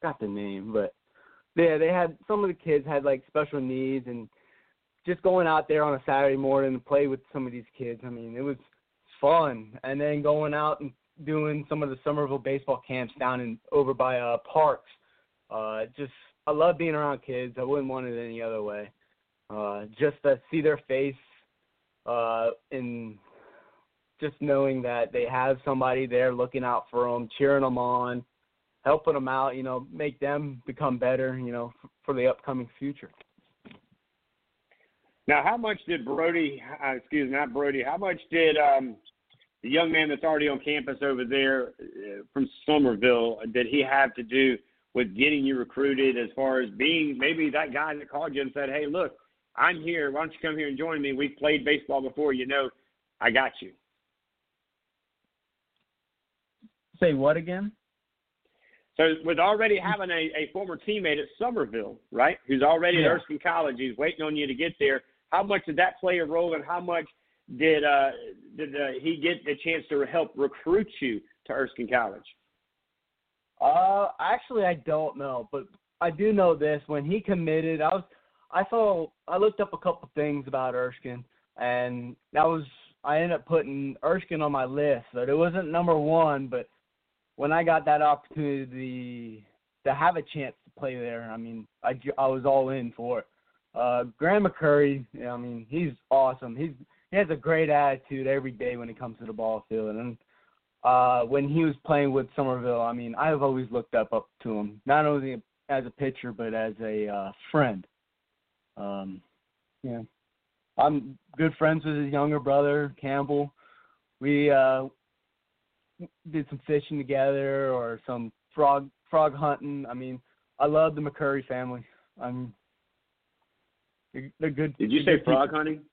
[SPEAKER 8] forgot the name, but yeah, they had some of the kids had like special needs and just going out there on a Saturday morning to play with some of these kids. I mean, it was fun. And then going out and doing some of the Summerville baseball camps down in over by uh parks. Uh just I love being around kids. I wouldn't want it any other way. Uh just to see their face uh and just knowing that they have somebody there looking out for them, cheering them on, helping them out, you know, make them become better, you know, for the upcoming future.
[SPEAKER 2] Now, how much did Brody, uh, excuse me, not Brody, how much did um, the young man that's already on campus over there uh, from Somerville? did he have to do with getting you recruited as far as being maybe that guy that called you and said, hey, look, I'm here. Why don't you come here and join me? We've played baseball before. You know, I got you.
[SPEAKER 8] Say what again?
[SPEAKER 2] So with already having a, a former teammate at Somerville, right, who's already
[SPEAKER 8] Yeah.
[SPEAKER 2] at Erskine College, he's waiting on you to get there. How much did that play a role, and how much did uh, did uh, he get the chance to help recruit you to Erskine College?
[SPEAKER 8] Uh, actually, I don't know, but I do know this. When he committed, I was, I saw, I looked up a couple things about Erskine, and that was, I ended up putting Erskine on my list. But it wasn't number one, but when I got that opportunity to have a chance to play there, I mean, I, I was all in for it. Uh, Graham McCurry, I mean, he's awesome. He's he has a great attitude every day when it comes to the ball field, and uh, when he was playing with Somerville, I mean, I've always looked up up to him, not only as a pitcher but as a uh, friend. Um, yeah, I'm good friends with his younger brother Campbell. We uh, did some fishing together or some frog frog hunting. I mean, I love the McCurry family. I'm they're- they're good.
[SPEAKER 2] Did you say frog
[SPEAKER 8] people.
[SPEAKER 2] hunting?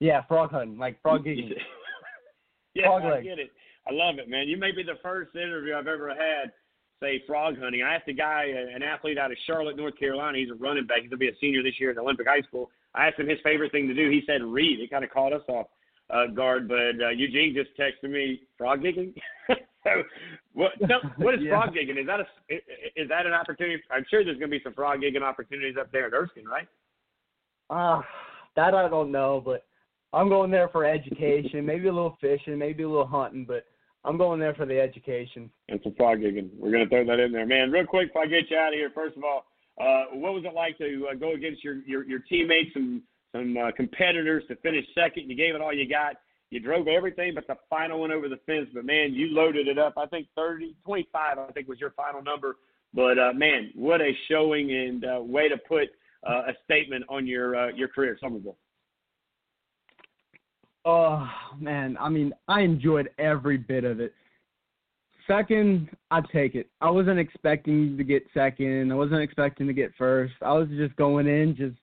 [SPEAKER 8] Yeah, frog hunting, like frog gigging.
[SPEAKER 2] yeah,
[SPEAKER 8] Frog
[SPEAKER 2] I
[SPEAKER 8] leg.
[SPEAKER 2] get it. I love it, man. You may be the first interview I've ever had say frog hunting. I asked a guy, an athlete out of Charlotte, North Carolina. He's a running back. He's gonna be a senior this year at Olympic High School. I asked him his favorite thing to do. He said read. It kind of caught us off uh, guard. But uh, Eugene just texted me frog gigging. so, what? No, what is
[SPEAKER 8] Yeah.
[SPEAKER 2] frog gigging? Is that a is that an opportunity? I'm sure there's gonna be some frog gigging opportunities up there at Erskine, right?
[SPEAKER 8] Ah, that I don't know, but I'm going there for education, maybe a little fishing, maybe a little hunting, but I'm going there for the education.
[SPEAKER 2] and some frog gigging. We're going to throw that in there, man. Real quick, before I get you out of here, first of all, uh, what was it like to uh, go against your your, your teammates and some uh, competitors to finish second? You gave it all you got. You drove everything but the final one over the fence. But man, you loaded it up. I think 30, 25, I think was your final number. But uh, man, what a showing and uh, way to put uh, a statement on your uh, your career, at Somerville.
[SPEAKER 8] Oh man, I mean, I enjoyed every bit of it. Second, I'd take it. I wasn't expecting to get second. I wasn't expecting to get first. I was just going in, just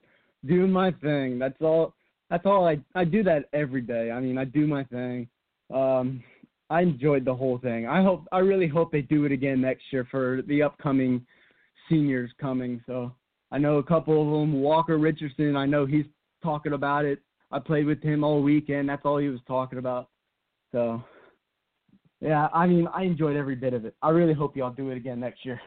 [SPEAKER 8] doing my thing. That's all. That's all. I I do that every day. I mean, I do my thing. Um, I enjoyed the whole thing. I hope. I really hope they do it again next year for the upcoming seniors coming. So I know a couple of them. Walker Richardson. I know he's talking about it. I played with him all weekend. That's all he was talking about. So yeah, I mean, I enjoyed every bit of it. I really hope y'all do it again next year.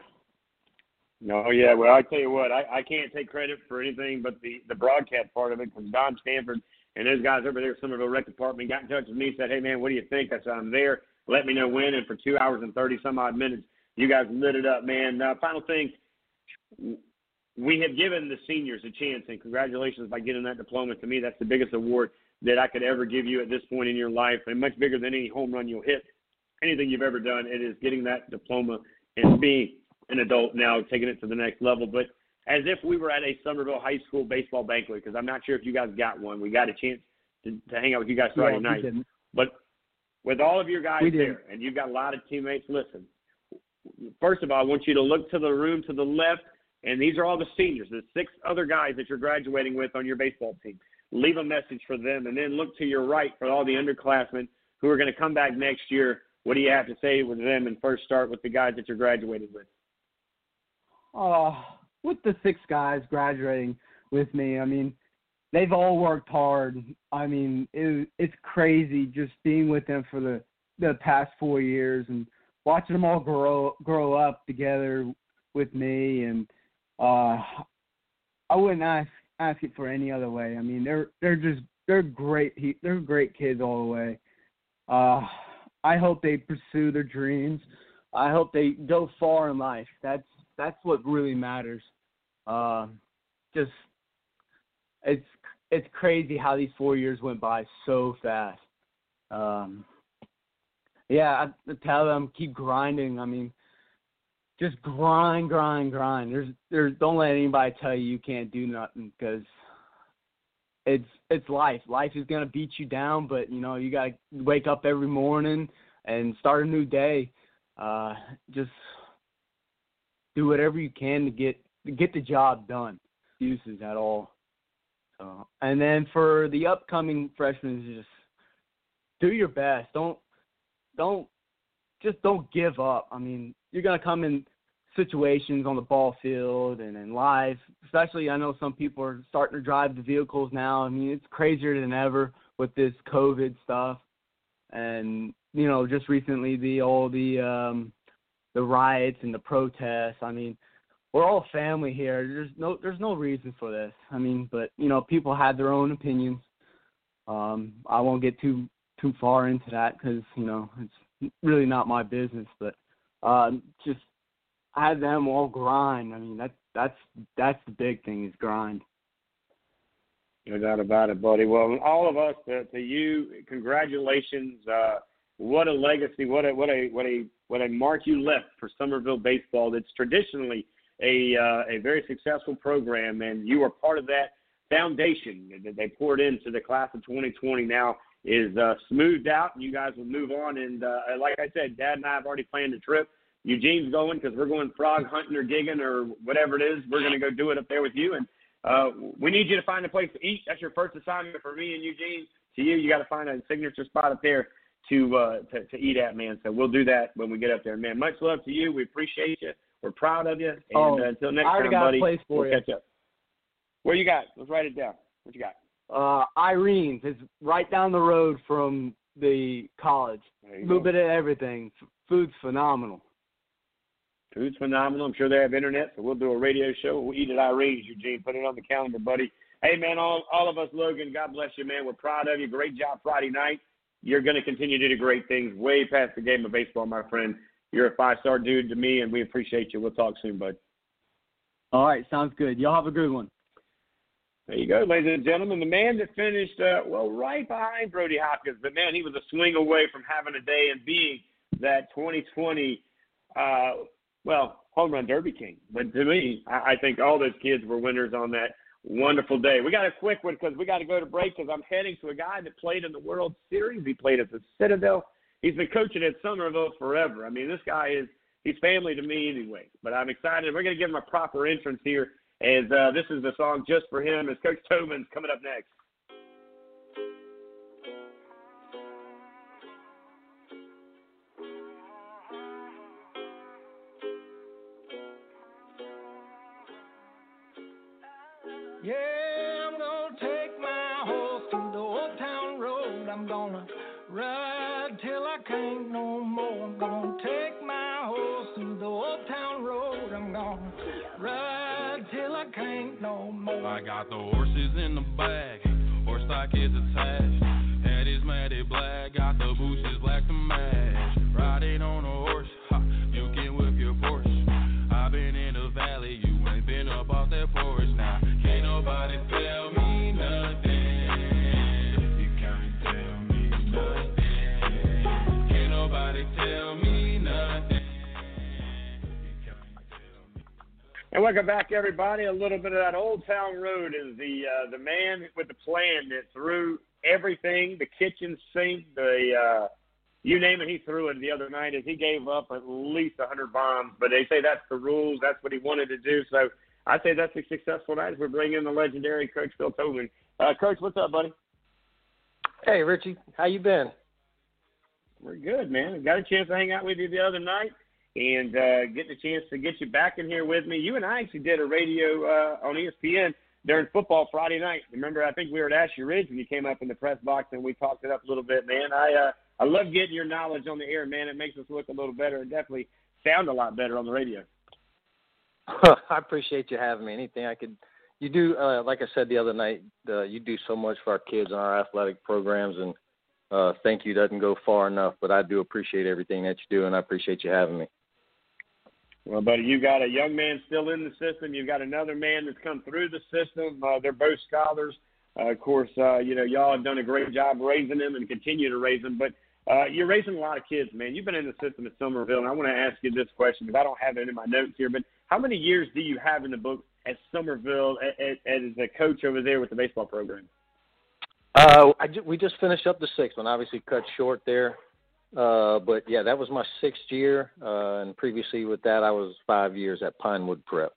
[SPEAKER 2] No, yeah. Well, I tell you what, I, I can't take credit for anything but the the broadcast part of it because Don Stanford and those guys over there at Summerville Rec Department got in touch with me, said, "Hey man, what do you think?" I said, "I'm there. Let me know when." And for two hours and thirty some odd minutes, you guys lit it up, man. Uh, final thing, we have given the seniors a chance, and congratulations by getting that diploma. To me, that's the biggest award that I could ever give you at this point in your life, and much bigger than any home run you'll hit. Anything you've ever done, it is getting that diploma and being an adult now, taking it to the next level. But as if we were at a Summerville High School baseball banquet, because I'm not sure if you guys got one. We got a chance to, to hang out with you guys Friday
[SPEAKER 8] yeah,
[SPEAKER 2] night. But with all of your guys there, and you've got a lot of teammates, listen. First of all, I want you to look to the room to the left, and these are all the seniors, the six other guys that you're graduating with on your baseball team. Leave a message for them, and then look to your right for all the underclassmen who are going to come back next year. What do you have to say with them? And first, start with the guys that you're graduating with.
[SPEAKER 8] Uh, with the six guys graduating with me, I mean, they've all worked hard. I mean, it, it's crazy just being with them for the the past four years and watching them all grow grow up together with me. And uh, I wouldn't ask ask it for any other way. I mean, they're they're just they're great. They're great kids all the way. Uh, I hope they pursue their dreams. I hope they go far in life. That's that's what really matters. Uh, just it's it's crazy how these four years went by so fast. Um, yeah, I tell them keep grinding. I mean, just grind, grind, grind. There's there's don't let anybody tell you you can't do nothing because it's it's life. Life is gonna beat you down, but you know you gotta wake up every morning and start a new day. Uh, just do whatever you can to get to get the job done. Excuses at all. So, and then for the upcoming freshmen, just do your best. Don't don't just don't give up. I mean, you're gonna come in situations on the ball field and in live. Especially, I know some people are starting to drive the vehicles now. I mean, it's crazier than ever with this COVID stuff, and you know, just recently the all the um, the riots and the protests. I mean, we're all family here. There's no there's no reason for this. I mean, but you know, people had their own opinions. Um, I won't get too too far into that because you know it's really not my business. But um, just have them all grind. I mean, that that's that's the big thing is grind.
[SPEAKER 2] No doubt about it, buddy. Well, all of us, uh, to you, congratulations. Uh, what a legacy! What a what a what a what a mark you left for Somerville baseball. That's traditionally a uh, a very successful program, and you are part of that foundation that they poured into the class of 2020. Now is uh, smoothed out, and you guys will move on. And uh, like I said, Dad and I have already planned a trip. Eugene's going because we're going frog hunting or digging or whatever it is. We're going to go do it up there with you, and uh, we need you to find a place to eat. That's your first assignment for me and Eugene. To you, you got to find a signature spot up there to, uh, to to eat at, man. So we'll do that when we get up there, man. Much love to you. We appreciate you. We're proud of you. And
[SPEAKER 8] Oh,
[SPEAKER 2] uh, until next
[SPEAKER 8] I already
[SPEAKER 2] time,
[SPEAKER 8] got a
[SPEAKER 2] buddy,
[SPEAKER 8] place for
[SPEAKER 2] we'll
[SPEAKER 8] you.
[SPEAKER 2] catch up. Where you got? Let's write it down. What you got?
[SPEAKER 8] Uh, Irene's is right down the road from the college. A little
[SPEAKER 2] go.
[SPEAKER 8] bit of everything. F- Food's phenomenal.
[SPEAKER 2] Food's phenomenal. I'm sure they have internet, so we'll do a radio show. We'll eat at Irene's, Eugene. Put it on the calendar, buddy. Hey, man, all, all of us, Logan, God bless you, man. We're proud of you. Great job Friday night. You're going to continue to do great things way past the game of baseball, my friend. You're a five star dude to me, and we appreciate you. We'll talk soon, bud.
[SPEAKER 8] All right, sounds good. Y'all have a good one.
[SPEAKER 2] There you go, ladies and gentlemen. The man that finished, uh, well, right behind Brody Hopkins, but man, he was a swing away from having a day and being that 2020, uh, well, home run derby king. But to me, I, I think all those kids were winners on that wonderful day. We got a quick one because we got to go to break because I'm heading to a guy that played in the World Series. He played at the Citadel. He's been coaching at Somerville forever. I mean, this guy is he's family to me anyway. But I'm excited. We're going to give him a proper entrance here. As uh, this is the song just for him. As Coach Tobin's coming up next.
[SPEAKER 4] I
[SPEAKER 9] got the horses in the back, horse stock is attached. Head is matted black, got the bushes
[SPEAKER 2] And welcome back, everybody. A little bit of that Old Town Road is the uh, the man with the plan that threw everything, the kitchen sink, the uh, you name it, he threw it the other night. As he gave up at least a hundred bombs, but they say that's the rules. That's what he wanted to do. So I say that's a successful night. We bring in the legendary Coach Phil Tobin. Uh, Coach, what's up, buddy?
[SPEAKER 10] Hey, Richie, how you been?
[SPEAKER 2] We're good, man. Got a chance to hang out with you the other night and uh, getting a chance to get you back in here with me. You and I actually did a radio uh, on ESPN during football Friday night. Remember, I think we were at Ashley Ridge when you came up in the press box and we talked it up a little bit, man. I uh, I love getting your knowledge on the air, man. It makes us look a little better and definitely sound a lot better on the radio.
[SPEAKER 10] I appreciate you having me. Anything I could, you do. Uh, like I said the other night, uh, you do so much for our kids and our athletic programs, and uh, thank you doesn't go far enough. But I do appreciate everything that you do, and I appreciate you having me.
[SPEAKER 2] Well, buddy, you got a young man still in the system. You've got another man that's come through the system. Uh, they're both scholars. Uh, of course, uh, you know y'all have done a great job raising them and continue to raise them. But uh, you're raising a lot of kids, man. You've been in the system at Summerville, and I want to ask you this question because I don't have it in my notes here. But how many years do you have in the book at Summerville as a coach over there with the baseball program?
[SPEAKER 10] Uh, I we just finished up the sixth one. Obviously, cut short there. Uh, but yeah, that was my sixth year, uh, and previously with that, I was five years at Pinewood Prep.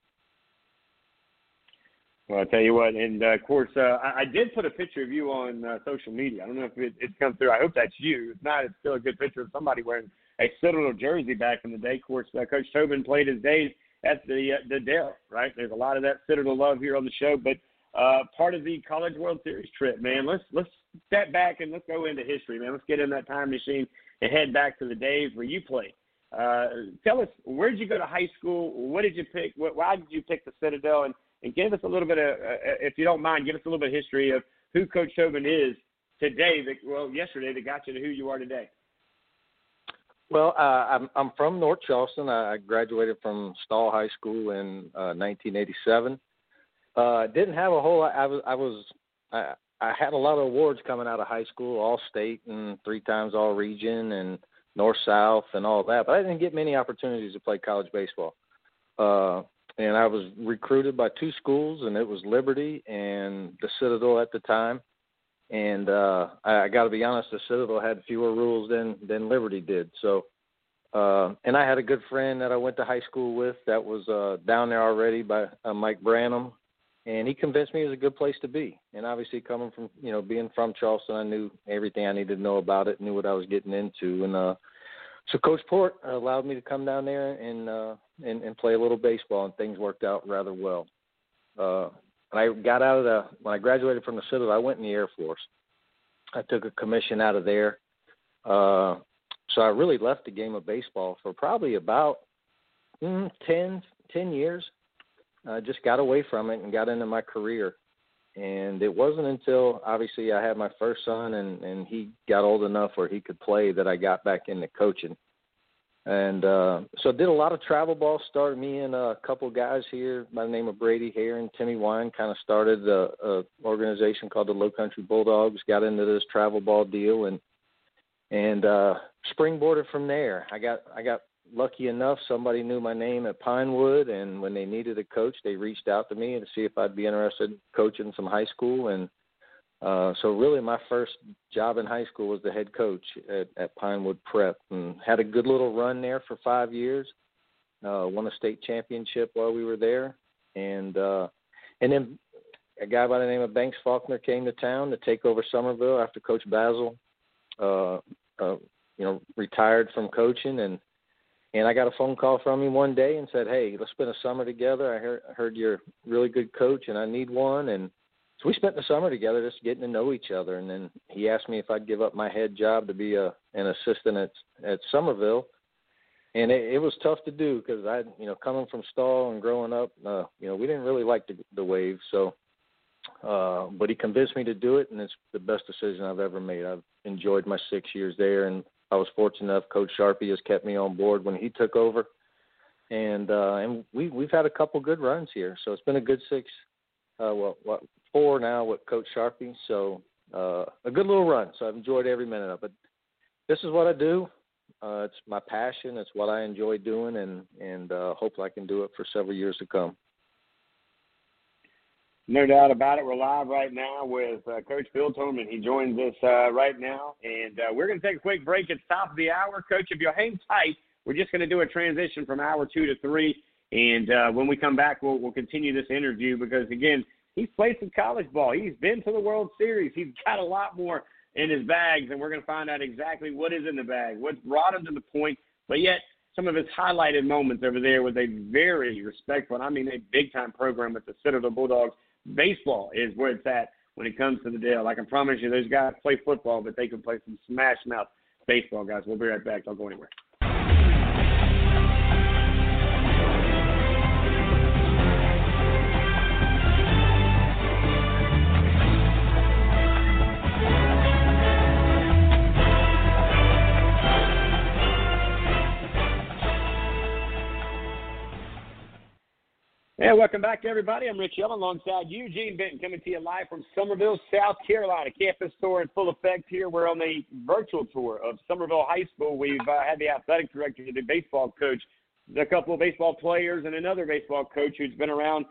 [SPEAKER 2] Well, I'll tell you what, and uh, of course, uh, I, I did put a picture of you on uh, social media. I don't know if it, it's come through. I hope that's you. If not, it's still a good picture of somebody wearing a Citadel jersey back in the day. Of course, uh, Coach Tobin played his days at the uh, the Dell, right? There's a lot of that Citadel love here on the show, but uh, part of the College World Series trip, man. Let's let's step back and let's go into history, man. Let's get in that time machine and head back to the days where you played. Uh, tell us, where did you go to high school? What did you pick? What, why did you pick the Citadel? And, and give us a little bit of, uh, if you don't mind, give us a little bit of history of who Coach Tobin is today. That, well, yesterday that got you to who you are today.
[SPEAKER 10] Well, uh, I'm I'm from North Charleston. I graduated from Stall High School in uh, 1987. Uh, didn't have a whole. I was I was I, I had a lot of awards coming out of high school, all state and three times all region and north south and all that. But I didn't get many opportunities to play college baseball. Uh, and I was recruited by two schools, and it was Liberty and the Citadel at the time. And uh, I, I got to be honest, the Citadel had fewer rules than than Liberty did. So, uh, and I had a good friend that I went to high school with that was uh, down there already by uh, Mike Branham, and he convinced me it was a good place to be. And obviously, coming from you know being from Charleston, I knew everything I needed to know about it, knew what I was getting into, and uh, so Coach Port allowed me to come down there and uh, and, and play a little baseball, and things worked out rather well. Uh, when I got out of the when I graduated from the Citadel, I went in the Air Force. I took a commission out of there, uh, so I really left the game of baseball for probably about mm, ten ten years uh, just got away from it and got into my career. And it wasn't until obviously I had my first son and and he got old enough where he could play that I got back into coaching. And uh, so I did a lot of travel ball. Started me and a couple guys here by the name of Brady Hare and Timmy Wine. Kind of started a, a organization called the Low Country Bulldogs. Got into this travel ball deal and and uh, springboarded from there. I got I got lucky enough, somebody knew my name at Pinewood, and when they needed a coach, they reached out to me to see if I'd be interested in coaching some high school. And uh, so, really, my first job in high school was the head coach at, at Pinewood Prep, and had a good little run there for five years. Uh, won a state championship while we were there, and uh, and then a guy by the name of Banks Faulkner came to town to take over Summerville after Coach Basil, uh, uh, you know, retired from coaching and and I got a phone call from him one day and said, "Hey, let's spend a summer together. I heard, heard you're a really good coach, and I need one." And so we spent the summer together, just getting to know each other. And then he asked me if I'd give up my head job to be a an assistant at at Somerville And it, it was tough to do because I, you know, coming from Stall and growing up, uh, you know, we didn't really like the, the wave. So uh, but he convinced me to do it, and it's the best decision I've ever made. I've enjoyed my six years there, and I was fortunate enough. Coach Sharpie has kept me on board when he took over, and uh, and we we've had a couple good runs here. So it's been a good six, uh, well, what four now with Coach Sharpie. So uh, a good little run. So I've enjoyed every minute of it. This is what I do. Uh, it's my passion. It's what I enjoy doing, and and uh, hopefully I can do it for several years to come.
[SPEAKER 2] No doubt about it. We're live right now with uh, Coach Phil Tobin. He joins us uh, right now, and uh, we're going to take a quick break at the top of the hour. Coach, if you'll hang tight, we're just going to do a transition from hour two to three, and uh, when we come back, we'll, we'll continue this interview because again, he's played some college ball. He's been to the World Series. He's got a lot more in his bags, and we're going to find out exactly what is in the bag, what's brought him to the point, but yet some of his highlighted moments over there with a very respectful, I mean a big time program with the Citadel Bulldogs baseball is where it's at when it comes to the deal. I can promise you, those guys play football, but they can play some smash mouth baseball, guys. We'll be right back. Don't go anywhere. And welcome back, everybody. I'm Rich Young alongside Eugene Benton coming to you live from Summerville, South Carolina. Campus tour in full effect here. We're on the virtual tour of Summerville High School. We've uh, had the athletic director, the baseball coach, a couple of baseball players, and another baseball coach who's been around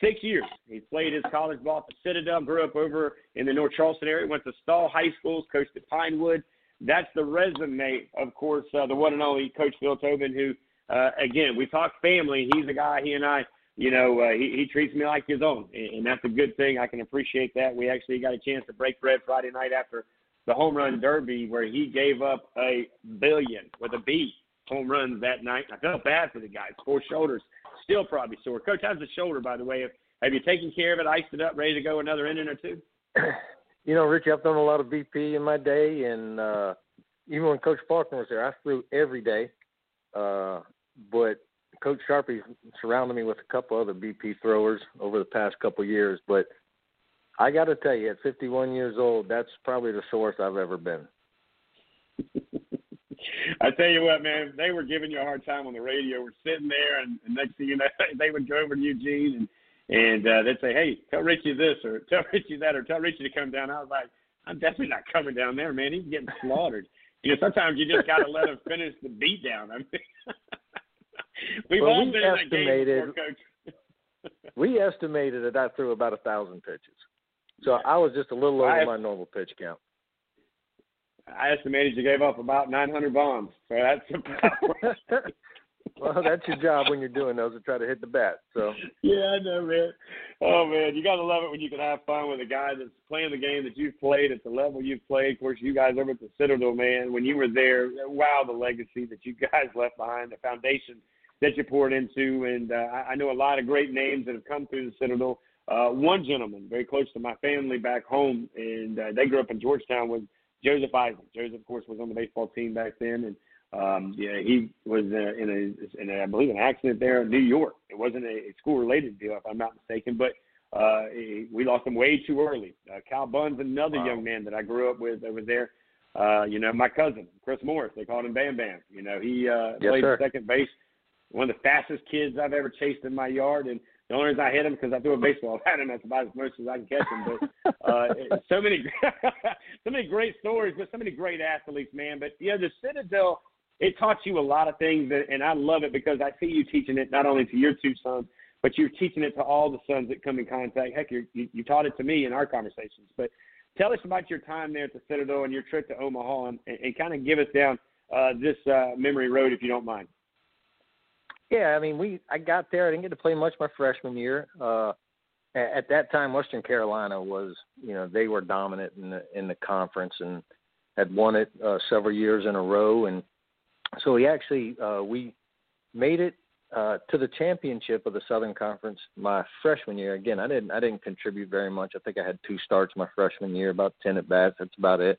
[SPEAKER 2] six years. He played his college ball at the Citadel, grew up over in the North Charleston area, went to Stall High Schools, coached at Pinewood. That's the resume, of course, uh, the one and only Coach Phil Tobin, who, uh, again, we talk family. He's a guy, he and I – you know, uh, he, he treats me like his own, and, and that's a good thing. I can appreciate that. We actually got a chance to break bread Friday night after the home run derby where he gave up a billion with a B home runs that night. I felt bad for the guy. Four shoulders, still probably sore. Coach, how's the shoulder, by the way? Have you taken care of it, iced it up, ready to go another inning or two?
[SPEAKER 10] You know, Richie, I've done a lot of BP in my day, and uh, even when Coach Faulkner was there, I threw every day. Uh, but Coach Sharpie surrounded me with a couple other BP throwers over the past couple years, but I got to tell you, at 51 years old, that's probably the sorest I've ever been.
[SPEAKER 2] I tell you what, man, they were giving you a hard time on the radio. We're sitting there, and, and next thing you know, they would go over to Eugene and and uh, they'd say, "Hey, tell Richie this, or tell Richie that, or tell Richie to come down." I was like, "I'm definitely not coming down there, man. He's getting slaughtered." You know, sometimes you just got to let him finish the beat down. I mean, We've
[SPEAKER 10] well,
[SPEAKER 2] all
[SPEAKER 10] we
[SPEAKER 2] been
[SPEAKER 10] estimated,
[SPEAKER 2] in that game before, Coach.
[SPEAKER 10] we estimated that I threw about a thousand pitches, so I was just a little over
[SPEAKER 2] I,
[SPEAKER 10] my normal pitch count.
[SPEAKER 2] I estimated you gave up about 900 bombs, so that's about.
[SPEAKER 10] well, that's your job when you're doing those to try to hit the bat. So.
[SPEAKER 2] Yeah, I know, man. Oh man, you gotta love it when you can have fun with a guy that's playing the game that you've played at the level you've played. Of course, you guys over at the Citadel, man. When you were there, wow, the legacy that you guys left behind, the foundation that you poured into, and uh, I know a lot of great names that have come through the Citadel. Uh, one gentleman very close to my family back home, and uh, they grew up in Georgetown was Joseph Eisen. Joseph, of course, was on the baseball team back then, and um, yeah, he was uh, in a, in a, I believe, an accident there in New York. It wasn't a, a school-related deal, if I'm not mistaken, but uh, we lost him way too early. Uh, Cal Bunn's another
[SPEAKER 10] wow.
[SPEAKER 2] young man that I grew up with over there. Uh, you know, my cousin Chris Morris, they called him Bam Bam. You know, he uh,
[SPEAKER 10] yes,
[SPEAKER 2] played
[SPEAKER 10] sir.
[SPEAKER 2] second base, one of the fastest kids I've ever chased in my yard, and the only reason I hit him because I threw a baseball at him. That's about as much as I can catch him. But uh, so many, so many great stories, but so many great athletes, man. But know, the Citadel it taught you a lot of things, and I love it because I see you teaching it not only to your two sons, but you're teaching it to all the sons that come in contact. Heck, you you taught it to me in our conversations. But tell us about your time there at the Citadel and your trip to Omaha, and, and kind of give us down uh, this uh, memory road, if you don't mind.
[SPEAKER 10] Yeah, I mean, we I got there. I didn't get to play much my freshman year. Uh, at that time, Western Carolina was, you know, they were dominant in the in the conference and had won it uh, several years in a row. And so we actually uh, we made it uh, to the championship of the Southern Conference my freshman year. Again, I didn't I didn't contribute very much. I think I had two starts my freshman year, about ten at bats. That's about it.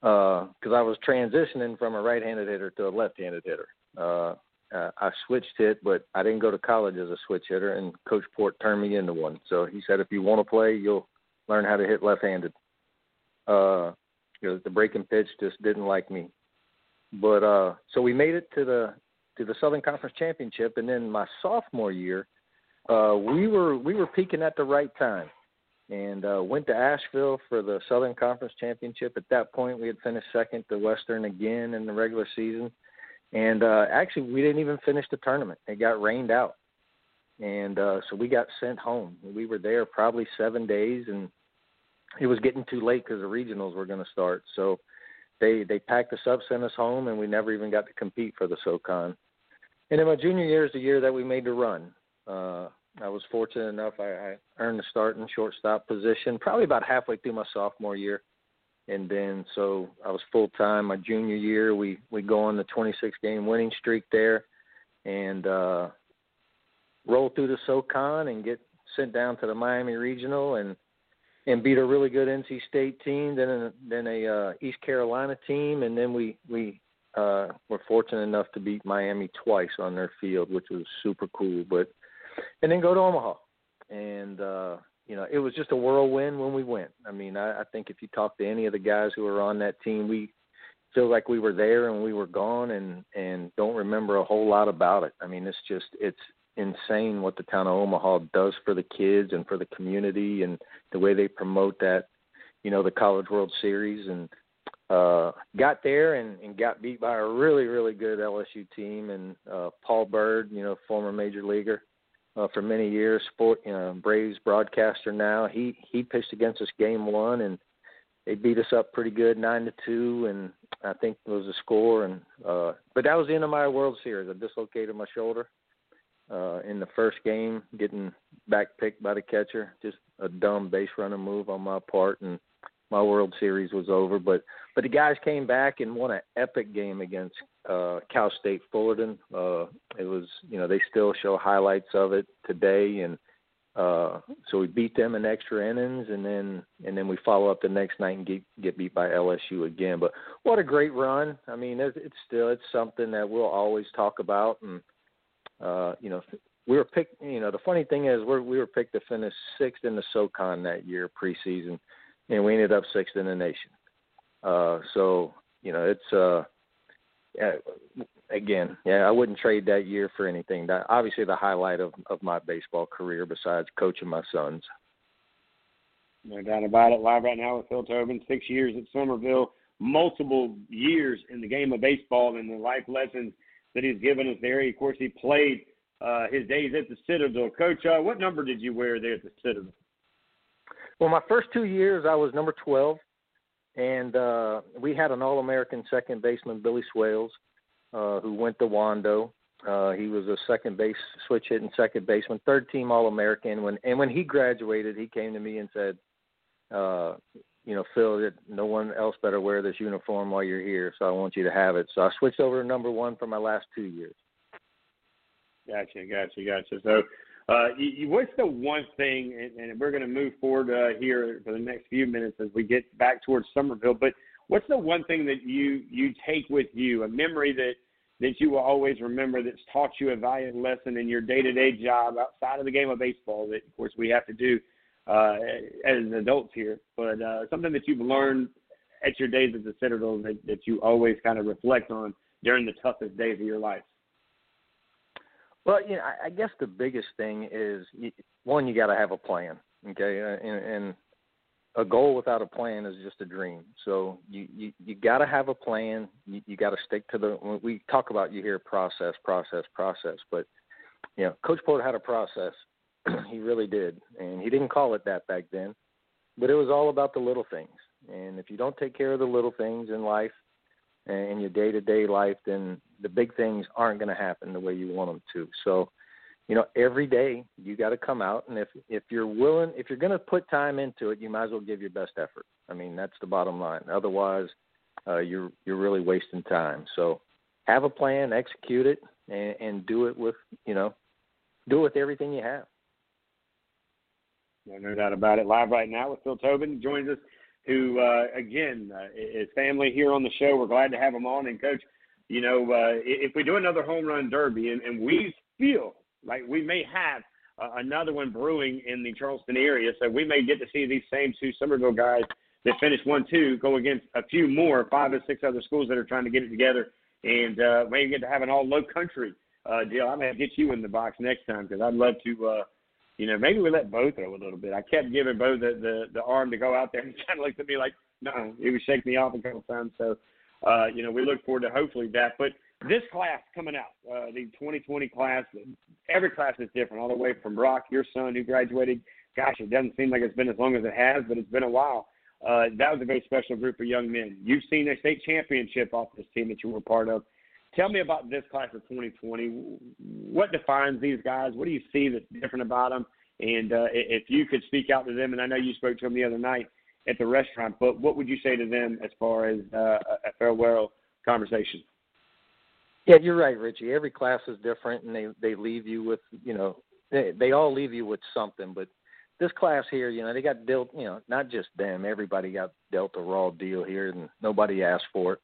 [SPEAKER 10] Because uh, I was transitioning from a right-handed hitter to a left-handed hitter. Uh, uh, I switched hit, but I didn't go to college as a switch hitter, and Coach Port turned me into one. So he said, if you want to play, you'll learn how to hit left-handed. Uh, you know, the breaking pitch just didn't like me. But uh, so we made it to the to the Southern Conference Championship, and then my sophomore year, uh, we were we were peaking at the right time, and uh, went to Asheville for the Southern Conference Championship. At that point, we had finished second to Western again in the regular season, and uh, actually we didn't even finish the tournament. It got rained out, and uh, so we got sent home. We were there probably seven days, and it was getting too late because the regionals were going to start. So they they packed us up, sent us home, and we never even got to compete for the SoCon. And in my junior year is the year that we made the run. Uh, I was fortunate enough I, I earned the start in shortstop position probably about halfway through my sophomore year, and then so I was full time my junior year. We we go on the 26 game winning streak there, and uh, roll through the SoCon and get sent down to the Miami Regional and and beat a really good NC State team, then a, then a uh, East Carolina team, and then we we uh, were fortunate enough to beat Miami twice on their field, which was super cool. But and then go to Omaha, and uh, you know it was just a whirlwind when we went. I mean, I, I think if you talk to any of the guys who were on that team, we feel like we were there and we were gone, and and don't remember a whole lot about it. I mean, it's just it's insane what the town of Omaha does for the kids and for the community and the way they promote that, you know, the College World Series and uh got there and, and got beat by a really, really good LSU team and uh Paul Byrd, you know, former major leaguer uh for many years, sport you know, Braves broadcaster now. He he pitched against us game one and they beat us up pretty good, nine to two, and I think it was a score. And uh, but that was the end of my World Series. I dislocated my shoulder, uh, in the first game, getting back picked by the catcher. Just a dumb base runner move on my part, and my World Series was over. But but the guys came back and won an epic game against uh, Cal State Fullerton. Uh, it was you know they still show highlights of it today, and uh, so we beat them in extra innings, and then and then we follow up the next night and get get beat by LSU again. But what a great run! I mean, it's, it's still it's something that we'll always talk about and uh, you know, we were picked. You know, the funny thing is, we're, we were picked to finish sixth in the SoCon that year preseason, and we ended up sixth in the nation. Uh, so you know, it's uh, again, yeah, I wouldn't trade that year for anything. That obviously the highlight of of my baseball career, besides coaching my sons.
[SPEAKER 2] No doubt about it. Live right now with Phil Tobin, six years at Summerville, multiple years in the game of baseball, and the life lessons that he's given us there. Of course, he played uh, his days at the Citadel. Coach, uh, what number did you wear there at the Citadel?
[SPEAKER 10] Well, my first two years, I was number 12, and uh, we had an All-American second baseman, Billy Swales, uh, who went to Wando. Uh, he was a second base switch hitting second baseman, third team All American. When and when he graduated, he came to me and said, uh, you know, Phil, that no one else better wear this uniform while you're here, so I want you to have it. So I switched over to number one for my last two years.
[SPEAKER 2] Gotcha, gotcha, gotcha. So, uh, you, what's the one thing, and, and we're going to move forward uh, here for the next few minutes as we get back towards Summerville, but what's the one thing that you you take with you, a memory that that you will always remember that's taught you a valuable lesson in your day to day job outside of the game of baseball that, of course, we have to do uh, as adults here, but uh, something that you've learned at your days at the Citadel that, that you always kind of reflect on during the toughest days of your life?
[SPEAKER 10] Well, you know, I, I guess the biggest thing is one, you got to have a plan, okay, uh, and, and a goal without a plan is just a dream. So you you, you got to have a plan. You, you got to stick to the. We talk about you hear process, process, process, but you know, Coach Porter had a process, he really did, and he didn't call it that back then. But it was all about the little things, and if you don't take care of the little things in life and in your day to day life, then the big things aren't going to happen the way you want them to. So, you know, every day you got to come out, and if if you're willing, if you're going to put time into it, you might as well give your best effort. I mean, that's the bottom line. Otherwise, uh, you're you're really wasting time. So, have a plan, execute it, and, and do it with you know, do it with everything you have.
[SPEAKER 2] No, no doubt about it. Live right now with Phil Tobin joins us, who uh, again uh, is family here on the show. We're glad to have him on. And coach, you know, uh, if we do another home run derby, and, and we feel like we may have uh, another one brewing in the Charleston area. So we may get to see these same two Summerville guys that finished one two go against a few more, five or six other schools that are trying to get it together, and uh, maybe get to have an all low country uh, deal. I may get you in the box next time because I'd love to. Uh, you know, maybe we let Bo throw a little bit. I kept giving Bo the, the the arm to go out there, and he kind of looked at me like, no. He was shaking me off a couple times. So, uh, you know, we look forward to hopefully that. But this class coming out, uh, the 2020 class, every class is different, all the way from Brock, your son who graduated. Gosh, it doesn't seem like it's been as long as it has, but it's been a while. Uh, that was a very special group of young men. You've seen a state championship off this team that you were part of. Tell me about this class of 2020. What defines these guys? What do you see that's different about them? And uh, if you could speak out to them, and I know you spoke to them the other night at the restaurant, but what would you say to them as far as uh, a farewell conversation?
[SPEAKER 10] Yeah, you're right, Richie. Every class is different, and they they leave you with you know they they all leave you with something. But this class here, you know, they got dealt. You know, not just them. Everybody got dealt a raw deal here, and nobody asked for it.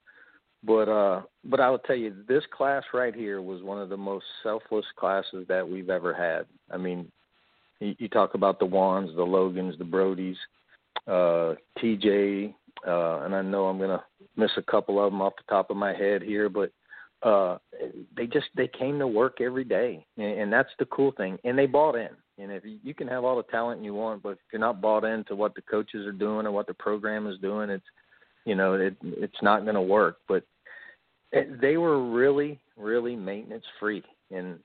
[SPEAKER 10] But uh, but I will tell you, this class right here was one of the most selfless classes that we've ever had. I mean, you, you talk about the Wands, the Logans, the Brodies, uh, TJ, uh, and I know I'm gonna miss a couple of them off the top of my head here, but uh, they just they came to work every day, and, and that's the cool thing. And they bought in. And if you, you can have all the talent you want, but if you're not bought into what the coaches are doing or what the program is doing, it's you know it it's not going to work. But it, they were really really maintenance free, and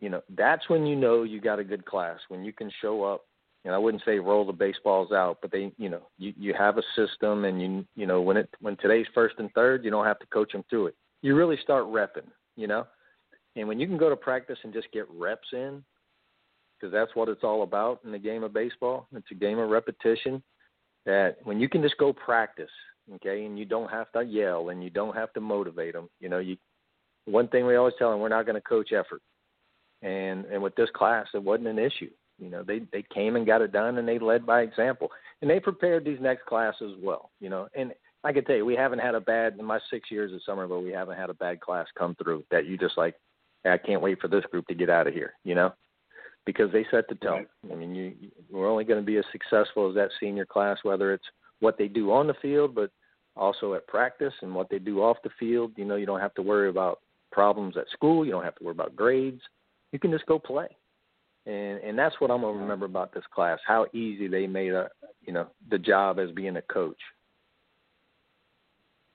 [SPEAKER 10] you know that's when you know you got a good class when you can show up. And I wouldn't say roll the baseballs out, but they you know you you have a system, and you you know when it when today's first and third, you don't have to coach them through it you really start repping, you know. And when you can go to practice and just get reps in, because that's what it's all about in the game of baseball. It's a game of repetition. That when you can just go practice, okay, and you don't have to yell and you don't have to motivate them. You know, you one thing we always tell them, we're not going to coach effort. And and with this class, it wasn't an issue. You know, they they came and got it done, and they led by example, and they prepared these next classes well. You know, and I can tell you, we haven't had a bad in my six years at Summerville. We haven't had a bad class come through that you just like. Hey, I can't wait for this group to get out of here. You know, because they set the tone. I mean, you, you we're only going to be as successful as that senior class, whether it's what they do on the field, but also at practice and what they do off the field. You know, you don't have to worry about problems at school. You don't have to worry about grades. You can just go play. And and that's what I'm gonna remember about this class. How easy they made a you know the job as being a coach.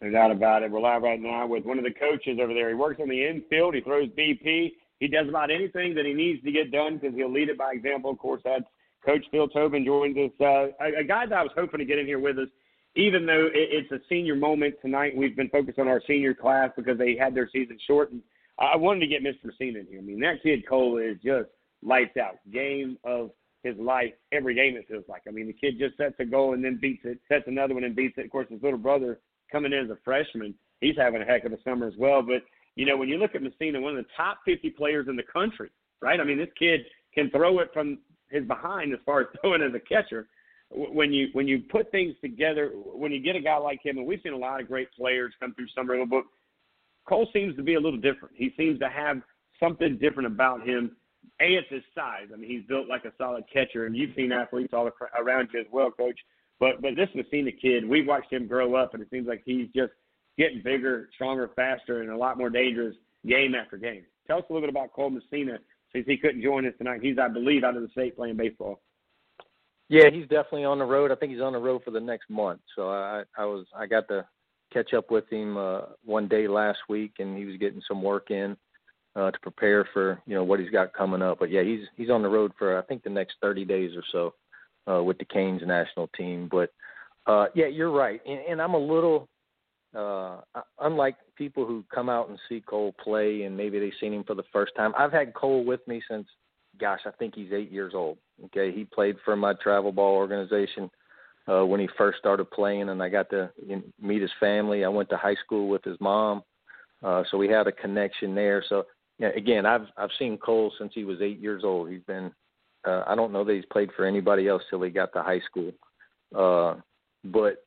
[SPEAKER 2] No doubt about it. We're live right now with one of the coaches over there. He works on the infield. He throws BP. He does about anything that he needs to get done because he'll lead it by example. Of course, that's Coach Phil Tobin joins us. Uh, a, a guy that I was hoping to get in here with us, even though it, it's a senior moment tonight. We've been focused on our senior class because they had their season shortened. I wanted to get Mr. Messina in here. I mean, that kid Cole is just lights out. Game of his life every game it feels like. I mean, the kid just sets a goal and then beats it, sets another one and beats it. Of course, his little brother coming in as a freshman, he's having a heck of a summer as well. But you know, when you look at Messina, one of the top 50 players in the country, right? I mean, this kid can throw it from his behind as far as throwing as a catcher. When you when you put things together, when you get a guy like him, and we've seen a lot of great players come through Summerville, but Cole seems to be a little different. He seems to have something different about him. A, it's his size. I mean, he's built like a solid catcher, and you've seen athletes all around you as well, Coach. But but this Messina kid, we've watched him grow up, and it seems like he's just getting bigger, stronger, faster, and a lot more dangerous game after game. Tell us a little bit about Cole Messina, since he couldn't join us tonight. He's, I believe, out of the state playing baseball.
[SPEAKER 10] Yeah, he's definitely on the road. I think he's on the road for the next month. So I I was I got to catch up with him uh, one day last week, and he was getting some work in uh, to prepare for you know what he's got coming up. But yeah, he's he's on the road for I think the next 30 days or so uh, with the Canes national team. But uh, yeah, you're right, and, and I'm a little uh, unlike people who come out and see Cole play and maybe they've seen him for the first time. I've had Cole with me since, gosh, I think he's eight years old. Okay, he played for my travel ball organization uh, when he first started playing, and I got to you know, meet his family. I went to high school with his mom, uh, so we had a connection there. So yeah, again, I've I've seen Cole since he was eight years old. He's been uh, I don't know that he's played for anybody else till he got to high school. Uh, but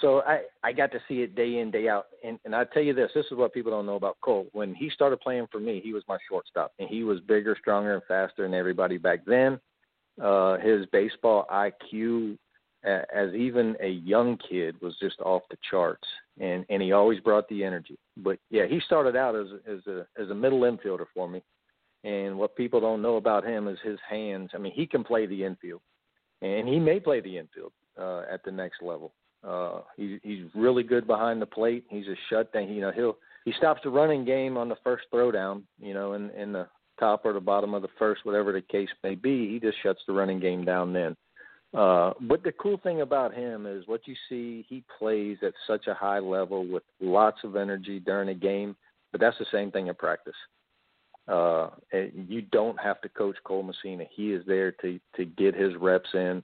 [SPEAKER 10] so I I got to see it day in day out, and and I tell you this, this is what people don't know about Cole. When he started playing for me, he was my shortstop, and he was bigger, stronger, and faster than everybody back then. Uh, his baseball IQ, as even a young kid, was just off the charts, and and he always brought the energy. But yeah, he started out as as a as a middle infielder for me, and what people don't know about him is his hands. I mean, he can play the infield, and he may play the infield uh, at the next level. Uh, he, he's really good behind the plate. He's a shutdown. You know, he'll he stops the running game on the first throwdown. You know, in in the top or the bottom of the first, whatever the case may be. He just shuts the running game down then. Uh, but the cool thing about him is what you see. He plays at such a high level with lots of energy during a game. But that's the same thing in practice. Uh, you don't have to coach Cole Messina. He is there to to get his reps in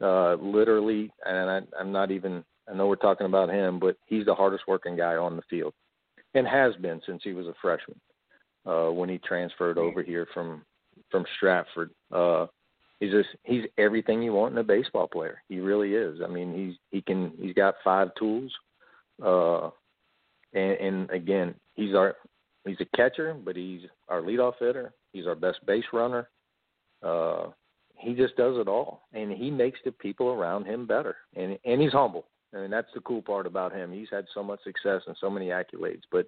[SPEAKER 10] uh, literally, and I, I'm not even. I know we're talking about him, but he's the hardest working guy on the field, and has been since he was a freshman. Uh, when he transferred over here from from Stratford, uh, he's just he's everything you want in a baseball player. He really is. I mean, he's he can he's got five tools, uh, and, and again, he's our he's a catcher, but he's our leadoff hitter. He's our best base runner. Uh, he just does it all, and he makes the people around him better. And and he's humble. I mean, that's the cool part about him. He's had so much success and so many accolades, but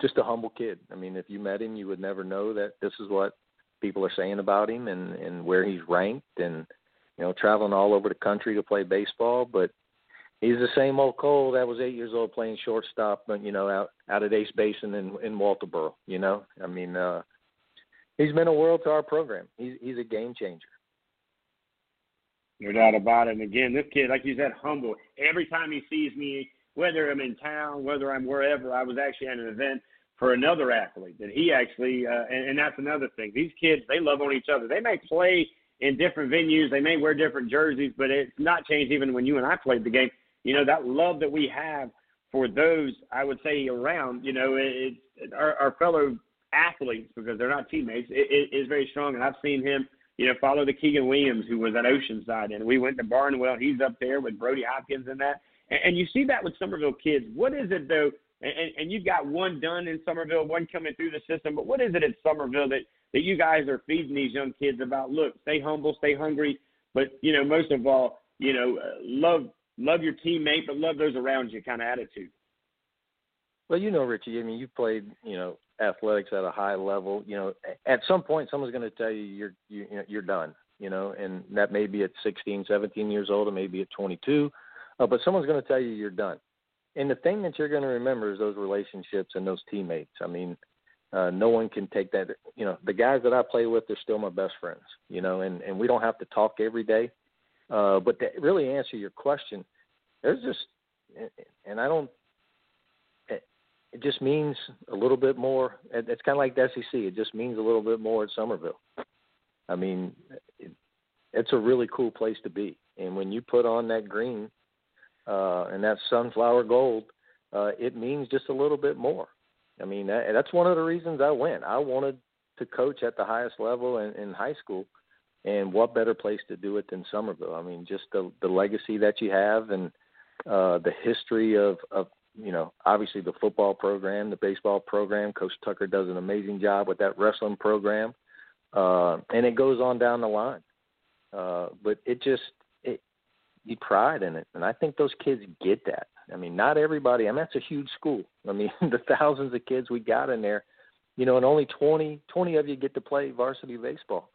[SPEAKER 10] just a humble kid. I mean, if you met him, you would never know that this is what people are saying about him and and where he's ranked, and you know, traveling all over the country to play baseball. But he's the same old Cole that was eight years old playing shortstop, but you know, out out at Ace Basin in in Walterboro. You know, I mean, uh, he's been a world to our program. He's he's a game changer.
[SPEAKER 2] No doubt about it. And again, this kid, like you said, humble. Every time he sees me, whether I'm in town, whether I'm wherever, I was actually at an event for another athlete that he actually, uh, and, and that's another thing. These kids, they love on each other. They may play in different venues, they may wear different jerseys, but it's not changed even when you and I played the game. You know, that love that we have for those, I would say, around, you know, it, it, our, our fellow athletes, because they're not teammates, it, it is very strong. And I've seen him – you know, follow the Keegan Williams who was at Oceanside, and we went to Barnwell. He's up there with Brody Hopkins and that. And, and you see that with Summerville kids. What is it though? And, and you've got one done in Summerville, one coming through the system. But what is it at Summerville that that you guys are feeding these young kids about? Look, stay humble, stay hungry, but you know, most of all, you know, uh, love love your teammate, but love those around you, kind of attitude.
[SPEAKER 10] Well, you know, Richie. I mean, you played, you know, athletics at a high level, you know, at some point someone's going to tell you you're you, you're done, you know, and that may be at 16, 17 years old, or maybe at 22, uh, but someone's going to tell you you're done. And the thing that you're going to remember is those relationships and those teammates. I mean, uh, no one can take that. You know, the guys that I play with, they're still my best friends. You know, and and we don't have to talk every day. Uh, but to really answer your question, there's just, and I don't it just means a little bit more. It's kind of like the SEC. It just means a little bit more at Summerville. I mean, it, it's a really cool place to be. And when you put on that green uh, and that sunflower gold, uh, it means just a little bit more. I mean, that, that's one of the reasons I went. I wanted to coach at the highest level in, in high school, and what better place to do it than Summerville? I mean, just the the legacy that you have and uh, the history of of you know, obviously the football program, the baseball program. Coach Tucker does an amazing job with that wrestling program, uh, and it goes on down the line. Uh, but it just you pride in it, and I think those kids get that. I mean, not everybody. I mean, that's a huge school. I mean, the thousands of kids we got in there, you know, and only 20, 20 of you get to play varsity baseball,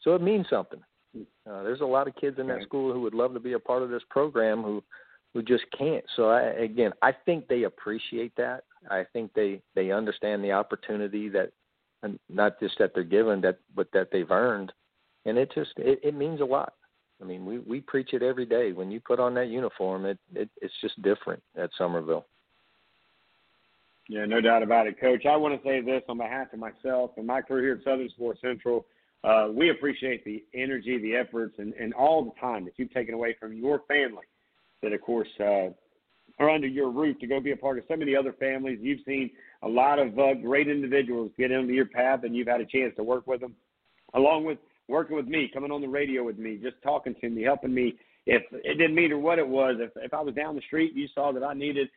[SPEAKER 10] so it means something. Uh, there's a lot of kids in that school who would love to be a part of this program who who just can't. So I, again, I think they appreciate that. I think they they understand the opportunity that, and not just that they're given, that but that they've earned, and it just it, it means a lot. I mean, we we preach it every day. When you put on that uniform, it, it it's just different at Summerville.
[SPEAKER 2] Yeah, no doubt about it, Coach. I want to say this on behalf of myself and my crew here at Southern Sports Central. Uh, we appreciate the energy, the efforts, and, and all the time that you've taken away from your family that, of course, uh, are under your roof to go be a part of of the other families. You've seen a lot of uh, great individuals get into your path, and you've had a chance to work with them, along with working with me, coming on the radio with me, just talking to me, helping me, if it didn't matter what it was, if if I was down the street you saw that I needed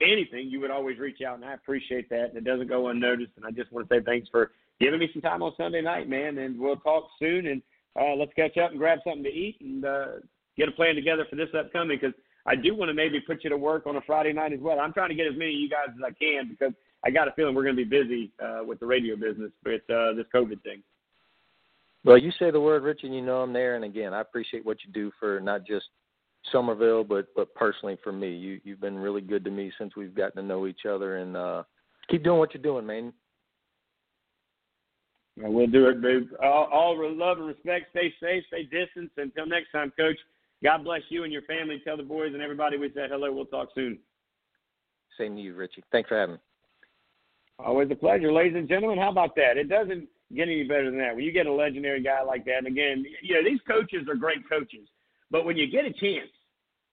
[SPEAKER 2] anything, you would always reach out, and I appreciate that. And it doesn't go unnoticed. And I just want to say thanks for giving me some time on Sunday night, man. And we'll talk soon, and uh, let's catch up and grab something to eat and uh, get a plan together for this upcoming because I do want to maybe put you to work on a Friday night as well. I'm trying to get as many of you guys as I can because I got a feeling we're going to be busy uh, with the radio business with uh, this COVID thing.
[SPEAKER 10] Well, you say the word, Rich, and you know I'm there. And again, I appreciate what you do for not just Summerville, but but personally for me. You you've been really good to me since we've gotten to know each other, and uh, keep doing what you're doing, man.
[SPEAKER 2] Well, we'll do it, babe. All, all love and respect. Stay safe, stay distant. Until next time, Coach. God bless you and your family. Tell the boys and everybody we said hello. We'll talk soon.
[SPEAKER 10] Same to you, Richie. Thanks for having me.
[SPEAKER 2] Always a pleasure, ladies and gentlemen. How about that? It doesn't get any better than that. When you get a legendary guy like that, and again, you know, these coaches are great coaches, but when you get a chance,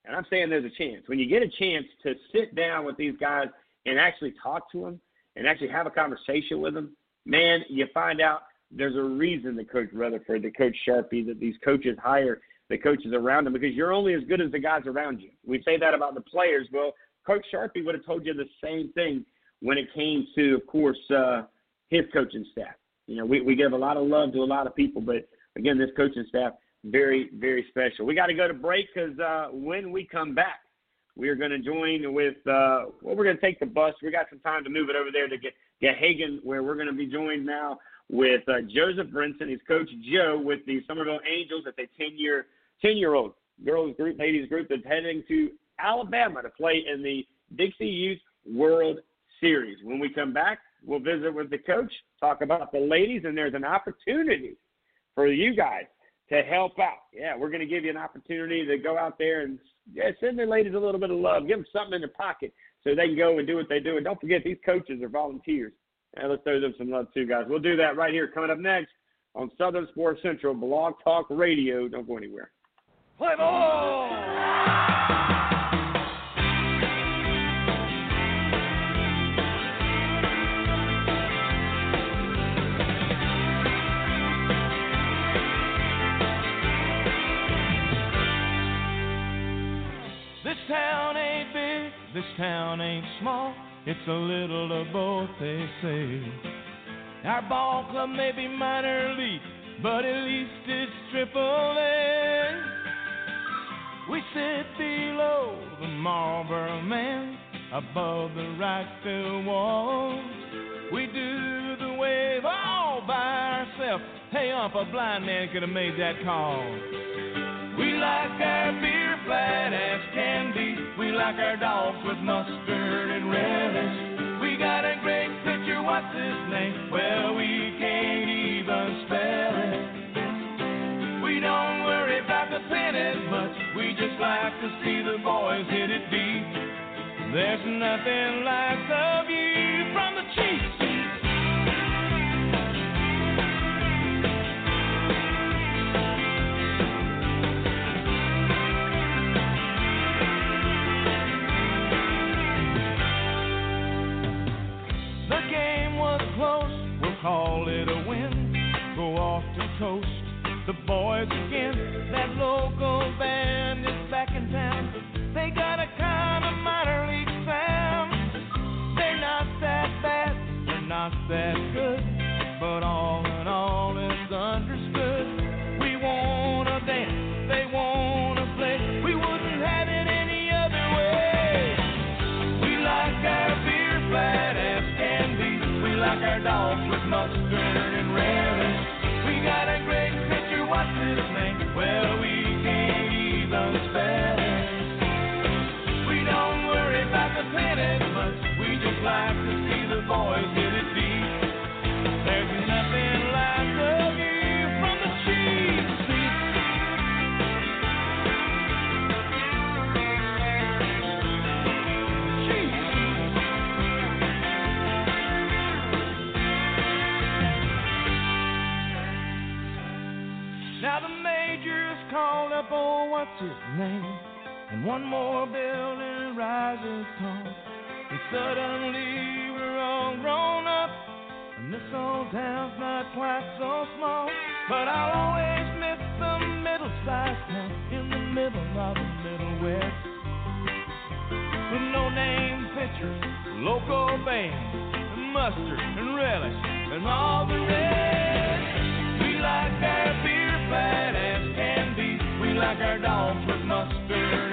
[SPEAKER 2] and I'm saying there's a chance, when you get a chance to sit down with these guys and actually talk to them and actually have a conversation with them, man, you find out there's a reason that Coach Rutherford, that Coach Sharpie, that these coaches hire the coaches around them because you're only as good as the guys around you. We say that about the players. Well, Coach Sharpie would have told you the same thing when it came to, of course, uh, his coaching staff. You know, we, we give a lot of love to a lot of people, but again, this coaching staff, very, very special. We got to go to break because uh, when we come back, we are going to join with, uh, well, we're going to take the bus. We got some time to move it over there to get, Gahagan, where we're going to be joined now with uh, Joseph Brinson. He's Coach Joe with the Summerville Angels at the 10 year 10 year old girls group, ladies group that's heading to Alabama to play in the Dixie Youth World Series. When we come back, we'll visit with the coach, talk about the ladies, and there's an opportunity for you guys to help out. Yeah, we're going to give you an opportunity to go out there and yeah, send the ladies a little bit of love, give them something in their pocket so they can go and do what they do. And don't forget, these coaches are volunteers. And let's throw them some love too, guys. We'll do that right here coming up next on Southern Sports Central Blog Talk Radio. Don't go anywhere.
[SPEAKER 4] Play ball! Town ain't small. It's a little of both, they say. Our ball club may be minor league, but at least it's triple A. We sit below the Marlboro man, above the field walls. We do the wave all by ourselves. Hey, up, a blind man could have made that call. We like our beer flat as candy. We like our dogs with mustard and relish. We got a great pitcher, what's his name? Well, we can't even spell it. We don't worry about the pennies much. We just like to see the boys hit it deep. There's nothing like the view from the cheap boys again. That local band is back in town. They got a kind of minor league sound. They're not that bad, they're not that good, name. And one more building rises tall. And suddenly we're all grown up. And this old town's not quite so small. But I'll always miss the middle sized town in the middle of the Middle West. With no name pictures, local bands, and mustard and relish, and all the rest. We like our beer fat like our dogs with mustard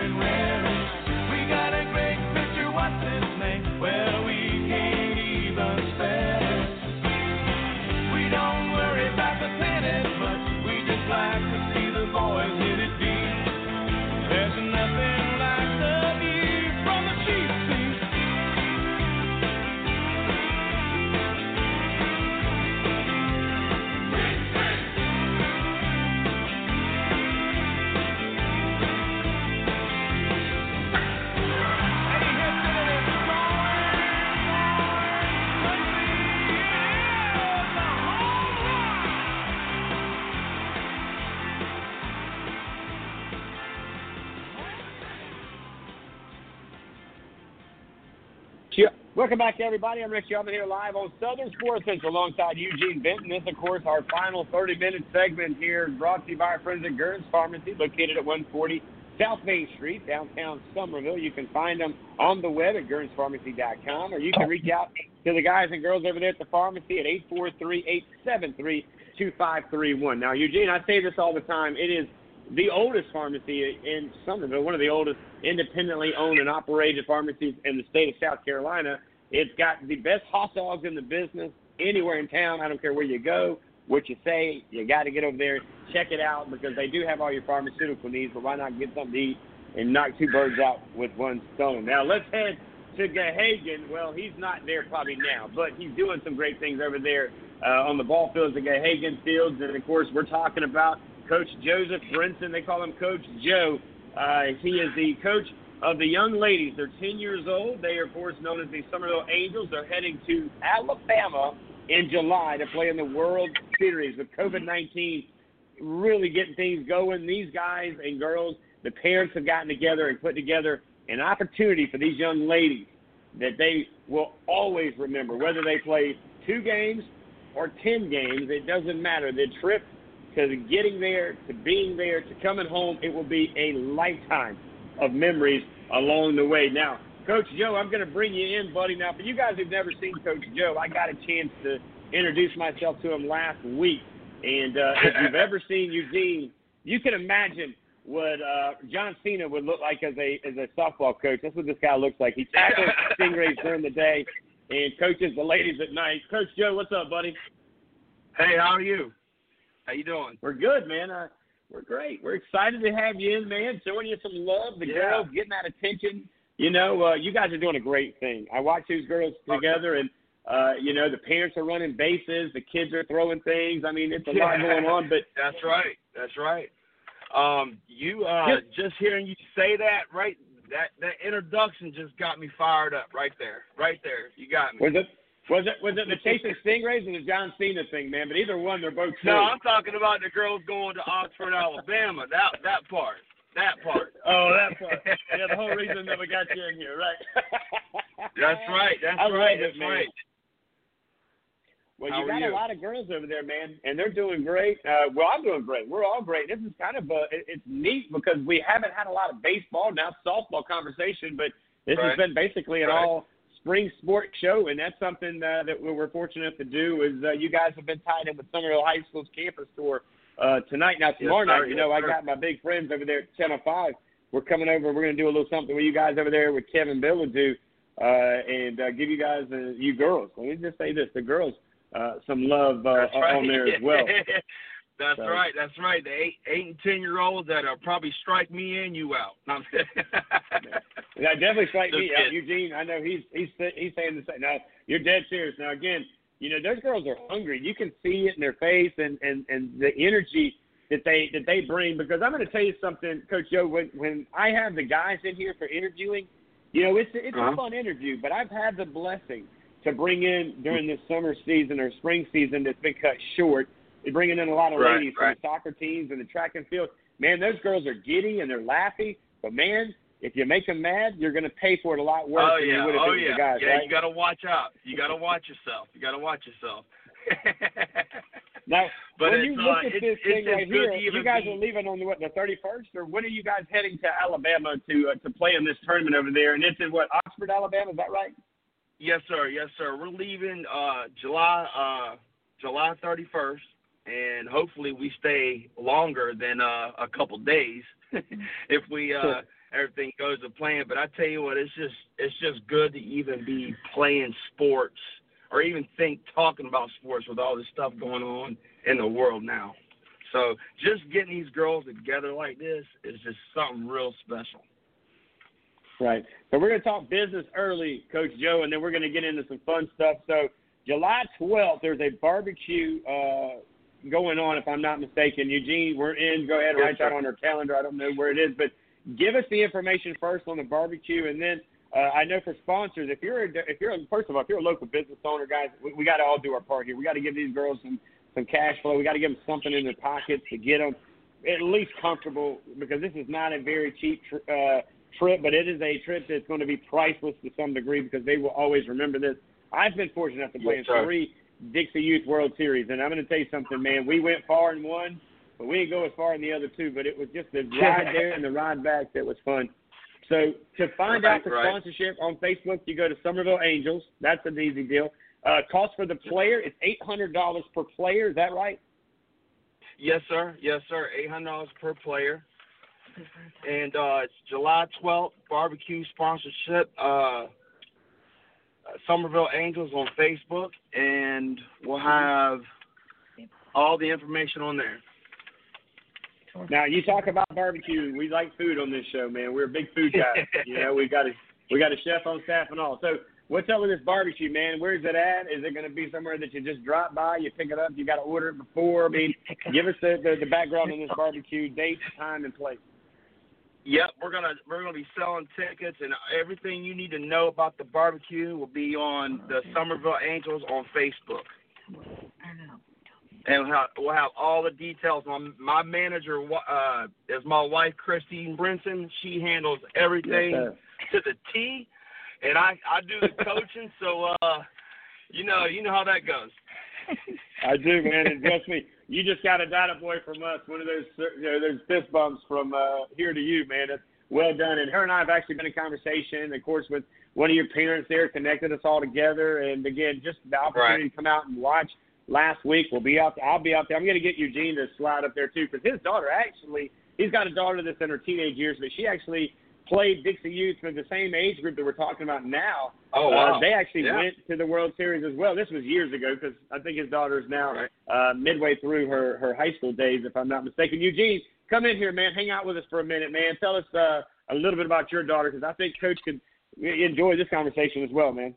[SPEAKER 2] Welcome back, everybody. I'm Rich Yeoman here live on Southern Sports Central alongside Eugene Benton. This, of course, our final 30-minute segment here brought to you by our friends at Guerin's Pharmacy, located at 140 South Main Street, downtown Summerville. You can find them on the web at GuerinsPharmacy.com, or you can reach out to the guys and girls over there at the pharmacy at 843-873-2531. Now, Eugene, I say this all the time. It is the oldest pharmacy in Summerville, one of the oldest independently owned and operated pharmacies in the state of South Carolina. It's got the best hot dogs in the business anywhere in town. I don't care where you go, what you say, you got to get over there, check it out because they do have all your pharmaceutical needs. But why not get something to eat and knock two birds out with one stone? Now let's head to Gahagan. Well, he's not there probably now, but he's doing some great things over there uh, on the ball fields at Gahagan Fields, and of course we're talking about Coach Joseph Brinson. They call him Coach Joe. Uh, he is the coach of the young ladies. They're 10 years old. They are, of course, known as the Summerville Angels. They're heading to Alabama in July to play in the World Series with COVID 19 really getting things going. These guys and girls, the parents have gotten together and put together an opportunity for these young ladies that they will always remember, whether they play two games or 10 games, it doesn't matter. The trip to getting there, to being there, to coming home, it will be a lifetime of memories along the way. Now, Coach Joe, I'm going to bring you in, buddy. Now, for you guys who've never seen Coach Joe, I got a chance to introduce myself to him last week. And uh, if you've ever seen Eugene, you can imagine what uh, John Cena would look like as a as a softball coach. That's what this guy looks like. He tackles Stingrays during the day and coaches the ladies at night. Coach Joe, what's up, buddy?
[SPEAKER 11] Hey, how are you? How you doing?
[SPEAKER 2] We're good, man. Uh, we're great. We're excited to have you in, man. Showing you some love. The
[SPEAKER 11] Yeah.
[SPEAKER 2] girls getting that attention. You know, uh, you guys are doing a great thing. I watch these girls together, and uh, you know, the parents are running bases, the kids are throwing things. I mean, it's a lot going on. But
[SPEAKER 11] That's right. That's right. Um, you uh,
[SPEAKER 2] Just-
[SPEAKER 11] just hearing you say that right, that that introduction just got me fired up right there, right there. You got me.
[SPEAKER 2] was it was it was it the chasing stingrays or the John Cena thing, man? But either one, they're both.
[SPEAKER 11] No. I'm talking about the girls going to Oxford, Alabama. That that part. That part.
[SPEAKER 2] Oh, that part. Yeah, the whole reason that we got you in here, right?
[SPEAKER 11] That's right. That's
[SPEAKER 2] I
[SPEAKER 11] right.
[SPEAKER 2] it,
[SPEAKER 11] That's
[SPEAKER 2] man.
[SPEAKER 11] right.
[SPEAKER 2] Well,
[SPEAKER 11] How
[SPEAKER 2] you got a lot of girls over there, man, and they're doing great. Uh, well, I'm doing great. We're all great. This is kind of a, it- it's neat because we haven't had a lot of baseball now softball conversation, but this has been basically an
[SPEAKER 11] Right.
[SPEAKER 2] all spring sport show, and that's something uh, that we we're fortunate to do. Is uh, you guys have been tied in with Summerville High School's campus tour uh, tonight. Now tomorrow
[SPEAKER 11] sir.
[SPEAKER 2] night, you know,
[SPEAKER 11] Yes,
[SPEAKER 2] I got my big friends over there at Channel Five. We're coming over. We're going to do a little something with you guys over there with Kevin Bill will do, uh, and uh, give you guys, uh, you girls. Let me just say this: the girls, uh, some love uh,
[SPEAKER 11] right.
[SPEAKER 2] on there as well.
[SPEAKER 11] That's
[SPEAKER 2] So-
[SPEAKER 11] right. That's right. The eight, eight and ten year olds that'll probably strike me and you out. No,
[SPEAKER 2] That definitely strike me out. Eugene, I know he's he's he's saying the same. Now you're dead serious. Now again, you know those girls are hungry. You can see it in their face and and and the energy that they that they bring. Because I'm going to tell you something, Coach Joe. When when I have the guys in here for interviewing, you know it's it's
[SPEAKER 11] Uh-huh.
[SPEAKER 2] a fun interview. But I've had the blessing to bring in during this summer season or spring season that's been cut short. They're bringing in a lot of
[SPEAKER 11] Right,
[SPEAKER 2] ladies
[SPEAKER 11] right.
[SPEAKER 2] from the soccer teams and the track and field. Man, those girls are giddy and they're laughing. But man, if you make them mad, you're going to pay for it a lot worse
[SPEAKER 11] oh
[SPEAKER 2] than
[SPEAKER 11] yeah.
[SPEAKER 2] you would if
[SPEAKER 11] Oh
[SPEAKER 2] was
[SPEAKER 11] yeah.
[SPEAKER 2] the guys,
[SPEAKER 11] yeah.
[SPEAKER 2] right?
[SPEAKER 11] You got to watch out. You got to watch yourself. You got to watch yourself.
[SPEAKER 2] Now,
[SPEAKER 11] But
[SPEAKER 2] when
[SPEAKER 11] it's,
[SPEAKER 2] you look
[SPEAKER 11] uh,
[SPEAKER 2] at
[SPEAKER 11] it's-
[SPEAKER 2] this
[SPEAKER 11] it's
[SPEAKER 2] thing
[SPEAKER 11] just
[SPEAKER 2] right
[SPEAKER 11] good
[SPEAKER 2] here, you guys
[SPEAKER 11] be-
[SPEAKER 2] are leaving on the what the 31st, or when are you guys heading to Alabama to uh, to play in this tournament over there? And it's in what Oxford, Alabama? Is that right?
[SPEAKER 11] Yes, sir. Yes, sir. We're leaving uh, July uh, July 31st, and hopefully we stay longer than uh, a couple days if we uh, everything goes to plan. But I tell you what, it's just it's just good to even be playing sports or even think talking about sports with all this stuff going on in the world now. So just getting these girls together like this is just something real special.
[SPEAKER 2] Right. So we're going to talk business early, Coach Joe, and then we're going to get into some fun stuff. So July 12th, there's a barbecue uh, going on, if I'm not mistaken. Eugene, we're in. Go ahead and write that on our calendar. I don't know where it is, but give us the information first on the barbecue, and then uh, I know for sponsors, if you're a, if you're a, first of all, if you're a local business owner, guys, we, we got to all do our part here. We got to give these girls some some cash flow. We got to give them something in their pockets to get them at least comfortable because this is not a very cheap tr- uh, trip, but it is a trip that's going to be priceless to some degree because they will always remember this. I've been fortunate enough to play
[SPEAKER 11] Yes,
[SPEAKER 2] in three Dixie Youth World Series, and I'm going to tell you something, man. We went far in one, but we didn't go as far in the other two. But it was just the ride there and the ride back that was fun. So to find
[SPEAKER 11] Right,
[SPEAKER 2] out the
[SPEAKER 11] right.
[SPEAKER 2] sponsorship on Facebook, you go to Summerville Angels. That's an easy deal. Uh, cost for the player is eight hundred dollars per player. Is that right?
[SPEAKER 11] Yes, sir. Yes, sir. Eight hundred dollars per player. And uh, it's July twelfth barbecue sponsorship. Uh, Uh, Summerville Angels on Facebook, and we'll have all the information on there.
[SPEAKER 2] Now you talk about barbecue. We like food on this show, man. We're a big food guys. you know, we got a we got a chef on staff and all. So what's up with this barbecue, man? Where's it at? Is it going to be somewhere that you just drop by, you pick it up, you got to order it before? I mean, give us the, the the background on this barbecue, date, time, and place.
[SPEAKER 11] Yep, we're gonna we're gonna be selling tickets and everything you need to know about the barbecue will be on the Summerville Angels on Facebook. And we'll have, we'll have all the details. My my manager uh, is my wife Christine Brinson. She handles everything
[SPEAKER 2] Yes,
[SPEAKER 11] to the T, and I I do the coaching. So uh, you know you know how that goes.
[SPEAKER 2] I do, man, and trust me, you just got a data boy from us. One of those, you know, those fist bumps from uh, here to you, man. That's well done. And her and I have actually been in conversation, of course, with one of your parents there, connected us all together. And again, just the opportunity to come out and watch last week. We'll be out. I'll be out there. I'm going to get Eugene to slide up there too, because his daughter actually, he's got a daughter that's in her teenage years, but she actually played Dixie Youth for the same age group that we're talking about now.
[SPEAKER 11] Oh, wow.
[SPEAKER 2] Uh, they actually
[SPEAKER 11] Yeah.
[SPEAKER 2] went to the World Series as well. This was years ago because I think his daughter is now uh, midway through her her high school days, if I'm not mistaken. Eugene, come in here, man. Hang out with us for a minute, man. Tell us uh, a little bit about your daughter because I think Coach could enjoy this conversation as well, man.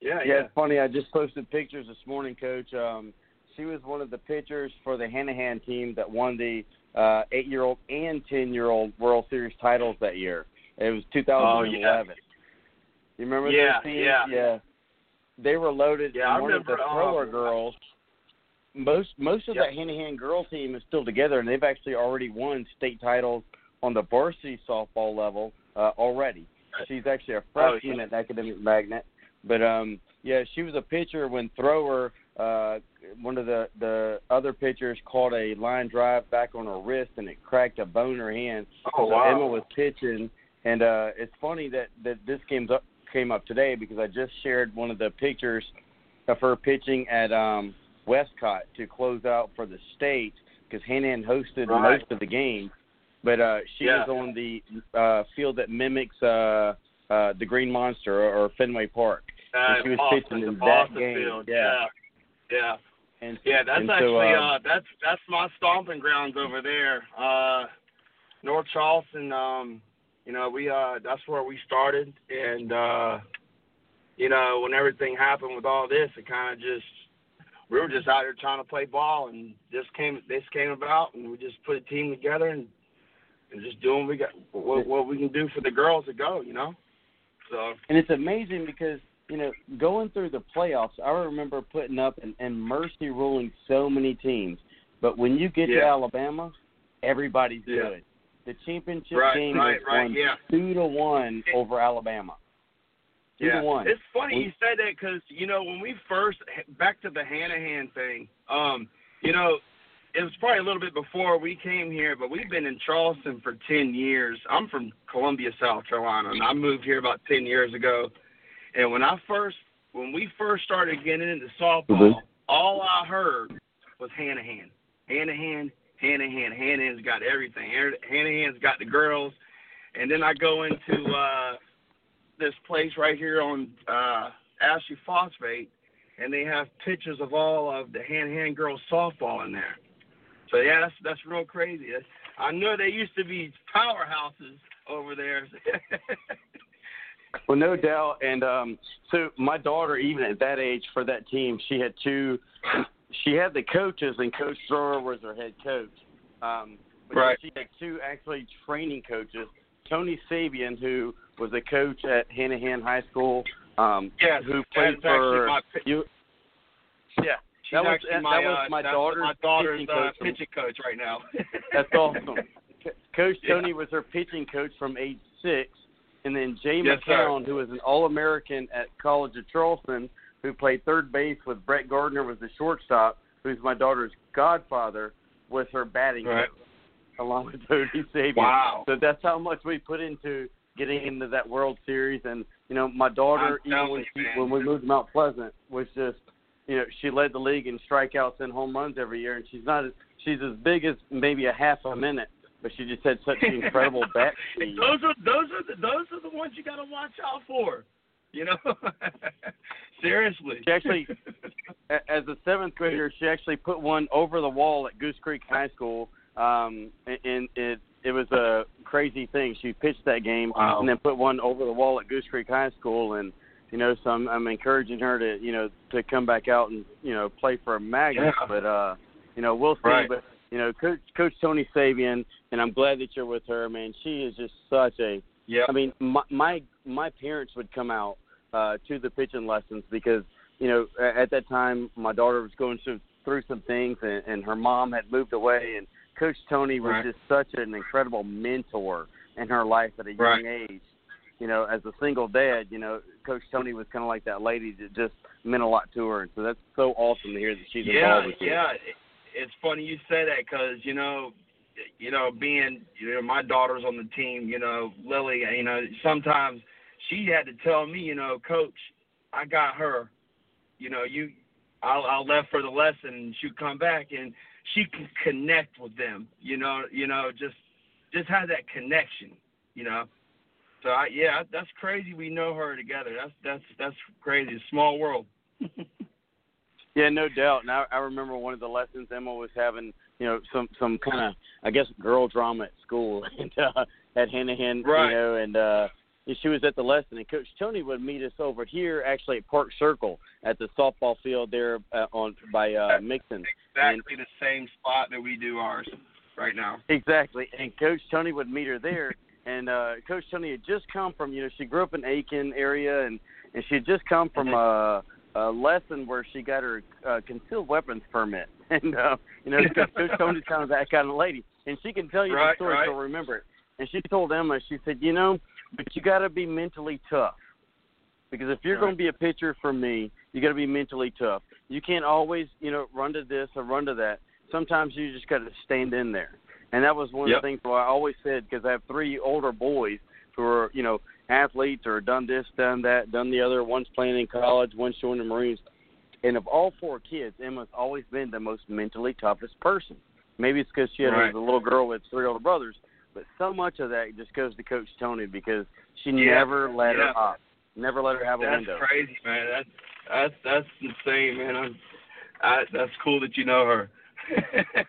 [SPEAKER 11] Yeah,
[SPEAKER 3] Yeah, it's funny. I just posted pictures this morning, Coach. Um, she was one of the pitchers for the Hanahan team that won the uh, eight-year-old and ten-year-old World Series titles that year. It was 2011. You remember
[SPEAKER 11] Yeah,
[SPEAKER 3] those teams?
[SPEAKER 11] yeah.
[SPEAKER 3] yeah. They were loaded.
[SPEAKER 11] Yeah, I
[SPEAKER 3] and one of the thrower
[SPEAKER 11] um,
[SPEAKER 3] girls. Most most of
[SPEAKER 11] Yep.
[SPEAKER 3] that Hanahan girl team is still together, and they've actually already won state titles on the varsity softball level uh, already. She's actually a
[SPEAKER 11] Oh,
[SPEAKER 3] freshman
[SPEAKER 11] yeah.
[SPEAKER 3] at Academic Magnet, but um, yeah, she was a pitcher when thrower. Uh, one of the the other pitchers caught a line drive back on her wrist, and it cracked a bone in her hand.
[SPEAKER 11] Oh,
[SPEAKER 3] so
[SPEAKER 11] wow.
[SPEAKER 3] Emma was pitching, and uh, it's funny that that this came up came up today because I just shared one of the pictures of her pitching at um, Westcott to close out for the state because Hanahan hosted
[SPEAKER 11] Right.
[SPEAKER 3] most of the game, but uh, she
[SPEAKER 11] Yeah.
[SPEAKER 3] was on the uh, field that mimics uh, uh, the Green Monster or, or Fenway Park.
[SPEAKER 11] Uh,
[SPEAKER 3] and she was
[SPEAKER 11] Boston,
[SPEAKER 3] pitching in that game.
[SPEAKER 11] Field.
[SPEAKER 3] Yeah.
[SPEAKER 11] yeah, yeah.
[SPEAKER 3] And
[SPEAKER 11] Yeah, that's
[SPEAKER 3] and
[SPEAKER 11] actually
[SPEAKER 3] so, uh,
[SPEAKER 11] uh that's that's my stomping grounds over there. Uh North Charleston, um, you know, we uh that's where we started and uh you know, when everything happened with all this it kinda just we were just out here trying to play ball and just came this came about and we just put a team together and and just doing what we got what, what we can do for the girls to go, you know. So
[SPEAKER 3] And it's amazing because you know going through the playoffs, I remember putting up and, and mercy ruling so many teams. But when you get to Alabama, everybody's
[SPEAKER 11] Yeah.
[SPEAKER 3] good. The championship
[SPEAKER 11] Right,
[SPEAKER 3] game
[SPEAKER 11] right,
[SPEAKER 3] was
[SPEAKER 11] right,
[SPEAKER 3] won
[SPEAKER 11] yeah.
[SPEAKER 3] two to one over Alabama. Two
[SPEAKER 11] yeah.
[SPEAKER 3] to one.
[SPEAKER 11] It's funny
[SPEAKER 3] We-
[SPEAKER 11] you said that because you know when we first back to the Hanahan thing. Um, you know, it was probably a little bit before we came here, but we've been in Charleston for 10 years. I'm from Columbia, South Carolina, and I moved here about 10 years ago. And when I first, when we first started getting into softball,
[SPEAKER 3] Mhm.
[SPEAKER 11] all I heard was Hanahan, Hanahan, Hanahan. Hanahan's got everything. Hanahan's got the girls. And then I go into uh, this place right here on uh, Ashley Phosphate, and they have pictures of all of the Hanahan girls softball in there. So yeah, that's that's real crazy. That's, I know they used to be powerhouses over there.
[SPEAKER 3] Well, no doubt. And um, so my daughter, even at that age, for that team, she had two. She had the coaches, and Coach Thrower was her head coach. Um, but
[SPEAKER 11] Right.
[SPEAKER 3] She had two actually training coaches. Tony Sabian, who was a coach at Hanahan High School, um,
[SPEAKER 11] Yes,
[SPEAKER 3] who played for
[SPEAKER 11] my
[SPEAKER 3] you. Yeah,
[SPEAKER 11] She's
[SPEAKER 3] that was that,
[SPEAKER 11] my,
[SPEAKER 3] that was
[SPEAKER 11] uh,
[SPEAKER 3] my
[SPEAKER 11] that's
[SPEAKER 3] daughter's,
[SPEAKER 11] my daughter's
[SPEAKER 3] pitching
[SPEAKER 11] uh,
[SPEAKER 3] coach.
[SPEAKER 11] pitching coach right now.
[SPEAKER 3] That's awesome. Co- Coach
[SPEAKER 11] Yeah.
[SPEAKER 3] Tony was her pitching coach from age six, and then Jay
[SPEAKER 11] Yes, sir.
[SPEAKER 3] McCown, who was an All-American at College of Charleston, who played third base with Brett Gardner, was the shortstop, who's my daughter's godfather, was her batting
[SPEAKER 11] Right.
[SPEAKER 3] along with Tony Sabian.
[SPEAKER 11] Wow.
[SPEAKER 3] So that's how much we put into getting into that World Series, and you know, my daughter,
[SPEAKER 11] I'm
[SPEAKER 3] even when she, when we moved to Mount Pleasant, was just you know, she led the league in strikeouts and home runs every year, and she's not as she's as big as maybe a half a minute, but she just had such an incredible speed.
[SPEAKER 11] those are those are the, those are the ones you got to watch out for. You know, seriously.
[SPEAKER 3] She actually, as a seventh grader, she actually put one over the wall at Goose Creek High School, um, and it it was a crazy thing. She pitched that game
[SPEAKER 11] Wow.
[SPEAKER 3] and then put one over the wall at Goose Creek High School, and you know, so I'm, I'm encouraging her to you know to come back out and you know play for a Magnet,
[SPEAKER 11] Yeah.
[SPEAKER 3] but uh, you know we'll see.
[SPEAKER 11] Right.
[SPEAKER 3] But you know, Coach Coach Tony Sabian, and I'm glad that you're with her, man. She is just such a
[SPEAKER 11] Yeah.
[SPEAKER 3] I mean, my my, my parents would come out uh, to the pitching lessons because you know at that time my daughter was going through through some things and, and her mom had moved away and Coach Tony was
[SPEAKER 11] Right.
[SPEAKER 3] just such an incredible mentor in her life at a young
[SPEAKER 11] Right.
[SPEAKER 3] age. You know, as a single dad, you know, Coach Tony was kind of like that lady that just meant a lot to her, and so that's so awesome to hear that she's
[SPEAKER 11] yeah,
[SPEAKER 3] involved with you.
[SPEAKER 11] yeah. It- It's funny you say that because you know, you know, being you know my daughter's on the team. You know, Lily. You know, sometimes she had to tell me, you know, Coach, I got her. You know, you, I'll I'll left for the lesson. and She'll come back and she can connect with them. You know, you know, just just have that connection. You know. So I, yeah, that's crazy. We know her together. That's that's that's crazy. Small world.
[SPEAKER 3] Yeah, no doubt. And I, I remember one of the lessons Emma was having, you know, some some kind of, I guess, girl drama at school and uh, at Hanahan,
[SPEAKER 11] Right.
[SPEAKER 3] you know, and uh, she was at the lesson, and Coach Tony would meet us over here, actually at Park Circle, at the softball field there uh, on by uh, Mixson.
[SPEAKER 11] Exactly the same spot that we do ours right now.
[SPEAKER 3] Exactly. And Coach Tony would meet her there. And uh Coach Tony had just come from, you know, she grew up in Aiken area and and she had just come from a, a lesson where she got her uh, concealed weapons permit. And uh you know, Tony's kind of that kind of lady. And she can tell you
[SPEAKER 11] Right,
[SPEAKER 3] the story,
[SPEAKER 11] right.
[SPEAKER 3] she'll remember it. And she told Emma, she said, You know, but you gotta be mentally tough. Because if you're
[SPEAKER 11] Right.
[SPEAKER 3] going to be a pitcher for me, you got to be mentally tough. You can't always, you know, run to this or run to that. Sometimes you just got to stand in there. And that was one
[SPEAKER 11] Yep.
[SPEAKER 3] of the things where I always said because I have three older boys who are, you know, athletes or done this, done that, done the other. One's playing in college, one's joining the Marines. And of all four kids, Emma's always been the most mentally toughest person. Maybe it's because she had
[SPEAKER 11] Right.
[SPEAKER 3] a little girl with three older brothers, but so much of that just goes to Coach Tony because she
[SPEAKER 11] Yeah.
[SPEAKER 3] never let
[SPEAKER 11] Yeah.
[SPEAKER 3] her up, never let her have a
[SPEAKER 11] That's
[SPEAKER 3] window.
[SPEAKER 11] That's crazy, man. That's that's that's insane, man. I'm, I, that's cool that you know her.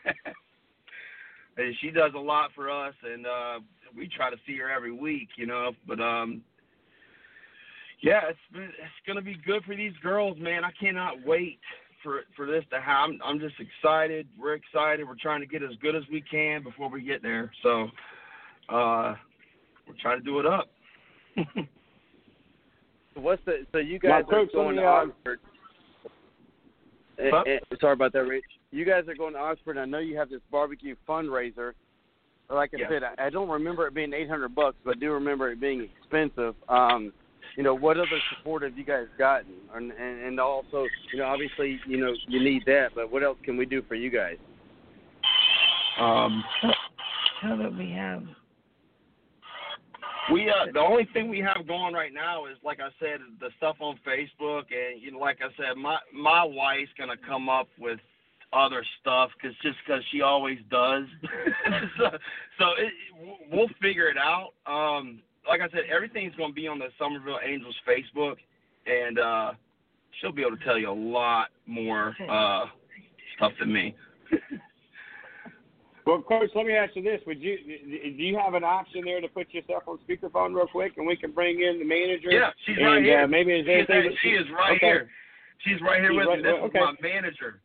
[SPEAKER 11] and she does a lot for us, and uh we try to see her every week, you know. But um, yeah, it's been, it's gonna be good for these girls, man. I cannot wait for for this to happen. I'm, I'm just excited. We're excited. We're trying to get as good as we can before we get there. So uh, we're trying to do it up.
[SPEAKER 3] What's the so you guys
[SPEAKER 6] My
[SPEAKER 3] are going to
[SPEAKER 6] on the, uh,
[SPEAKER 3] Oxford? Eh,
[SPEAKER 11] Huh?
[SPEAKER 3] eh, sorry about that, Rich. You guys are going to Oxford. I know you have this barbecue fundraiser. Like I
[SPEAKER 11] Yes.
[SPEAKER 3] said, I, I don't remember it being eight hundred bucks, but I do remember it being expensive. Um, you know, what other support have you guys gotten? And, and and also, you know, obviously, you know, you need that, but what else can we do for you guys?
[SPEAKER 11] Um,
[SPEAKER 12] How that we have.
[SPEAKER 11] we uh, the only thing we have going right now is, like I said, the stuff on Facebook, and you know, like I said, my my wife's gonna come up with other stuff because just because she always does. so so it, we'll figure it out. Um, like I said, everything's gonna be on the Summerville Angels Facebook, and uh, she'll be able to tell you a lot more uh, stuff than me.
[SPEAKER 2] Well, Coach, let me ask you this: Would you do you have an option there to put yourself on speakerphone real quick, and we can bring in the manager?
[SPEAKER 11] Yeah, she's
[SPEAKER 2] and,
[SPEAKER 11] right here.
[SPEAKER 2] Uh, maybe is
[SPEAKER 11] She
[SPEAKER 2] there
[SPEAKER 11] is,
[SPEAKER 2] anything that
[SPEAKER 11] she is right
[SPEAKER 2] okay.
[SPEAKER 11] here. She's right here
[SPEAKER 2] She's
[SPEAKER 11] with
[SPEAKER 2] right-
[SPEAKER 11] me. This
[SPEAKER 2] okay.
[SPEAKER 11] is my manager.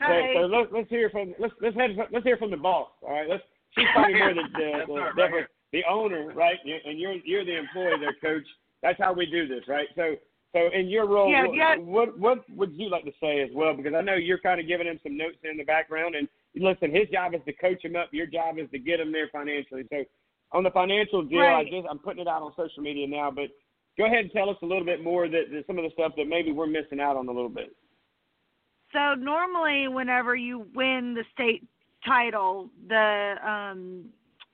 [SPEAKER 2] So, so let's let's hear from let's let's head, let's hear from the boss. All right, let's she's probably more the the, the,
[SPEAKER 11] right, right
[SPEAKER 2] the owner, right? And you're you're the employee there, coach. That's how we do this, right? So so in your role,
[SPEAKER 12] Yeah,
[SPEAKER 2] what,
[SPEAKER 12] yeah.
[SPEAKER 2] what what would you like to say as well? Because I know you're kind of giving him some notes in the background, and listen, his job is to coach him up. Your job is to get him there financially. So on the financial deal, I just I'm putting it out on social media now, but go ahead and tell us a little bit more that, that some of the stuff that maybe we're missing out on a little bit.
[SPEAKER 12] So normally, whenever you win the state title, the um,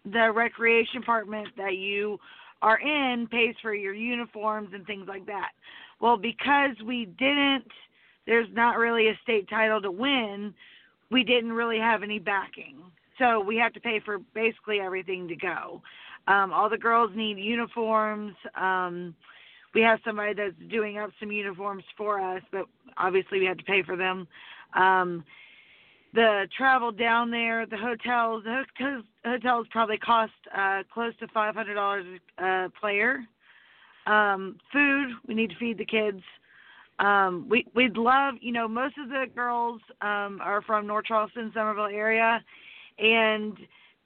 [SPEAKER 12] the recreation department that you are in pays for your uniforms and things like that. Well, because we didn't, there's not really a state title to win. We didn't really have any backing, so we have to pay for basically everything to go. Um, all the girls need uniforms. Um, we have somebody that's doing up some uniforms for us, but obviously we had to pay for them. Um, the travel down there, the hotels, the hotels, probably cost uh, close to five hundred dollars a player. Um, food, we need to feed the kids. Um, we we'd love, you know, most of the girls um, are from North Charleston, Summerville area, and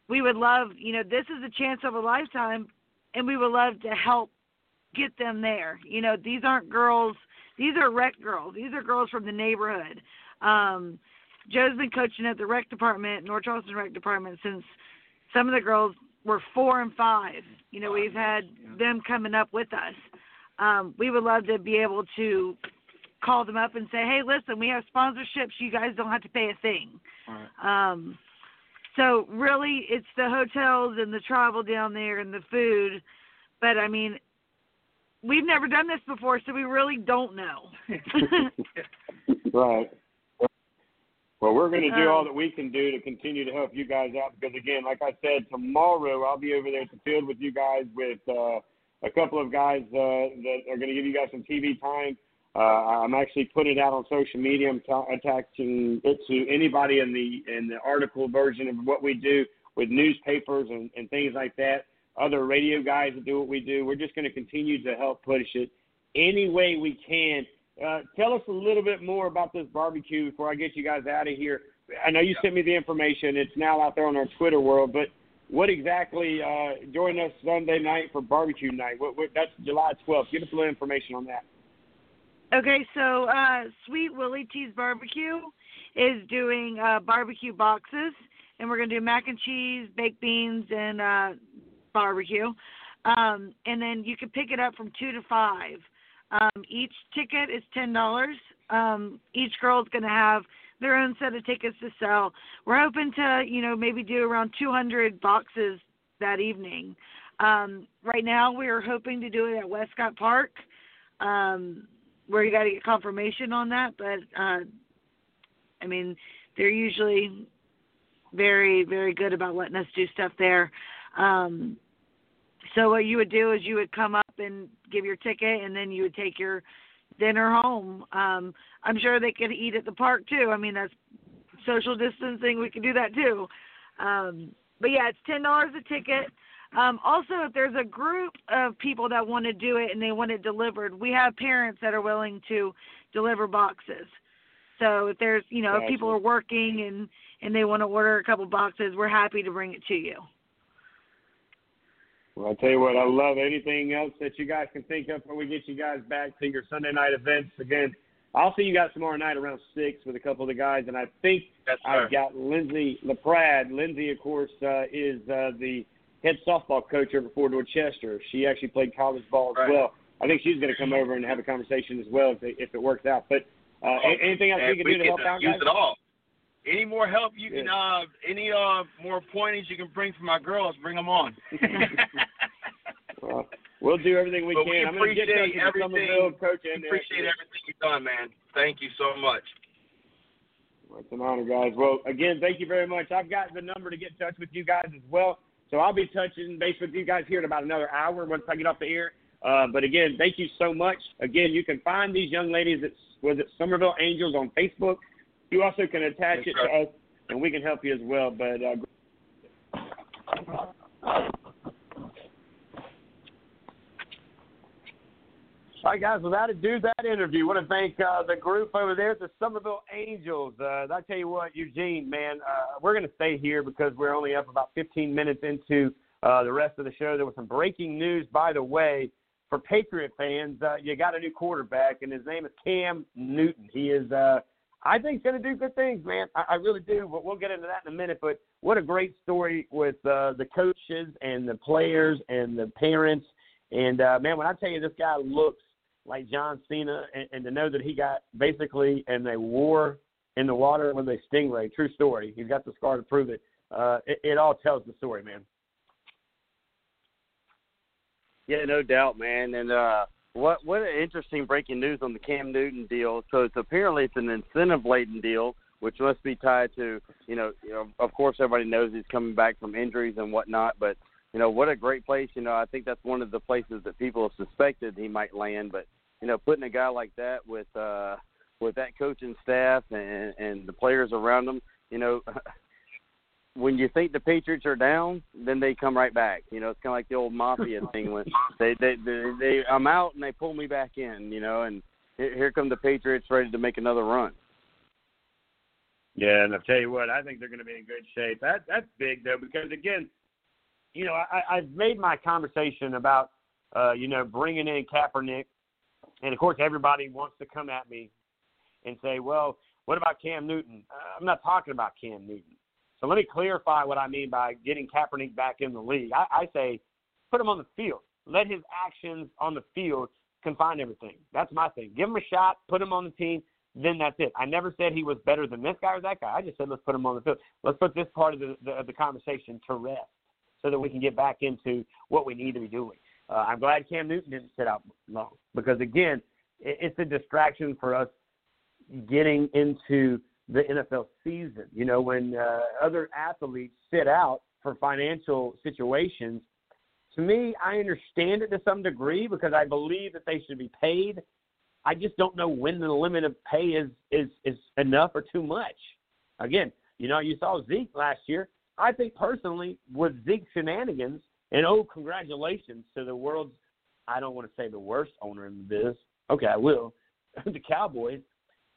[SPEAKER 12] we would love, you know, this is a chance of a lifetime, and we would love to help get them there. You know, these aren't girls; these are rec girls. These are girls from the neighborhood. Um, Joe's been coaching at the rec department, North Charleston rec department, since some of the girls were four and five. You know, we've had them coming up with us. Um, we would love to be able to call them up and say, "Hey, listen, we have sponsorships. You guys don't have to pay a thing." Right. Um, so really, it's the hotels and the travel down there and the food. But I mean, we've never done this before, so we really don't know.
[SPEAKER 2] Right. Well, we're going to do all that we can do to continue to help you guys out because, again, like I said, tomorrow I'll be over there at the field with you guys with uh, a couple of guys uh, that are going to give you guys some TV time. Uh, I'm actually putting it out on social media. I'm ta- attaching it to anybody in the in the article version of what we do with newspapers and, and things like that. Other radio guys that do what we do. We're just going to continue to help push it any way we can. Uh, tell us a little bit more about this barbecue before I get you guys out of here. I know you sent me the information. It's now out there on our Twitter world, but what exactly? Uh, join us Sunday night for barbecue night. What, what, that's July 12th. Give us a little information on that.
[SPEAKER 12] Okay, so uh, Sweet Willie T's Barbecue is doing uh, barbecue boxes, and we're gonna do mac and cheese, baked beans, and uh, barbecue. Um, and then you can pick it up from two to five. Um, each ticket is ten dollars. Um, each girl's gonna have their own set of tickets to sell. We're hoping to, you know, maybe do around 200 boxes that evening. Um, right now, we are hoping to do it at Westcott Park. Um, where you got to get confirmation on that, but uh, I mean, they're usually very, very good about letting us do stuff there. Um, so what you would do is you would come up and give your ticket, and then you would take your dinner home. Um, I'm sure they could eat at the park too. I mean, that's social distancing. We could do that too. Um, but yeah, it's ten dollars a ticket. Um, also, if there's a group of people that want to do it and they want it delivered, we have parents that are willing to deliver boxes. So if there's, you know, if people are working and and they want to order a couple boxes, we're happy to bring it to you.
[SPEAKER 2] Well, I tell you what, I love anything else that you guys can think of when we get you guys back to your Sunday night events. Again, I'll see you guys tomorrow night around six with a couple of the guys, and I think
[SPEAKER 11] Yes.
[SPEAKER 2] I've got Lindsay LaPrade. Lindsay, of course, uh, is uh, the head softball coach over Fort Dorchester. She actually played college ball as
[SPEAKER 11] Right.
[SPEAKER 2] well. I think she's going to come over and have a conversation as well if it, if it works out. But uh, a- anything else we can do to help out,
[SPEAKER 11] use
[SPEAKER 2] guys?
[SPEAKER 11] it all. Any more help you can, uh, any uh more pointers you can bring for my girls, bring them on.
[SPEAKER 2] Well, we'll do everything we
[SPEAKER 11] But
[SPEAKER 2] can.
[SPEAKER 11] we
[SPEAKER 2] I'm going to get in touch
[SPEAKER 11] appreciate
[SPEAKER 2] Summerville
[SPEAKER 11] everything.
[SPEAKER 2] coach
[SPEAKER 11] We appreciate everything you've done, man. Thank you so much.
[SPEAKER 2] Well, It's an honor, guys. Well, again, thank you very much. I've got the number to get in touch with you guys as well. So I'll be touching base with you guys here in about another hour once I get off the air. Uh, but again, thank you so much. Again, you can find these young ladies at was it Summerville Angels on Facebook. You also can attach
[SPEAKER 11] Yes,
[SPEAKER 2] it
[SPEAKER 11] sir.
[SPEAKER 2] to us, and we can help you as well. But uh, All right, guys, without ado that interview, I want to thank uh, the group over there the Summerville Angels. Uh, I tell you what, Eugene, man, uh, we're going to stay here because we're only up about 15 minutes into uh, the rest of the show. There was some breaking news, by the way, for Patriot fans. Uh, you got a new quarterback, and his name is Cam Newton. He is, uh, I think, he's going to do good things, man. I, I really do, but we'll get into that in a minute. But what a great story with uh, the coaches and the players and the parents. And, uh, man, when I tell you this guy looks like John Cena, and, and to know that he got basically in a war in the water with a stingray. True story. He's got the scar to prove it. Uh, it, it all tells the story, man.
[SPEAKER 3] Yeah, no doubt, man. And uh, what what an interesting breaking news on the Cam Newton deal. So it's apparently it's an incentive laden deal, which must be tied to you know, you know, of course everybody knows he's coming back from injuries and whatnot, but you know what a great place. You know, I think that's one of the places that people have suspected he might land, but you know, putting a guy like that with uh with that coaching staff and and the players around him, you know. When you think the Patriots are down, then they come right back. You know, it's kind of like the old mafia thing when they they they, they I'm out and they pull me back in. You know, and here, here come the Patriots ready to make another run.
[SPEAKER 2] Yeah, and I'll tell you what, I think they're going to be in good shape. That that's big though, because again, you know, I, I've made my conversation about, uh, you know, bringing in Kaepernick, and of course everybody wants to come at me and say, well, what about Cam Newton? Uh, I'm not talking about Cam Newton. So let me clarify what I mean by getting Kaepernick back in the league. I, I say, put him on the field. Let his actions on the field confine everything. That's my thing. Give him a shot. Put him on the team. Then that's it. I never said he was better than this guy or that guy. I just said let's put him on the field. Let's put this part of the, the, the conversation to rest so that we can get back into what we need to be doing. Uh, I'm glad Cam Newton didn't sit out long because again, it, it's a distraction for us getting into the NFL season. You know, when uh, other athletes sit out for financial situations, to me, I understand it to some degree because I believe that they should be paid. I just don't know when the limit of pay is is is enough or too much. Again, you know, you saw Zeke last year. I think personally, with Zeke's shenanigans, and oh, congratulations to the world's, I don't want to say the worst owner in the biz. Okay, I will. the Cowboys.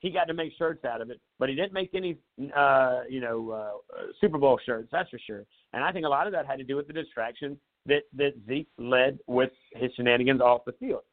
[SPEAKER 2] He got to make shirts out of it, but he didn't make any, uh, you know, uh, Super Bowl shirts. That's for sure. And I think a lot of that had to do with the distraction that that Zeke led with his shenanigans off the field.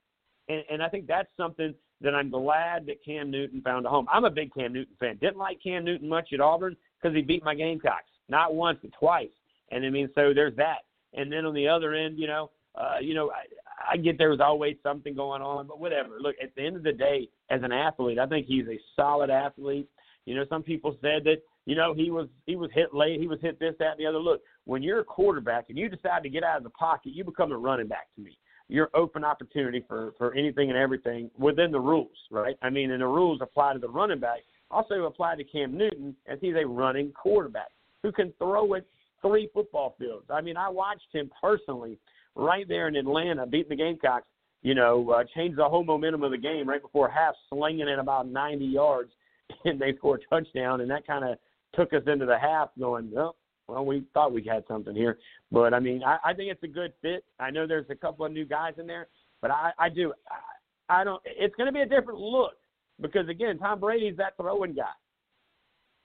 [SPEAKER 2] And, and I think that's something that I'm glad that Cam Newton found a home. I'm a big Cam Newton fan. Didn't like Cam Newton much at Auburn because he beat my Gamecocks, not once but twice. And I mean, so there's that. And then on the other end, you know, uh, you know, I, I get there was always something going on, but whatever. Look, at the end of the day, as an athlete, I think he's a solid athlete. You know, some people said that you know he was he was hit late, he was hit this, that, and the other. Look, when you're a quarterback and you decide to get out of the pocket, you become a running back to me. You're open opportunity for for anything and everything within the rules, right? I mean, and the rules apply to the running back, also apply to Cam Newton as he's a running quarterback who can throw it three football fields. I mean, I watched him personally right there in Atlanta beating the Gamecocks. You know, uh, change the whole momentum of the game right before half, slinging it about 90 yards, and they scored a touchdown, and that kind of took us into the half, going, well, well, we thought we had something here. But I mean, I, I think it's a good fit. I know there's a couple of new guys in there, but I, I do. I, I don't. It's going to be a different look because again, Tom Brady's that throwing guy.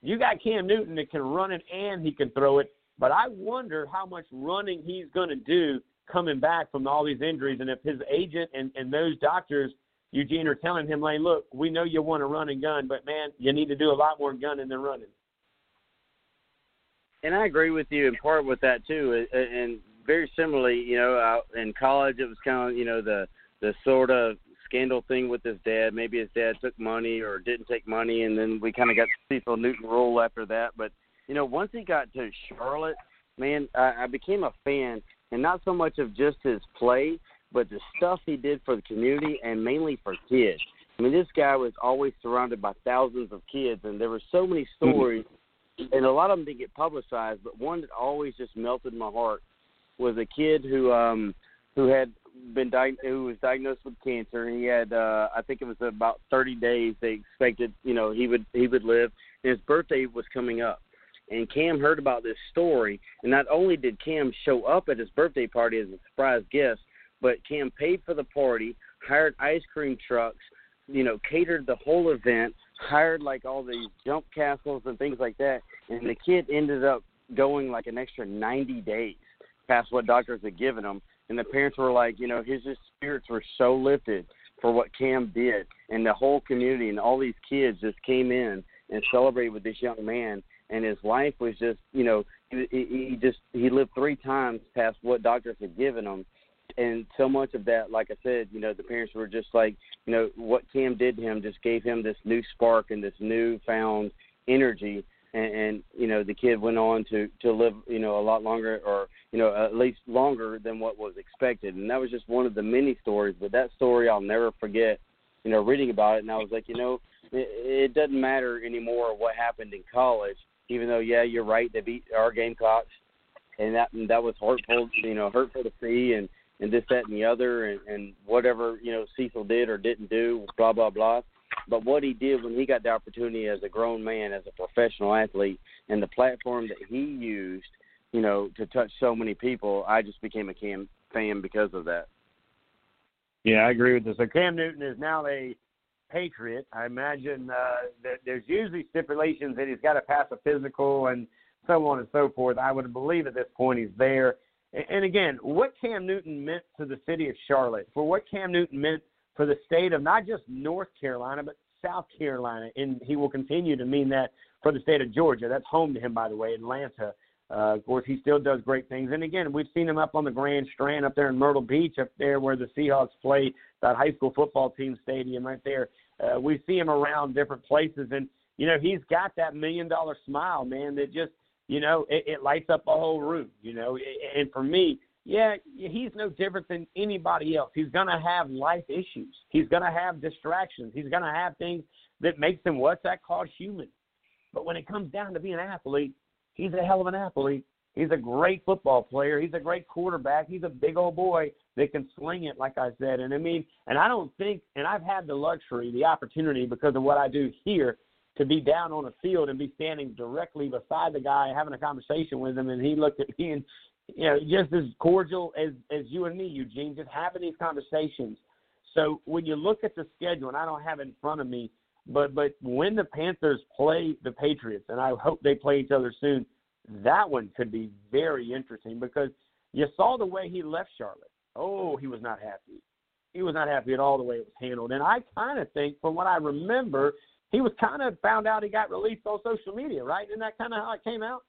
[SPEAKER 2] You got Cam Newton that can run it and he can throw it, but I wonder how much running he's going to do coming back from all these injuries, and if his agent and and those doctors. Eugene are telling him, Lane, look, we know you want to run and gun, but man, you need to do a lot more gunning than running
[SPEAKER 3] and I agree with you in part with that too. And very similarly, you know, in college it was kind of you know the the sort of scandal thing with his dad. Maybe his dad took money or didn't take money, and then we kind of got Cecil Newton rule after that. But you know, once he got to Charlotte, man, I, I became a fan, and not so much of just his play, but the stuff he did for the community and mainly for kids. I mean, this guy was always surrounded by thousands of kids, and there were so many stories, and a lot of them didn't get publicized. But one that always just melted my heart was a kid who um who had been di- who was diagnosed with cancer. He had uh I think it was about 30 days they expected, you know, he would he would live. And his birthday was coming up. And Cam heard about this story, and not only did Cam show up at his birthday party as a surprise guest, but Cam paid for the party, hired ice cream trucks, you know, catered the whole event, hired like all these jump castles and things like that, and the kid ended up going like an extra 90 days past what doctors had given him, and the parents were like, you know, his just spirits were so lifted for what Cam did, and the whole community and all these kids just came in and celebrated with this young man, and his life was just, you know, he, he just he lived three times past what doctors had given him, and so much of that, like I said, you know, the parents were just like, you know, what Cam did to him just gave him this new spark and this new found energy. And, and you know, the kid went on to to live, you know, a lot longer, or you know, at least longer than what was expected. And that was just one of the many stories. But that story, I'll never forget. You know, reading about it, and I was like, you know, it, it doesn't matter anymore what happened in college. Even though, yeah, you're right, they beat our Gamecocks, and that and that was hurtful, you know, hurtful to see, and and this, that, and the other, and, and whatever you know Cecil did or didn't do, blah blah blah. But what he did when he got the opportunity as a grown man, as a professional athlete, and the platform that he used, you know, to touch so many people, I just became a Cam fan because of that.
[SPEAKER 2] Yeah, I agree with this. So Cam Newton is now a Patriot. I imagine uh, that there's usually stipulations that he's got to pass a physical and so on and so forth. I would believe at this point he's there. And again, what Cam Newton meant to the city of Charlotte, for what Cam Newton meant for the state of not just North Carolina, but South Carolina, and he will continue to mean that for the state of Georgia. That's home to him, by the way, Atlanta. Uh, of course, he still does great things. And again, we've seen him up on the Grand Strand up there in Myrtle Beach, up there where the Seahawks play, that high school football team stadium right there. Uh, we see him around different places, and you know he's got that million dollar smile, man, that just you know it, it lights up a whole room. You know, and for me, yeah, he's no different than anybody else. He's to have life issues. He's to have distractions. He's to have things that makes him what's that called human. But when it comes down to being an athlete, he's a hell of an athlete. He's a great football player. He's a great quarterback. He's a big old boy that can sling it, like I said. And I mean, and I don't think, and I've had the luxury, the opportunity because of what I do here, to be down on a field and be standing directly beside the guy, having a conversation with him, and he looked at me and you know, just as cordial as as you and me, Eugene, just having these conversations. So when you look at the schedule, and I don't have it in front of me, but but when the Panthers play the Patriots, and I hope they play each other soon, that one could be very interesting because you saw the way he left Charlotte. Oh, he was not happy. He was not happy at all the way it was handled. And I kind of think, from what I remember, he was kind of found out he got released on social media, right? Isn't that kind of how it came out?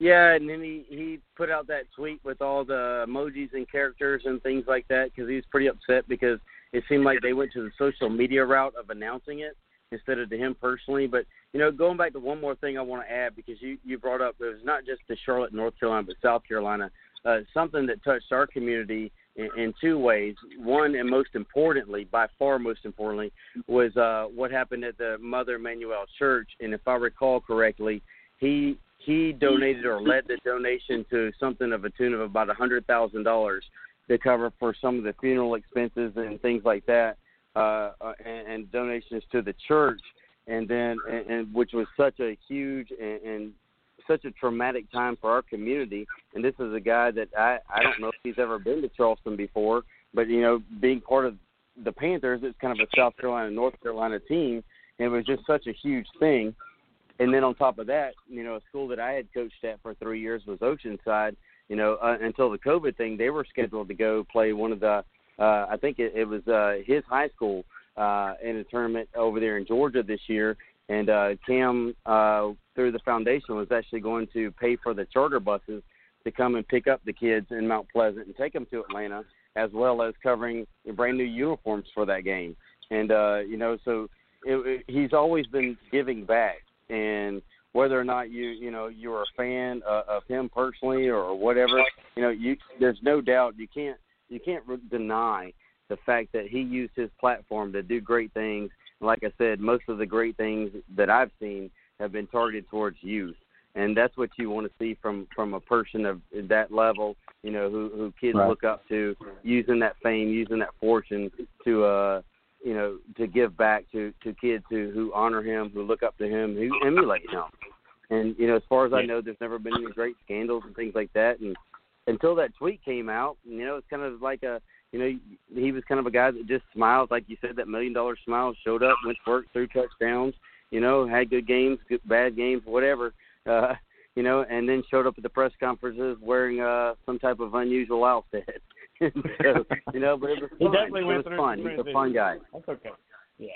[SPEAKER 3] Yeah, and then he he put out that tweet with all the emojis and characters and things like that because he was pretty upset because it seemed like they went to the social media route of announcing it instead of to him personally. But you know, going back to one more thing I want to add because you you brought up it was not just the Charlotte, North Carolina, but South Carolina, uh, something that touched our community in, in two ways. One, and most importantly, by far most importantly, was uh, what happened at the Mother Emanuel Church. And if I recall correctly, he he donated or led the donation to something of a tune of about a hundred thousand dollars to cover for some of the funeral expenses and things like that, uh, uh, and, and donations to the church, and then and, and which was such a huge and, and such a traumatic time for our community. And this is a guy that I I don't know if he's ever been to Charleston before, but you know, being part of the Panthers, it's kind of a South Carolina North Carolina team. And it was just such a huge thing and then on top of that, you know, a school that I had coached at for three years was Oceanside. You know, uh, until the COVID thing, they were scheduled to go play one of the, uh, I think it, it was uh, his high school uh, in a tournament over there in Georgia this year. And uh, Cam, uh, through the foundation, was actually going to pay for the charter buses to come and pick up the kids in Mount Pleasant and take them to Atlanta, as well as covering brand new uniforms for that game. And uh, you know, so it, it, he's always been giving back, and whether or not you you know you're a fan uh, of him personally or whatever, you know, you there's no doubt you can't you can't re- deny the fact that he used his platform to do great things. Like I said, most of the great things that I've seen have been targeted towards youth, and that's what you want to see from from a person of that level. You know, who who kids
[SPEAKER 2] Right.
[SPEAKER 3] look up to, using that fame, using that fortune to uh you know to give back to to kids who who honor him, who look up to him, who emulate him. And you know, as far as I know, there's never been any great scandals and things like that. And until that tweet came out, you know, it's kind of like a you know, he was kind of a guy that just smiled, like you said, that million dollar smile, showed up, went to work, threw touchdowns, you know, had good games, good bad games, whatever, uh, you know, and then showed up at the press conferences wearing uh some type of unusual outfit. so, you know, but it was fun.
[SPEAKER 2] He definitely
[SPEAKER 3] it
[SPEAKER 2] went
[SPEAKER 3] was fun. He's a fun guy.
[SPEAKER 2] That's okay. Yeah.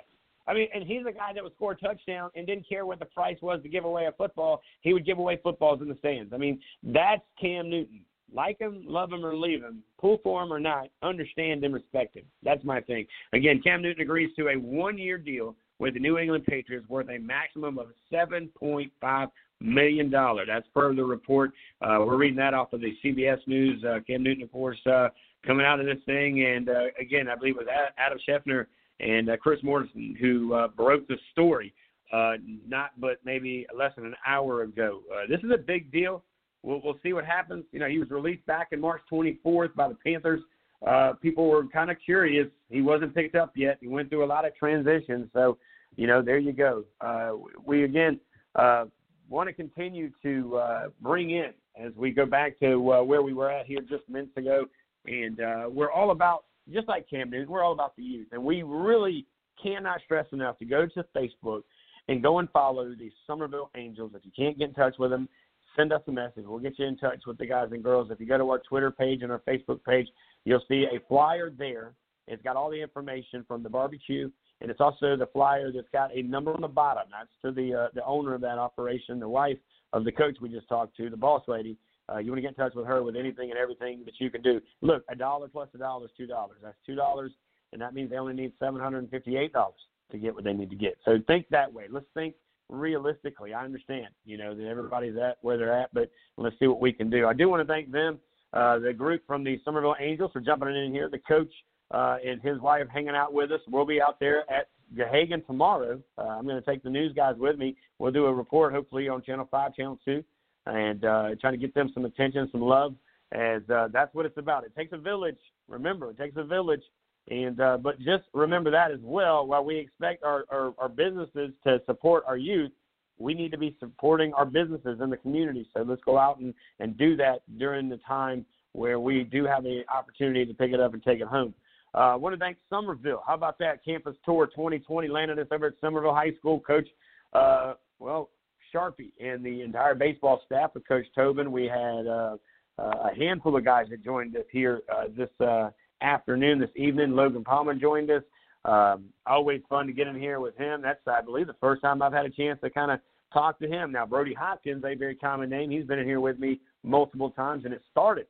[SPEAKER 2] I mean, and he's a guy that would score a touchdown and didn't care what the price was to give away a football. He would give away footballs in the stands. I mean, that's Cam Newton. Like him, love him, or leave him, pull for him or not, understand and respect him. That's my thing. Again, Cam Newton agrees to a one-year deal with the New England Patriots worth a maximum of seven point five million dollar. That's per the report. Uh, we're reading that off of the CBS News. Uh, Cam Newton, of course, uh, coming out of this thing, and uh, again, I believe it was Adam Schefter and uh, Chris Mortensen who uh, broke the story. Uh, not but maybe less than an hour ago. Uh, this is a big deal. We'll, we'll see what happens. You know, he was released back in March 24th by the Panthers. Uh, people were kind of curious. He wasn't picked up yet. He went through a lot of transitions. So, you know, there you go. Uh, we again uh, want to continue to uh, bring in as we go back to uh, where we were at here just minutes ago, and uh, we're all about just like Cam Newton. We're all about the youth, and we really cannot stress enough to go to Facebook and go and follow the Summerville Angels. If you can't get in touch with them, send us a message. We'll get you in touch with the guys and girls. If you go to our Twitter page and our Facebook page, you'll see a flyer there. It's got all the information from the barbecue, and it's also the flyer that's got a number on the bottom. That's to the uh, the owner of that operation, the wife of the coach we just talked to, the boss lady. Uh, you want to get in touch with her with anything and everything that you can do. Look, a dollar plus a dollar is two dollars. That's two dollars, and that means they only need seven hundred and fifty-eight dollars to get what they need to get. So think that way. Let's think realistically. I understand, you know, that everybody's at where they're at, but let's see what we can do. I do want to thank them, uh, the group from the Summerville Angels, for jumping in here. The coach uh, and his wife hanging out with us. We'll be out there at Gahagan tomorrow. Uh, I'm going to take the news guys with me. We'll do a report, hopefully, on Channel 5, Channel 2, and uh, trying to get them some attention, some love, as uh, that's what it's about. It takes a village. Remember, it takes a village. And uh, but just remember that as well. While we expect our, our, our businesses to support our youth, we need to be supporting our businesses in the community. So let's go out and, and do that during the time where we do have the opportunity to pick it up and take it home. Uh, I want to thank Summerville. How about that? Campus Tour 2020 landed us over at Summerville High School. Coach, uh, well, Sharpie and the entire baseball staff with Coach Tobin. We had uh, uh, a handful of guys that joined us here uh, this uh, afternoon, this evening. Logan Palmer joined us. Um, always fun to get in here with him. That's, I believe, the first time I've had a chance to kind of talk to him. Now, Brody Hopkins, a very common name. He's been in here with me multiple times, and it started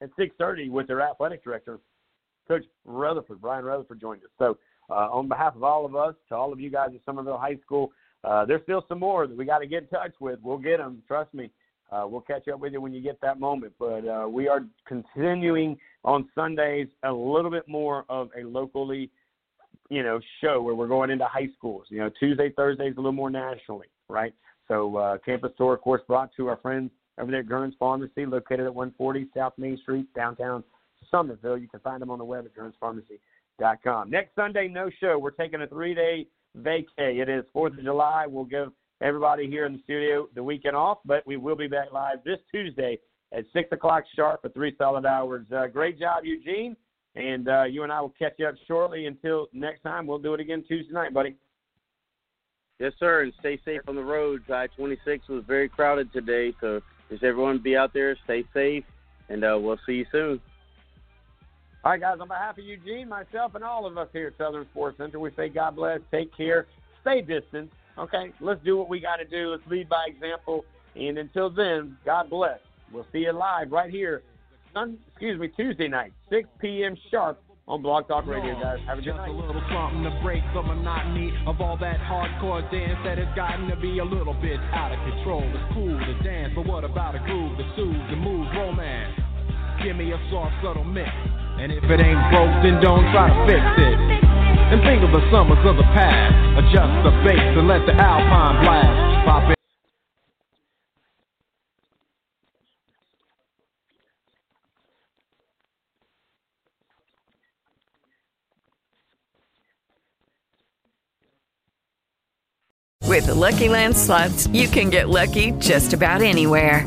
[SPEAKER 2] at 6:30 with their athletic director, Coach Rutherford. Brian Rutherford joined us. So, uh, on behalf of all of us, to all of you guys at Summerville High School, uh, there's still some more that we got to get in touch with. We'll get them. Trust me. Uh, we'll catch up with you when you get that moment. But uh, we are continuing on Sundays a little bit more of a locally, you know, show where we're going into high schools. You know, Tuesday, Thursdays a little more nationally, right? So uh, campus tour, of course, brought to our friends over there at Guerin's Pharmacy, located at 140 South Main Street, downtown Summerville. You can find them on the web at GuerinsPharmacy.com. Next Sunday, no show. We're taking a three-day vacay. It is Fourth of July. We'll give everybody here in the studio the weekend off, but we will be back live this Tuesday at six o'clock sharp for three solid hours. Uh, great job, Eugene, and uh, you and I will catch you up shortly. Until next time, we'll do it again Tuesday night, buddy.
[SPEAKER 3] Yes, sir, and stay safe on the roads. I-26 was very crowded today, so just everyone be out there, stay safe, and uh, we'll see you soon.
[SPEAKER 2] All right, guys, on behalf of Eugene, myself, and all of us here at Southern Sports Center, we say God bless, take care, stay distant. Okay, let's do what we got to do. Let's lead by example. And until then, God bless. We'll see you live right here, sun, excuse me, Tuesday night, 6 p.m. sharp on Blog Talk Radio, guys. Have a good
[SPEAKER 4] Just
[SPEAKER 2] night.
[SPEAKER 4] a little something to break the monotony of all that hardcore dance that has gotten to be a little bit out of control. It's cool to dance, but what about a groove to soothe the move romance? Give me a soft, subtle mix. And if it ain't broke, then don't try to fix it. And think of the summers of the past. Adjust the bass and let the alpine blast. Pop it.
[SPEAKER 13] With the Lucky Land slots, you can get lucky just about anywhere.